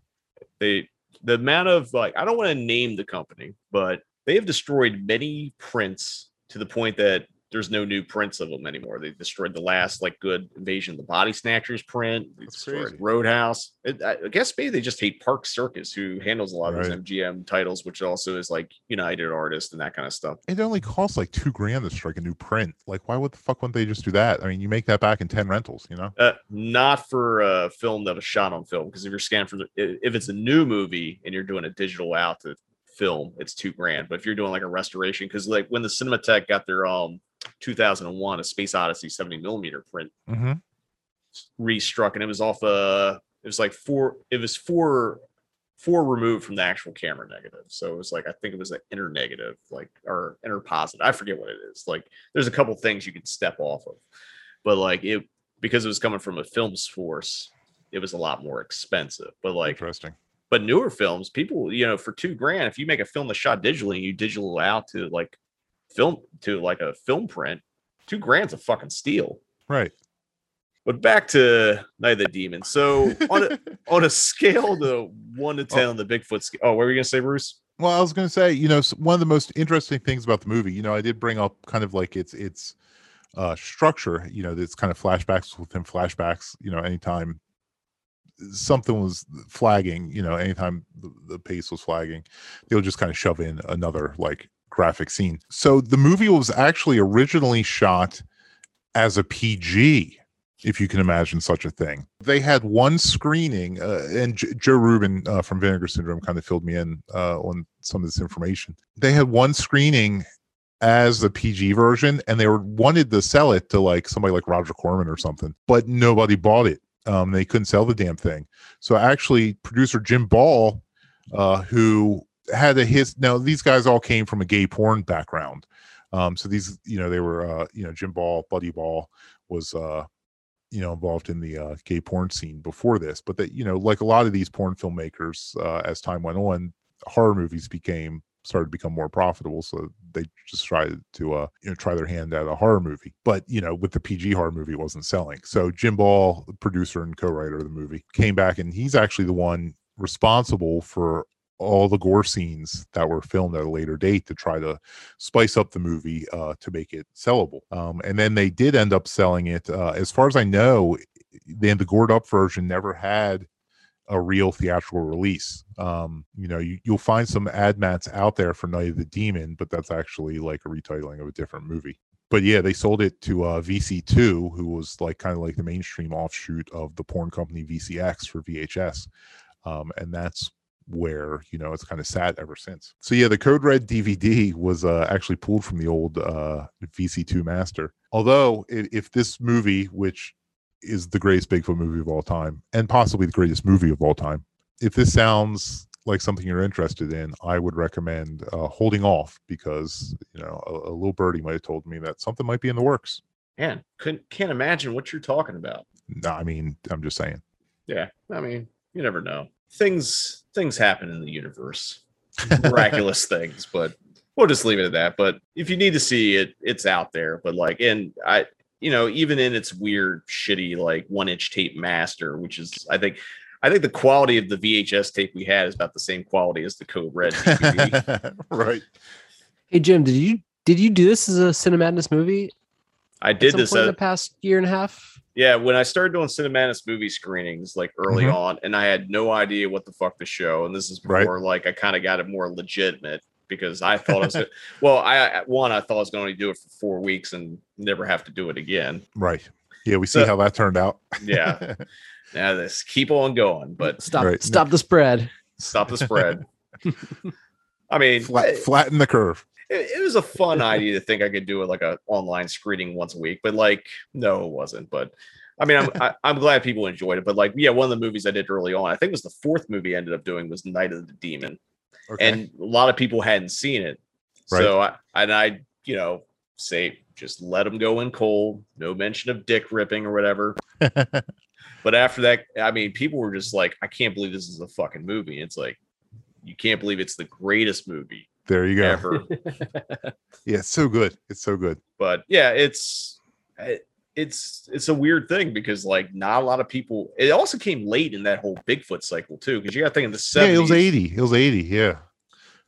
They the amount of like I don't want to name the company, but they have destroyed many prints to the point that there's no new prints of them anymore. They destroyed the last like good Invasion of the Body Snatchers print. They destroyed crazy. Roadhouse. It, I guess maybe they just hate Park Circus, who handles a lot of Right. those MGM titles, which also is like United Artists and that kind of stuff. It only costs like two grand to strike a new print. Like, why would the fuck wouldn't they just do that? I mean, you make that back in ten rentals, you know? Uh, not for a film that was shot on film because if you're scanning for the if it's a new movie and you're doing a digital out to film, it's two grand. But if you're doing like a restoration, because like when the Cinematheque got their um 2001 a Space Odyssey 70 millimeter print Mm-hmm. restruck, and it was off uh it was like four it was four four removed from the actual camera negative. So it was like I think it was an inner negative, like or inner positive. I forget what it is. Like there's a couple things you could step off of, but like it because it was coming from a film source, it was a lot more expensive. But like Interesting. but newer films, people, you know, for two grand, if you make a film that's shot digitally and you digital out to like film to like a film print, two grand's a fucking steal. Right. But back to Night of the Demon. So on a on a scale to one to ten on the Bigfoot scale. Oh, what were you gonna say, Bruce? Well, I was to say, you know, one of the most interesting things about the movie, you know, I did bring up kind of like its its uh structure, you know, this kind of flashbacks within flashbacks, you know, anytime something was flagging, you know, anytime the, the pace was flagging, they'll just kind of shove in another like graphic scene. So the movie was actually originally shot as a PG, if you can imagine such a thing. They had one screening, uh, and J- Joe Rubin uh, from Vinegar Syndrome kind of filled me in uh, on some of this information. They had one screening as the PG version, and they were wanted to sell it to like somebody like Roger Corman or something, but nobody bought it. Um, they couldn't sell the damn thing. So actually, producer Jim Ball, uh, who had a his now these guys all came from a gay porn background. Um, so these, you know, they were, uh, you know, Jim Ball, Buddy Ball was, uh, you know, involved in the uh, gay porn scene before this. But that, you know, like a lot of these porn filmmakers, uh, as time went on, horror movies became started to become more profitable. So they just tried to, uh, you know, try their hand at a horror movie. But you know, with the PG horror movie, it wasn't selling. So Jim Ball, producer and co-writer of the movie, came back, and he's actually the one responsible for all the gore scenes that were filmed at a later date to try to spice up the movie uh, to make it sellable. Um, and then they did end up selling it. Uh, as far as I know, then the gored up version never had a real theatrical release. Um, you know, you, you'll find some ad mats out there for Night of the Demon, but that's actually like a retitling of a different movie. But yeah, they sold it to uh, VC2, who was like kind of like the mainstream offshoot of the porn company VCX for VHS. Um, and that's where you know it's kind of sat ever since. So yeah, the Code Red DVD was uh, actually pulled from the old uh, VC2 master. Although i if this movie, which is the greatest Bigfoot movie of all time, and possibly the greatest movie of all time, if this sounds like something you're interested in, I would recommend uh, holding off because you know a, a little birdie might have told me that something might be in the works. Man, couldn't can't imagine what you're talking about. No, I mean I'm just saying. Yeah, I mean, you never know. Things things happen in the universe, miraculous things, but we'll just leave it at that. But if you need to see it, it's out there. But like, and I, you know, even in its weird, shitty, like one inch tape master, which is, I think, I think the quality of the VHS tape we had is about the same quality as the Code Red. Right. Hey Jim, did you did you do this as a Cinemadness movie? I did this. point in the past year and a half. Yeah, when I started doing Cinemadness movie screenings like early Mhm. on, and I had no idea what the fuck to show, and this is Right. before like I kind of got it more legitimate because I thought I was well, I one I thought I was going to do it for four weeks and never have to do it again. Right. Yeah, we see So- how that turned out. Yeah, now this keep on going, but Stop Right. stop the spread. stop the spread. I mean, Flat, flatten the curve. It, it was a fun idea to think I could do it like a online screening once a week, but like no, it wasn't. But I mean, I'm I, I'm glad people enjoyed it. But like, yeah, one of the movies I did early on, I think it was the fourth movie I ended up doing was Night of the Demon, Okay. and a lot of people hadn't seen it. So I and I, you know, say just let them go in cold, no mention of dick ripping or whatever. But after that, I mean, people were just like, I can't believe this is a fucking movie. It's like, you can't believe it's the greatest movie there you go. ever. Yeah, it's so good. It's so good. but yeah, it's it's it's a weird thing because like not a lot of people. It also came late in that whole Bigfoot cycle too, because you got to think in the seventies. Yeah, it was 80. It was 80. Yeah.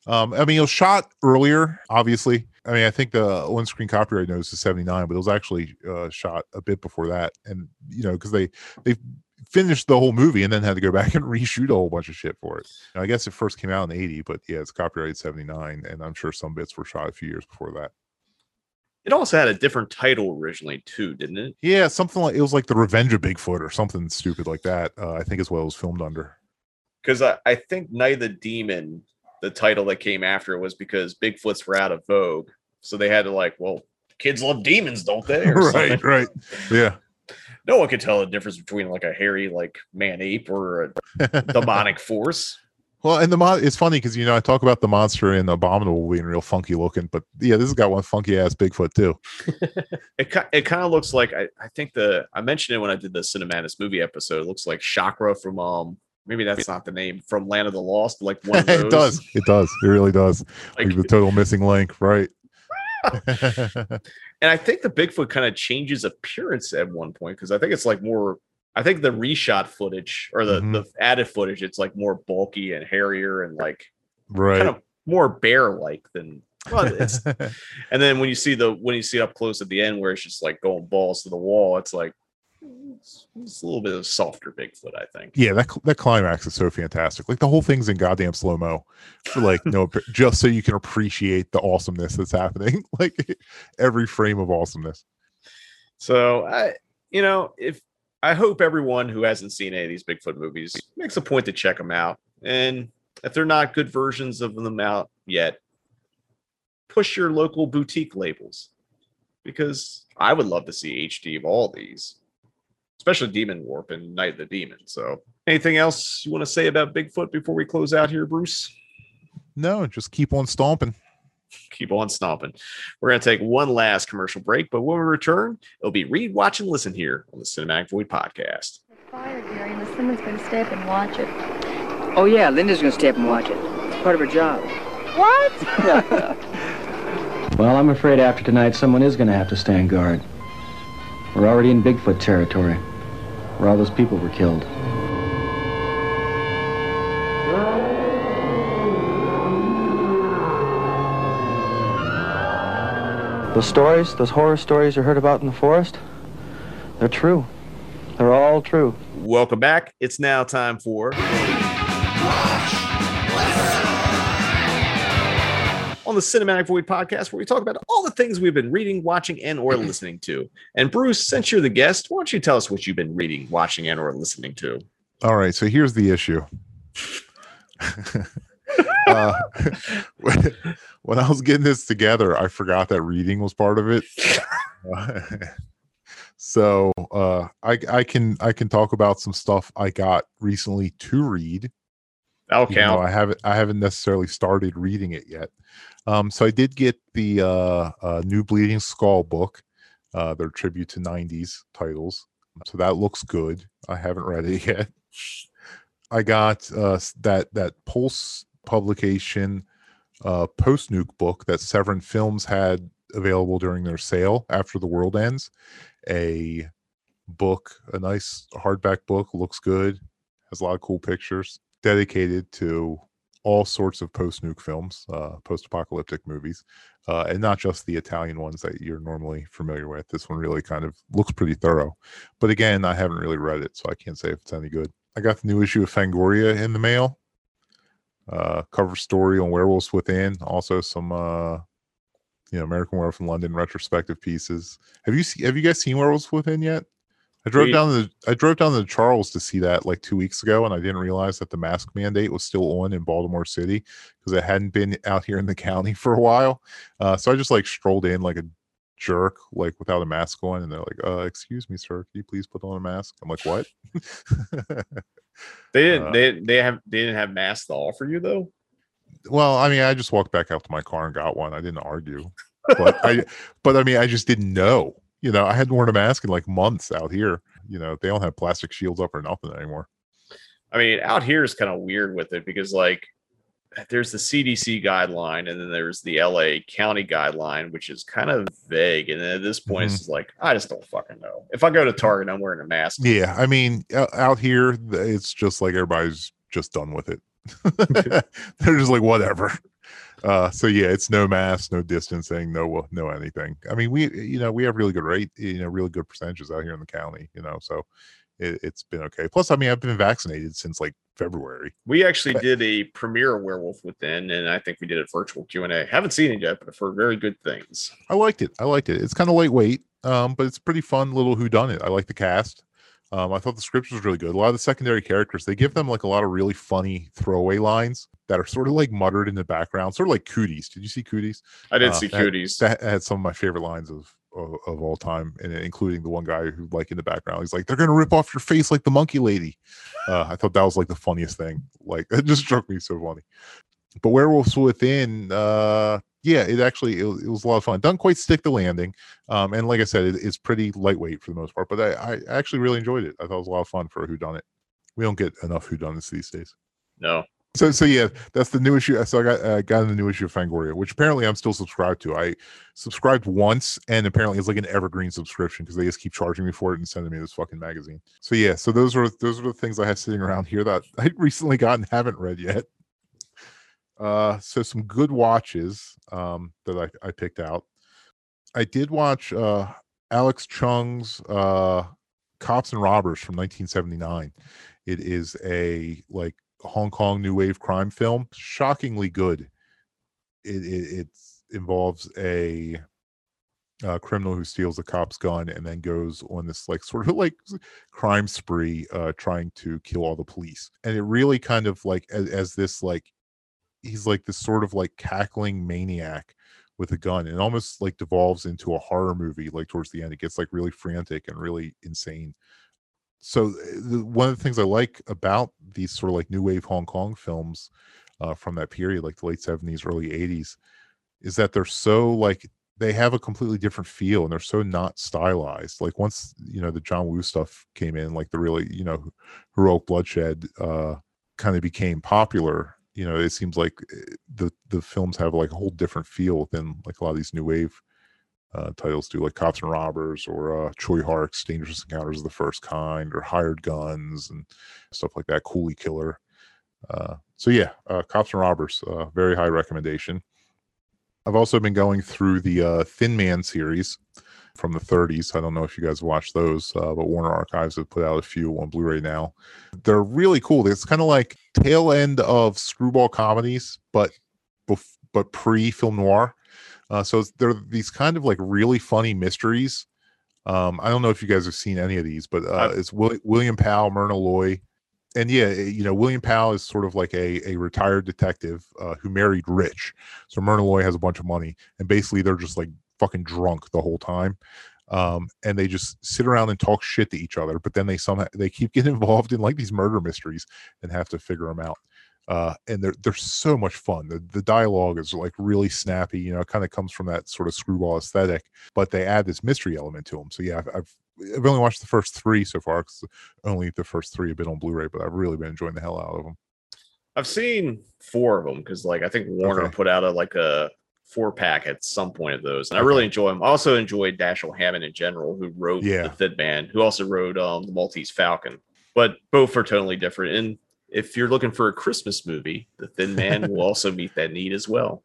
Um, I mean, it was shot earlier, obviously. I mean, I think the on screen copyright notice is 79, but it was actually uh, shot a bit before that. And, you know, because they, they finished the whole movie and then had to go back and reshoot a whole bunch of shit for it. I guess it first came out in 80, but yeah, it's copyrighted 79. And I'm sure some bits were shot a few years before that. It also had a different title originally too, didn't it? Yeah, something like it was like the Revenge of Bigfoot or something stupid like that. Uh, I think is what it was filmed under. Because I, I think Night of the Demon, the title that came after was because Bigfoots were out of vogue, so they had to like, well, kids love demons, don't they? Right, right. Yeah. No one can tell the difference between like a hairy like man ape or a demonic force. Well, and the mon it's funny because you know I talk about the monster in the Abominable being real funky looking, but yeah, this has got one funky ass Bigfoot too. It ki- it kind of looks like I, I think the I mentioned it when I did the Cinemadness movie episode. It looks like Chaka from um maybe that's not the name from Land of the Lost, like one of those. it does, it does, it really does. Like, Like- the total missing link, right? And I think the Bigfoot kind of changes appearance at one point because I think it's like more. I think the reshot footage or the Mhm. the added footage, it's like more bulky and hairier and like right. kind of more bear like than. Well, it's, and then when you see the when you see it up close at the end where it's just like going balls to the wall, it's like it's, it's a little bit of softer Bigfoot, I think. yeah, that that climax is so fantastic. Like the whole thing's in goddamn slow mo, for like no, just so you can appreciate the awesomeness that's happening. Like every frame of awesomeness. So I, you know, if I hope everyone who hasn't seen any of these Bigfoot movies makes a point to check them out, and if they're not good versions of them out yet, push your local boutique labels because I would love to see HD of all these, especially Demon Warp and Night of the Demon. So, anything else you want to say about Bigfoot before we close out here, Bruce? No, just keep on stomping. keep on stomping. We're going to take one last commercial break, but when we return, it'll be read, watch, and listen here on the Cinematic Void podcast. Fire, Gary, and the someone's going to stay up and watch it. Oh yeah, Linda's gonna stay up and watch it. It's part of her job. What? Well, I'm afraid after tonight, someone is going to have to stand guard. We're already in Bigfoot territory, where all those people were killed. Those stories, those horror stories you heard about in the forest, they're true. They're all true. Welcome back. It's now time for. On the Cinematic Void podcast, where we talk about all the things we've been reading, watching, and or listening to. And Bruce, since you're the guest, why don't you tell us what you've been reading, watching, and or listening to? All right, so here's the issue. uh, when, I was getting this together, I forgot that reading was part of it. so uh, I I can I can talk about some stuff I got recently to read. That'll count. I haven't I haven't necessarily started reading it yet. Um, so I did get the uh, uh, new Bleeding Skull book, uh, their tribute to '90s titles. So that looks good. I haven't read it yet. I got uh, that that Pulse publication uh, post nuke book that Severin Films had available during their sale after the world ends. A book, a nice hardback book, looks good, has a lot of cool pictures, dedicated to all sorts of post nuke films, uh, post apocalyptic movies, uh, and not just the Italian ones that you're normally familiar with. This one really kind of looks pretty thorough. But again, I haven't really read it, so I can't say if it's any good. I got the new issue of Fangoria in the mail. Uh, cover story on Werewolves Within. Also some uh, you know American Werewolf in London retrospective pieces. Have you see, have you guys seen Werewolves Within yet? I drove down the I drove down to Charles to see that like two weeks ago, and I didn't realize that the mask mandate was still on in Baltimore City because it hadn't been out here in the county for a while. Uh, so I just like strolled in like a jerk, like without a mask on, and they're like, "Uh, excuse me, sir, can you please put on a mask?" I'm like, "What?" They didn't. Uh, they they have. They didn't have masks to offer you though. well, I mean, I just walked back out to my car and got one. I didn't argue, but I, but I mean, I just didn't know. You know, I hadn't worn a mask in like months out here. You know, they don't have plastic shields up or nothing anymore. I mean, out here is kind of weird with it because like there's the CDC guideline and then there's the LA County guideline, which is kind of vague. And then at this point, Mm-hmm. it's like I just don't fucking know. If I go to Target, I'm wearing a mask. Yeah, I mean, out here, it's just like everybody's just done with it. They're just like whatever. Uh, so yeah, it's no mask, no distancing, no no anything. I mean, we you know we have really good rate, you know, really good percentages out here in the county. You know, so it, it's been okay. Plus, I mean, I've been vaccinated since like February. We actually did a premiere Werewolf Within, and I think we did a virtual Q and A. Haven't seen it yet, but I've very good things. I liked it. I liked it. It's kind of lightweight, um, but it's pretty fun little who done it. I like the cast. Um, I thought the script was really good. A lot of the secondary characters, they give them like a lot of really funny throwaway lines that are sort of like muttered in the background, sort of like cooties. Did you see cooties? I did Uh, see that- Cooties. That had some of my favorite lines of of, of all time, and including the one guy who like in the background, he's like, "They're gonna rip off your face like the monkey lady." Uh, I thought that was like the funniest thing. Like it just struck me so funny. But Werewolves Within, uh, yeah, it actually it, was- it was a lot of fun. Doesn't quite stick the landing, um, and like I said, it, it's pretty lightweight for the most part. But I, I actually really enjoyed it. I thought it was a lot of fun for a whodunit. We don't get enough whodunits these days. No. So so yeah, that's the new issue. So I got uh, got the new issue of Fangoria, which apparently I'm still subscribed to. I subscribed once, and apparently it's like an evergreen subscription because they just keep charging me for it and sending me this fucking magazine. So yeah, so those are those are the things I have sitting around here that I recently got and haven't read yet. Uh, so some good watches um, that I, I picked out. I did watch uh, Alex Cheung's uh, Cops and Robbers from 1979. It is a like Hong Kong new wave crime film, shockingly good. It it, it involves a criminal who steals a cop's gun and then goes on this like sort of like crime spree, uh, trying to kill all the police. And it really kind of like as, as this like he's like this sort of like cackling maniac with a gun and almost like devolves into a horror movie like towards the end. It gets like really frantic and really insane. So uh, the, one of the things i like about these sort of like new wave hong kong films uh, from that period like the late 70s early 80s is that they're so like they have a completely different feel and they're so not stylized. Like once you know the john woo stuff came in like the really you know heroic bloodshed uh kind of became popular you know it seems like uh, the the films have like a whole different feel than like a lot of these new wave uh, titles do, like Cops and Robbers or uh, Tsui Hark's Dangerous Encounters of the First Kind or Hired Guns and stuff like that. Coolie Killer. Uh, so yeah, uh, Cops and Robbers, uh, very high recommendation. I've also been going through the uh, Thin Man series from the 30s. I don't know if you guys watched those, uh, but Warner Archives have put out a few on Blu-ray now. They're really cool. It's kind of like tail end of screwball comedies, but bef- but pre film noir. Uh, so they're these kind of like really funny mysteries. Um, I don't know if you guys have seen any of these, but uh, it's Will- William Powell, Myrna Loy, and yeah, eh, you know, William Powell is sort of like a, a retired detective uh, who married rich. So Myrna Loy has a bunch of money, and basically they're just like fucking drunk the whole time. Um, and they just sit around and talk shit to each other, but then they somehow they keep getting involved in like these murder mysteries and have to figure them out. Uh, and they're they're so much fun. The the dialogue is like really snappy. You know, it kind of comes from that sort of screwball aesthetic, but they add this mystery element to them. So yeah, I've, I've I've only watched the first three so far because only the first three have been on Blu-ray, but I've really been enjoying the hell out of them. I've seen four of them because, like, I think Warner Okay. put out a like a four pack at some point of those, and I really enjoy them. I also enjoyed Dashiell Hammett in general, who wrote Yeah. the Thin Man, who also wrote um, the Maltese Falcon. But both are totally different. And if you're looking for a Christmas movie, The Thin Man will also meet that need as well.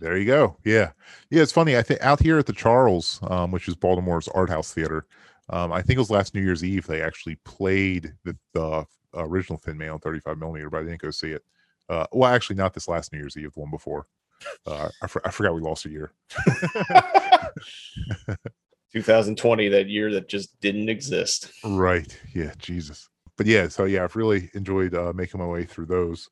There you go. Yeah, yeah. It's funny. I think out here at the Charles, um, which is Baltimore's art house theater, um, I think it was last New Year's Eve they actually played the, the original Thin Man on 35 millimeter, but I didn't go see it. Uh, well, actually, not this last New Year's Eve, the one before. Uh, I, I forgot we lost a year. 2020, that year that just didn't exist. Right. Yeah. Jesus. But yeah. So yeah, I've really enjoyed uh, making my way through those.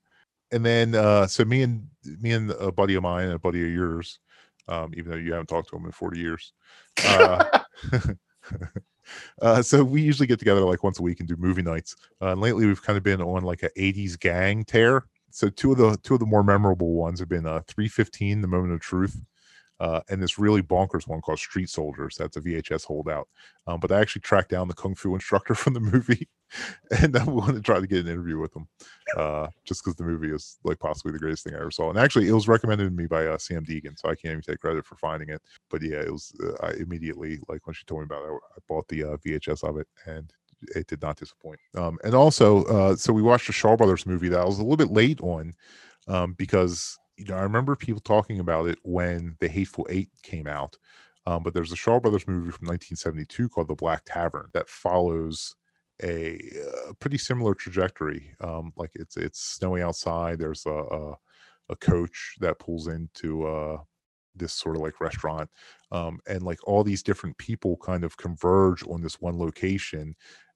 And then uh, so me and me and a buddy of mine and a buddy of yours, um, even though you haven't talked to him in 40 years. Uh, uh, so we usually get together like once a week and do movie nights. Uh, and lately we've kind of been on like a 80s gang tear. So two of the two of the more memorable ones have been uh 315, The Moment of Truth, uh, and this really bonkers one called Street Soldiers. That's a VHS holdout. Um, but I actually tracked down the kung fu instructor from the movie, and I want to try to get an interview with him, uh, just because the movie is like possibly the greatest thing I ever saw. And actually, it was recommended to me by uh, Sam Deegan, so I can't even take credit for finding it. But yeah, it was. Uh, I immediately like when she told me about it, I, I bought the uh, VHS of it, and it did not disappoint. Um, and also, uh, so we watched a Shaw Brothers movie that I was a little bit late on um, because you know I remember people talking about it when The Hateful Eight came out. Um, but there's a Shaw Brothers movie from 1972 called The Black Tavern that follows a, uh pretty similar trajectory. Um, like it's it's snowy outside. There's a, a a coach that pulls into uh, this sort of like restaurant, um, and like all these different people kind of converge on this one location,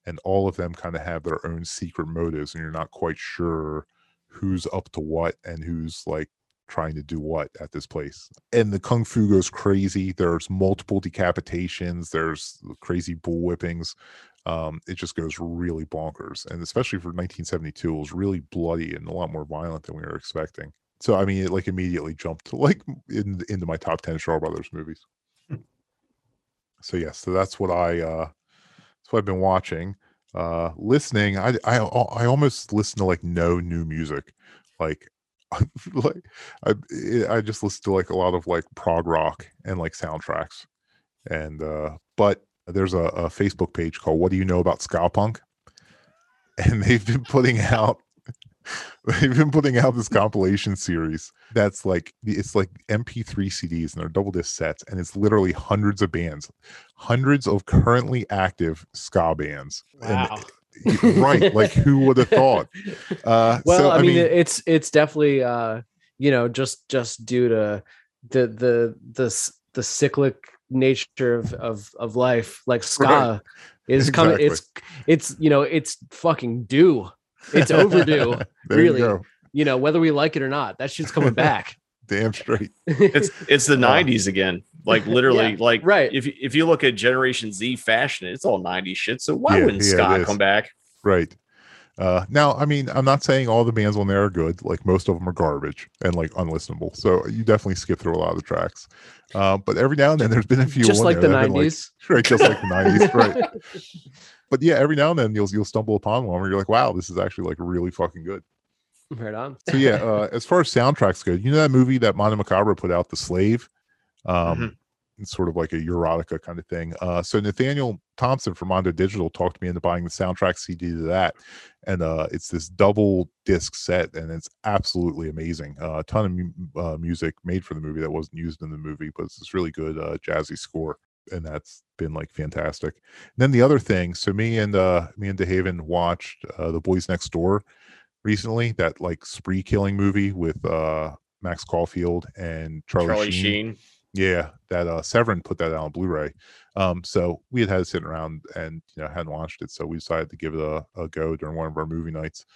and all of them kind of have their own secret motives, and you're not quite sure who's up to what and who's like trying to do what at this place. And the kung fu goes crazy. There's multiple decapitations. There's crazy bull whippings. Um, it just goes really bonkers, and especially for 1972, it was really bloody and a lot more violent than we were expecting. So I mean, it like immediately jumped to like in, into my top 10 Shaw Brothers movies. so yes, so that's what I uh that's what I've been watching. Uh listening, I I I almost listen to like no new music. Like like I I just listen to like a lot of like prog rock and like soundtracks. And uh but there's a, a Facebook page called What Do You Know About Ska Punk? And they've been putting out they've been putting out this compilation series that's like it's like mp3 cds and they're double disc sets and it's literally hundreds of bands hundreds of currently active ska bands Wow. and, right like who would have thought uh well so, I, mean, it's it's definitely uh you know just just due to the the the the cyclic nature of of, of life like ska Right. is coming Exactly. it's it's you know it's fucking due it's overdue There you really. go. you know whether we like it or not that shit's coming back. Damn straight. It's it's the 90s again. Like literally Yeah, like right. if you- if you look at generation z fashion it's all 90s shit so why Yeah, wouldn't yeah, ska come back? Right. Uh now i mean i'm not saying all the bands on there are good like most of them are garbage and like unlistenable so you definitely skip through a lot of the tracks. Uh, but every now and then there's been a few just on like there the that have been, like- 90s right just like the 90s right but yeah every now and then you'll you'll stumble upon one where you're like wow this is actually like really fucking good. Right on. So yeah uh as far as soundtracks go you know that movie that Mondo Macabro put out the slave? Um it's sort of like a erotica kind of thing. Uh so nathaniel thompson from mondo digital talked me into buying the soundtrack cd to that and uh it's this double disc set and it's absolutely amazing. Uh, a ton of mu- uh, music made for the movie that wasn't used in the movie but it's this really good uh jazzy score and that's been like fantastic and then the other thing so me and uh me and dehaven watched uh the boys next door recently that like spree killing movie with uh max caulfield and charlie, charlie sheen. sheen Yeah, that uh Severin put that out on Blu-ray. Um, so we had had it sitting around and you know hadn't watched it, so we decided to give it a, a go during one of our movie nights.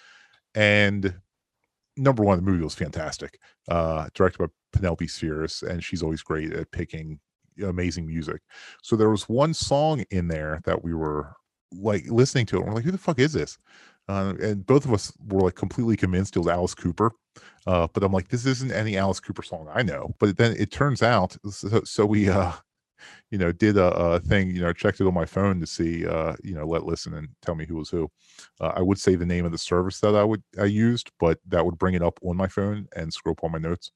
And number one, the movie was fantastic. Uh, directed by Penelope Spheeris, and she's always great at picking amazing music. So there was one song in there that we were like listening to it. We're like, who the fuck is this? Uh, and both of us were like completely convinced it was Alice Cooper. Uh, but I'm like, this isn't any Alice Cooper song I know. But then it turns out, so, so we, uh, you know, did a, a thing, you know, checked it on my phone to see, uh, you know, let listen and tell me who was who. Uh, I would say the name of the service that I would I used, but that would bring it up on my phone and scroll up on my notes.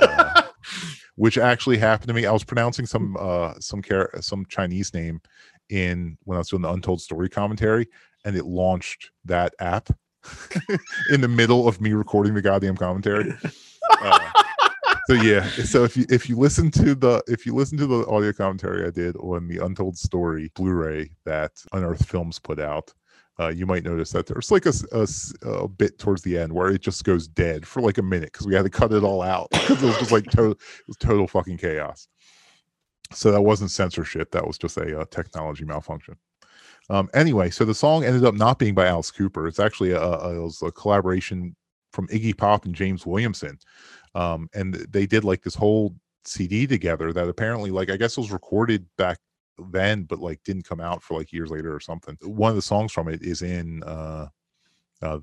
Uh, which actually happened to me. I was pronouncing some uh some care some Chinese name in when I was doing the Untold Story commentary, and it launched that app in the middle of me recording the goddamn commentary. Uh, so yeah, so if you if you listen to the if you listen to the audio commentary I did on the Untold Story Blu-ray that Unearthed Films put out, uh, you might notice that there's like a a bit towards the end where it just goes dead for like a minute because we had to cut it all out because it was just like total it was total fucking chaos. So that wasn't censorship; that was just a, uh technology malfunction. Um, anyway, so the song ended up not being by Alice Cooper. It's actually a, a, it was a collaboration from Iggy Pop and James Williamson, um, and they did like this whole CD together that apparently, like, I guess it was recorded back then, but like didn't come out for like years later or something. One of the songs from it is in uh, uh,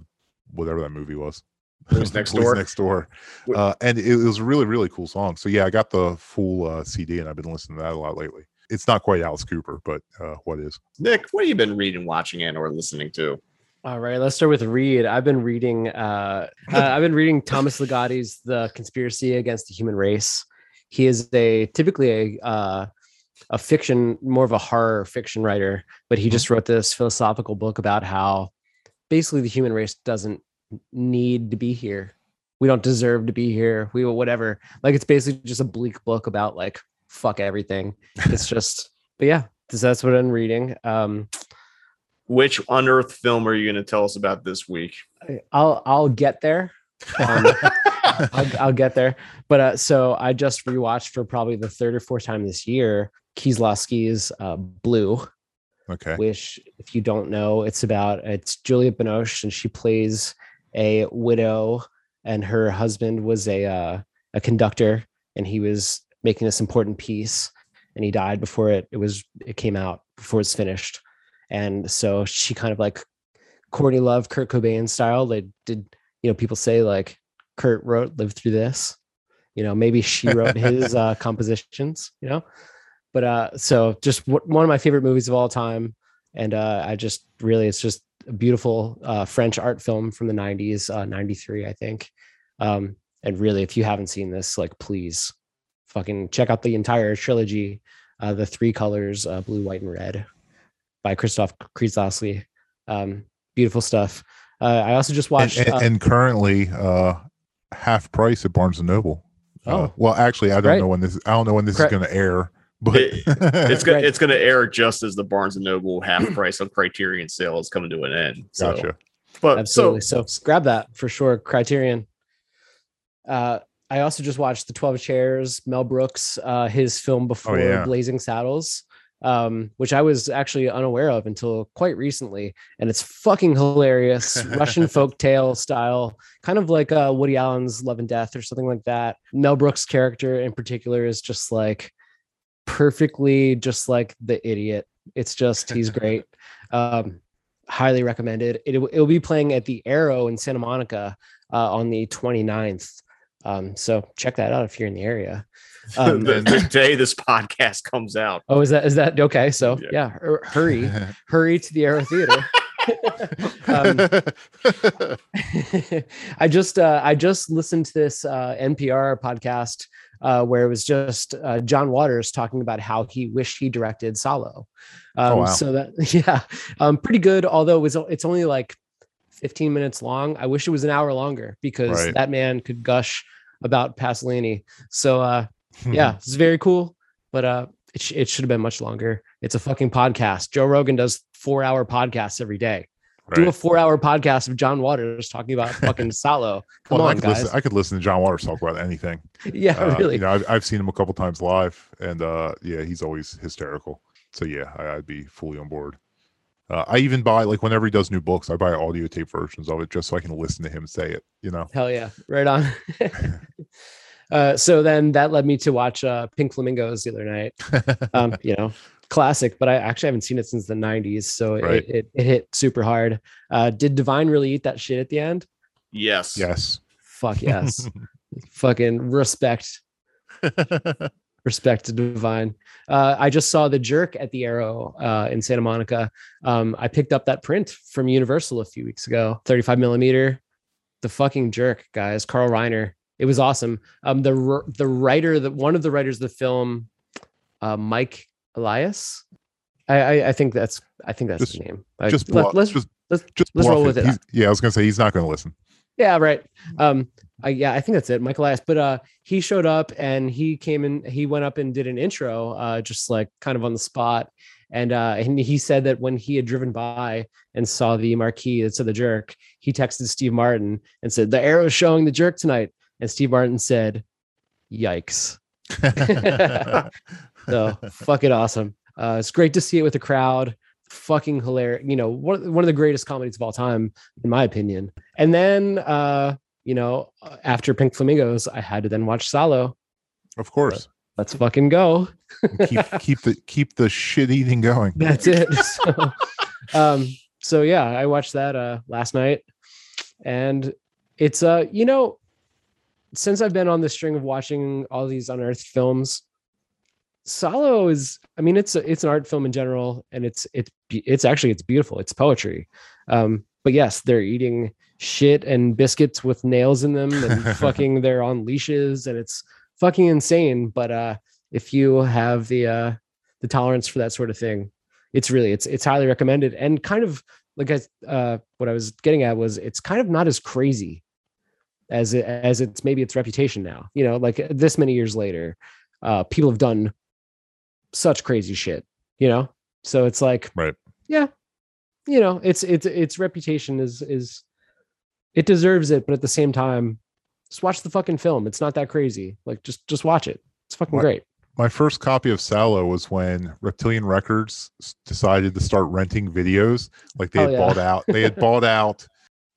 whatever that movie was. Boys Next Door? Next Door, uh, and it, it was a really really cool song. So yeah, I got the full uh, CD and I've been listening to that a lot lately. It's not quite Alice Cooper, but uh, what is? Nick, what have you been reading, watching, and or listening to? All right, let's start with read. I've been reading. Uh, uh, I've been reading Thomas Ligotti's "The Conspiracy Against the Human Race." He is a typically a uh, a fiction, more of a horror fiction writer, but he just wrote this philosophical book about how basically the human race doesn't need to be here. We don't deserve to be here. We will whatever. Like it's basically just a bleak book about like fuck everything. It's just, but yeah, that's- that's what I'm reading. Um, Which unearthed film are you going to tell us about this week? I'll I'll get there. Um, I'll, I'll get there. But uh, so I just rewatched for probably the third or fourth time this year Kieslowski's uh, Blue, Okay. which if you don't know, it's about it's Julia Binoche and she plays a widow, and her husband was a uh, a conductor, and he was making this important piece, and he died before it it was it came out before it's finished, and so she kind of like Courtney Love, Kurt Cobain style. They did, you know, people say like Kurt wrote lived through this. You know, maybe she wrote his uh, compositions. You know, but uh, so just w- one of my favorite movies of all time, and uh, I just really, it's just a beautiful uh, French art film from the '90s, uh, '93, I think. Um, and really, if you haven't seen this, like, please, fucking check out the entire trilogy, uh, the three colors, uh, blue, white, and red, by Christoph Kieslowski. Um, beautiful stuff. Uh, I also just watched. and, uh, and currently, uh, half price at Barnes and Noble. Uh, Oh. well, actually, I don't Right. know when this. I don't know when this is going to air, but It- it's gonna it's gonna air just as the Barnes and Noble half price on Criterion sale is coming to an end. So, Gotcha. But absolutely. so So, grab that for sure. Criterion. Uh, I also just watched the Twelve Chairs, Mel Brooks, uh, his film before yeah. Blazing Saddles, um, which I was actually unaware of until quite recently, and it's fucking hilarious. Russian folk tale style, kind of like uh, Woody Allen's Love and Death or something like that. Mel Brooks' character in particular is just like perfectly just like the idiot. It's just he's great. Um, highly recommended. It will be playing at the Arrow in Santa Monica uh, on the 29th. Um, so check that out if you're in the area. Um, the, the day this podcast comes out. oh, is that is that okay? So yeah, hur- hurry, hurry to the Arrow Theater. um, I just uh, I just listened to this uh, NPR podcast uh, where it was just uh, John Waters talking about how he wished he directed Salo. Um, Oh, wow. So that yeah, um, pretty good. Although it was it's only like 15 minutes long. I wish it was an hour longer because Right. that man could gush about Pasolini. So uh, yeah, it's very cool, but uh, it, sh- it should have been much longer. It's a fucking podcast. Joe Rogan does four hour podcasts every day. Do a four hour podcast of John Waters talking about fucking Salo. Come Well, I on, could guys. Listen, I could listen to John Waters talk about anything. Yeah, Uh, really. You know, I've, I've seen him a couple times live, and uh, yeah, he's always hysterical. So yeah, I, I'd be fully on board. Uh, I even buy like whenever he does new books, I buy audio tape versions of it just so I can listen to him say it. You know, Hell yeah, right on. uh, so then that led me to watch uh, Pink Flamingos the other night. Um, you know, classic, but I actually haven't seen it since the '90s, so it, Right. it, it hit super hard. Uh, did Divine really eat that shit at the end? Yes. yes. Fuck yes. Fucking respect. respect to Divine. Uh, I just saw the jerk at the Arrow uh, in Santa Monica. Um, I picked up that print from Universal a few weeks ago, 35 millimeter. The fucking jerk, guys. Carl Reiner. It was awesome. Um, the the writer, the one of the writers of the film, uh, Mike Elias. I, I I think that's I think that's Just- his name. I- just let, bluff- let's just- let's Just let's roll with it. He's- Yeah, I was gonna say he's not gonna listen. Yeah, right. Um, I, yeah, I think that's it, Michael Elias. But uh, he showed up and he came in. He went up and did an intro, uh, just like kind of on the spot. And uh, and he said that when he had driven by and saw the marquee that said the jerk, he texted Steve Martin and said, "The arrow's showing the jerk tonight." And Steve Martin said, "Yikes." so fucking awesome. Uh, it's great to see it with the crowd. Fucking hilarious. You know, one, one of the greatest comedies of all time, in my opinion. And then, uh, you know, after Pink Flamingos, I had to then watch Salo. Of course. Let's fucking go. keep keep the keep the shit eating going. That's it. So, um, so yeah, I watched that uh last night, and it's uh, you know, since I've been on the string of watching all these unearthed films, Salo is. I mean, it's a, it's an art film in general, and it's it's it's actually it's beautiful. It's poetry. Um, but yes, they're eating shit and biscuits with nails in them, and fucking they're on leashes, and it's fucking insane. But uh, if you have the uh the tolerance for that sort of thing, it's really it's it's highly recommended and kind of like I uh what I was getting at was it's kind of not as crazy as it as it's maybe its reputation now. You know, like this many years later, uh people have done such crazy shit, you know? So it's like right. yeah, you know, it's it's its reputation is is it deserves it, but at the same time, just watch the fucking film. It's not that crazy. Like just just watch it. It's fucking My- great. My first copy of Salo was when Reptilian Records decided to start renting videos. Like they Oh, had yeah. bought out, they had bought out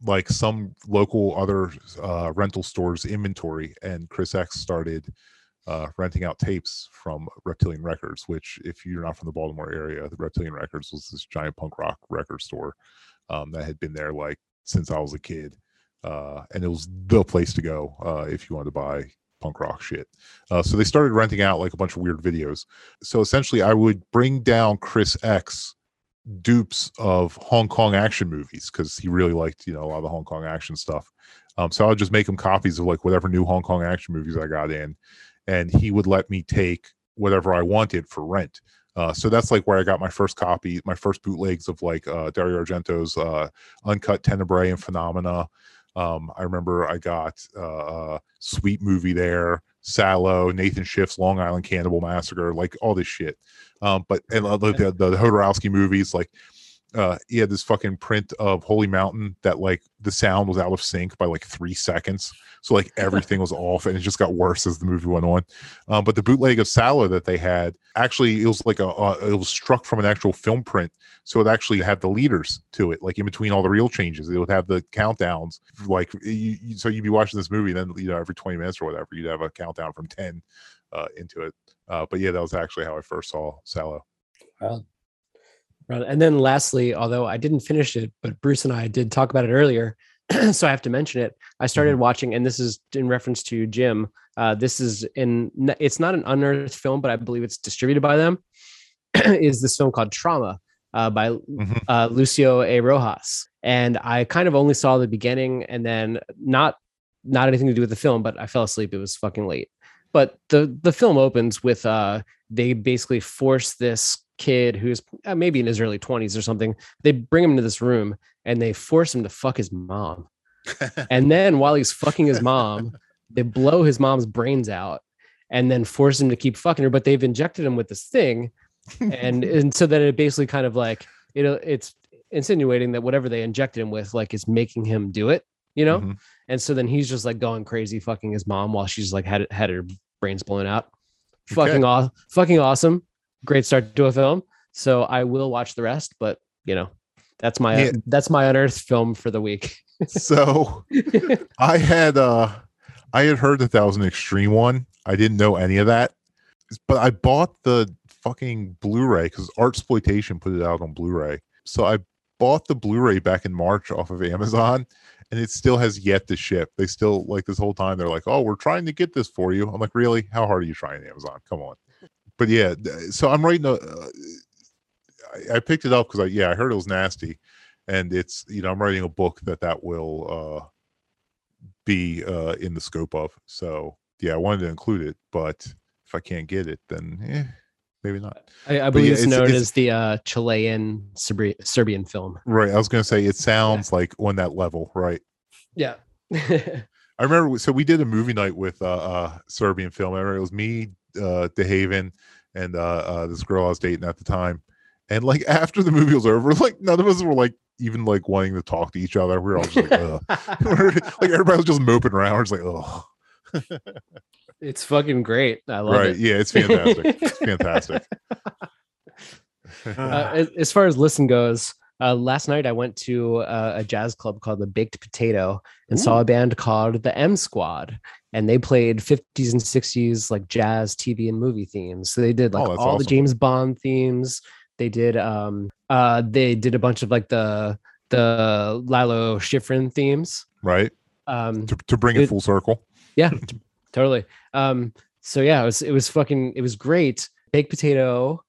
like some local other uh, rental stores inventory, and Chris X started uh, renting out tapes from Reptilian Records. Which, if you're not from the Baltimore area, the Reptilian Records was this giant punk rock record store um, that had been there like since I was a kid, uh, and it was the place to go uh, if you wanted to buy punk rock shit. Uh, so they started renting out like a bunch of weird videos. So essentially, I would bring down Chris X dupes of Hong Kong action movies because he really liked you know a lot of the Hong Kong action stuff. Um, so I would just make him copies of like whatever new Hong Kong action movies I got in, and he would let me take whatever I wanted for rent. Uh, so that's like where I got my first copy, my first bootlegs of like uh, Dario Argento's uh, Uncut Tenebrae and Phenomena. Um, I remember I got uh, Sweet Movie there, Salo, Nathan Schiff's Long Island Cannibal Massacre, like all this shit. Um, but and uh, the, the, the Jodorowsky movies, like uh, he had this fucking print of Holy Mountain that like the sound was out of sync by like three seconds. So like everything was off and it just got worse as the movie went on. Um, but the bootleg of Salo that they had actually it was like a, a it was struck from an actual film print. So it actually had the leaders to it, like in between all the real changes. It would have the countdowns, like you, you, so you'd be watching this movie, then you know every twenty minutes or whatever, you'd have a countdown from ten uh, into it. Uh, but yeah, that was actually how I first saw Salo. Wow. Right. And then lastly, although I didn't finish it, but Bruce and I did talk about it earlier, so I have to mention it. I started watching, and this is in reference to Jim. Uh, this is in it's not an unearthed film, but I believe it's distributed by them. is this film called Trauma uh, by uh, Lucio A. Rojas? And I kind of only saw the beginning, and then not not anything to do with the film, but I fell asleep. It was fucking late. But the the film opens with uh, they basically force this kid who's uh, maybe in his early 20s or something they bring him to this room and they force him to fuck his mom and then while he's fucking his mom they blow his mom's brains out and then force him to keep fucking her but they've injected him with this thing and and so that it basically kind of like you know it's insinuating that whatever they injected him with like is making him do it, you know? Mhm. And so then he's just like going crazy fucking his mom while she's like had had her brains blown out. Fucking aw- fucking awesome. Great start to a film. So I will watch the rest, but you know, that's my Yeah. that's my unearthed film for the week. so I had uh I had heard that that was an extreme one. I didn't know any of that, but I bought the fucking Blu-ray because Artsploitation put it out on Blu-ray. So I bought the Blu-ray back in March off of Amazon, and it still has yet to ship. They still like this whole time they're like, "Oh, we're trying to get this for you." I'm like, "Really? How hard are you trying, Amazon? Come on." But yeah, so I'm writing a. Uh, I, I picked it up because I yeah I heard it was nasty, and it's you know I'm writing a book that that will uh be uh in the scope of. So yeah, I wanted to include it, but if I can't get it, then eh, maybe not. I, I believe yeah, it's, it's- known it's- as the uh, Chilean Serbi- Serbian film. Right, I was gonna say it sounds like on that level, right? Yeah. I remember so we did a movie night with uh, uh Serbian film. I remember it was me, uh DeHaven, and uh, uh this girl I was dating at the time. And like after the movie was over, like none of us were like even like wanting to talk to each other. We were all just like, Ugh. like everybody was just moping around. We're just like, oh, It's fucking great. I love right, it. yeah, it's fantastic. it's fantastic. uh, as, as far as listen goes, uh, last night I went to uh, a jazz club called the Baked Potato and saw a band called the M Squad, and they played 50s and 60s like jazz, TV, and movie themes. So they did like Oh, all that's the. James Bond themes. They did um uh they did a bunch of like the the Lalo Schifrin themes. right? Um, To, to bring it it- full circle. yeah, t- totally. Um, so yeah, it was it was fucking it was great. Baked Potato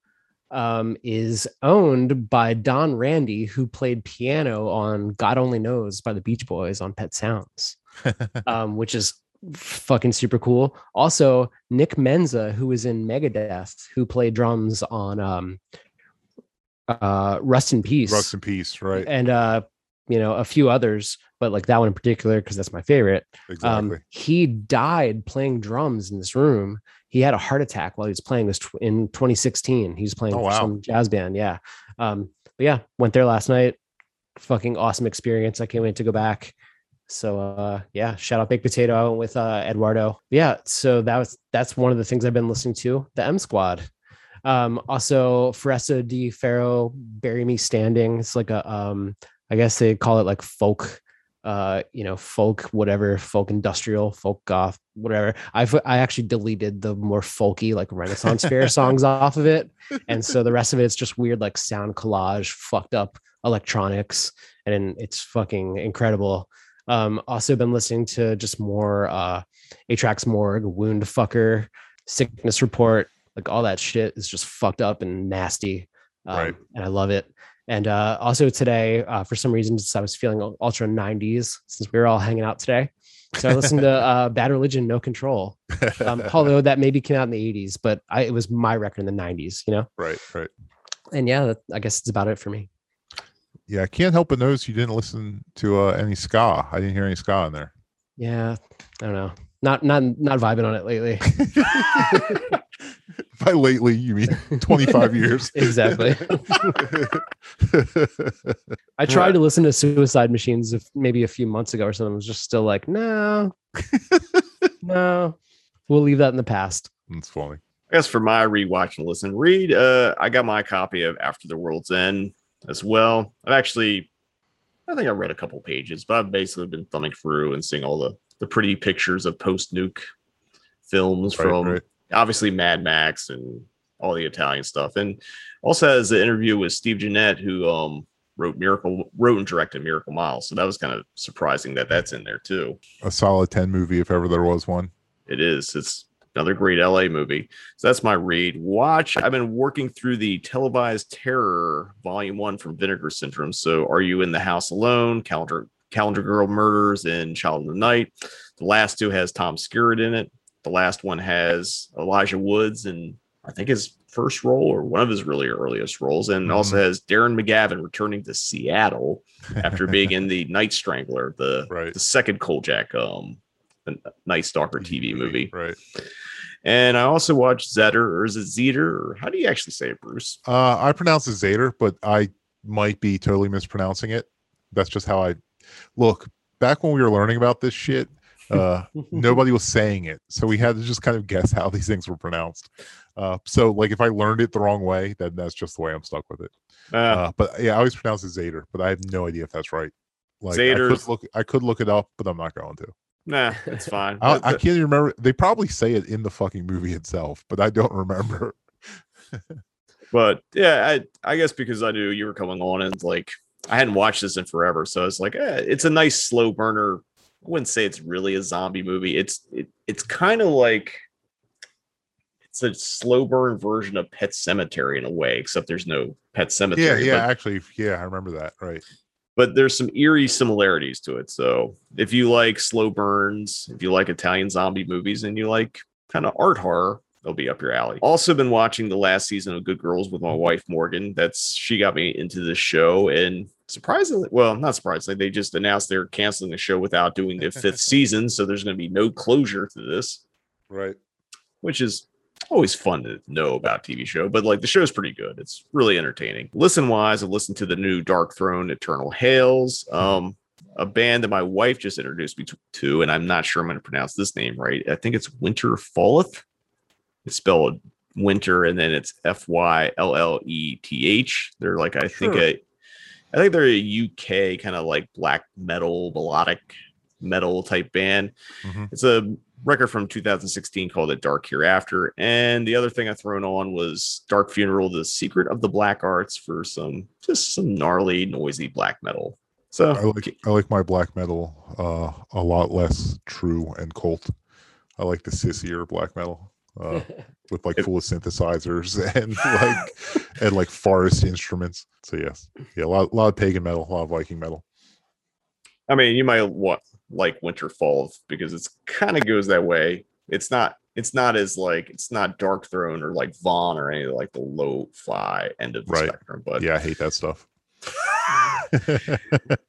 um is owned by Don Randi, who played piano on God Only Knows by the Beach Boys on Pet Sounds, um, which is fucking super cool. Also, Nick Menza, who was in Megadeth, who played drums on um uh Rust in Peace Rust in peace, right? and uh you know a few others but like that one in particular because that's my favorite Exactly. um he died playing drums in this room he had a heart attack while he was playing this tw- in 2016 he was playing Oh, wow. some jazz band yeah. Um but yeah went there last night. Fucking awesome experience. I can't wait to go back. So uh yeah shout out baked potato. I went with uh eduardo. Yeah so that was that's one of the things i've been listening to the m squad. Um also Foresta di Ferro bury me standing. It's like a um i guess they call it like folk uh you know folk whatever folk industrial folk goth whatever. I've i actually deleted the more folky like renaissance fair songs off of it. And so the rest of it's just weird like sound collage fucked up electronics. And it's fucking incredible. Um also been listening to just more uh atrax morgue wound fucker sickness report. Like all that shit is just fucked up and nasty. Um, Right. and i love it and uh also today uh for some reason i was feeling ultra 90s since we were all hanging out today so i listened to uh bad religion no control um although that maybe came out in the 80s but i it was my record in the 90s you know right, right. and yeah that, i guess it's about it for me Yeah, I can't help but notice you didn't listen to uh, any ska. I didn't hear any ska in there. yeah i don't know not not not vibing on it lately By lately, you mean 25 years. exactly i tried to listen to suicide machines if maybe a few months ago or something I was just still like no no we'll leave that in the past That's funny. I guess for my rewatch and listen, read. Uh, I got my copy of After the World's End as well. I've actually, I think I read a couple pages, but I've basically been thumbing through and seeing all the the pretty pictures of post nuke films Right, from right. Obviously Mad Max and all the Italian stuff, and also has an interview with Steve Jeanette, who um wrote Miracle, wrote and directed Miracle Miles. So that was kind of surprising that that's in there too. A solid 10 movie, if ever there was one. It is. It's another great LA movie. So that's my read. Watch. I've been working through the televised terror volume one from Vinegar Syndrome. So are you in the house alone? Calendar Calendar Girl Murders and Child in the Night. The last two has Tom Skerritt in it. The last one has Elijah Woods and I think his first role or one of his really earliest roles, and also has Darren McGavin returning to Seattle after being in the Night Strangler, the the second Kolchak um Night Stalker TV movie. Right. And I also watched Zetter, or is it Zeter, or how do you actually say it, Bruce? Uh, I pronounce it Zader, but I might be totally mispronouncing it. That's just how I look. Back when we were learning about this shit, uh, nobody was saying it, so we had to just kind of guess how these things were pronounced. Uh, so, like, if I learned it the wrong way, then that's just the way I'm stuck with it. Uh, but yeah, I always pronounce it Zader, but I have no idea if that's right. Like, I could look, I could look it up, but I'm not going to. Nah, it's fine. I, I can't even remember. They probably say it in the fucking movie itself, but I don't remember. But yeah, I I guess because I knew you were coming on and like I hadn't watched this in forever, so it's like eh, it's a nice slow burner. I wouldn't say it's really a zombie movie. It's it, it's kind of like it's a slow burn version of Pet Sematary in a way, except there's no Pet Yeah, Cemetery. yeah, but, actually, yeah, I remember that. Right. but there's some eerie similarities to it. So if you like slow burns, if you like Italian zombie movies, and you like kind of art horror, they'll be up your alley. Also been watching the last season of Good Girls with my wife Morgan. That's she got me into this show and surprisingly, well, not surprisingly, they just announced they're canceling the show without doing the fifth season, so there's going to be no closure to this, Right. which is always fun to know about TV show, but like the show's pretty good. It's really entertaining. Listen wise, I've listened to the new Darkthrone Eternal Hails. Um a band that my wife just introduced me to- and I'm not sure I'm going to pronounce this name right. I think it's Winterfylleth. It's spelled winter and then it's F Y L L E T H. They're like I think Sure. a I think they're a UK kind of like black metal melodic metal type band. Mhm. It's a record from 2016 called "A Dark Hereafter," and the other thing I thrown on was "Dark Funeral: The Secret of the Black Arts" for some just some gnarly, noisy black metal. So I like I like my black metal uh, a lot less true and cult. I like the sissier black metal uh, with like full of synthesizers and like and like forest instruments. So yes, yeah, a lot, a lot of pagan metal, a lot of Viking metal. I mean, you might want like Winter Falls because it's kind of goes that way. It's not. It's not as like it's not Darkthrone or like Von or any of, like the low fi end of the Right. spectrum. But Yeah, I hate that stuff. but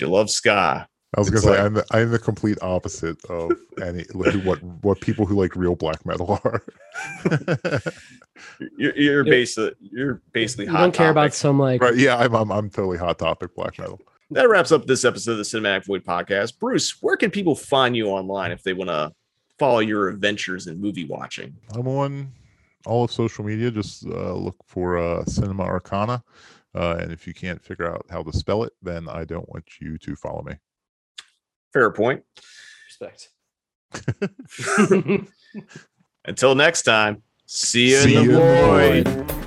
you love ska. I was gonna It's say I'm the, I'm the complete opposite of any like, what what people who like real black metal are. You're, you're basically you're basically You hot don't care about some like right? Yeah, I'm, I'm I'm totally hot topic black metal. that wraps up this episode of the Cinematic Void podcast. Bruce, where can people find you online if they want to follow your adventures in movie watching? I'm on all of social media. Just uh, look for uh, Cinema Arcana, uh, and if you can't figure out how to spell it, then I don't want you to follow me. Fair point. respect. Until next time, see you See in the you in the void. void.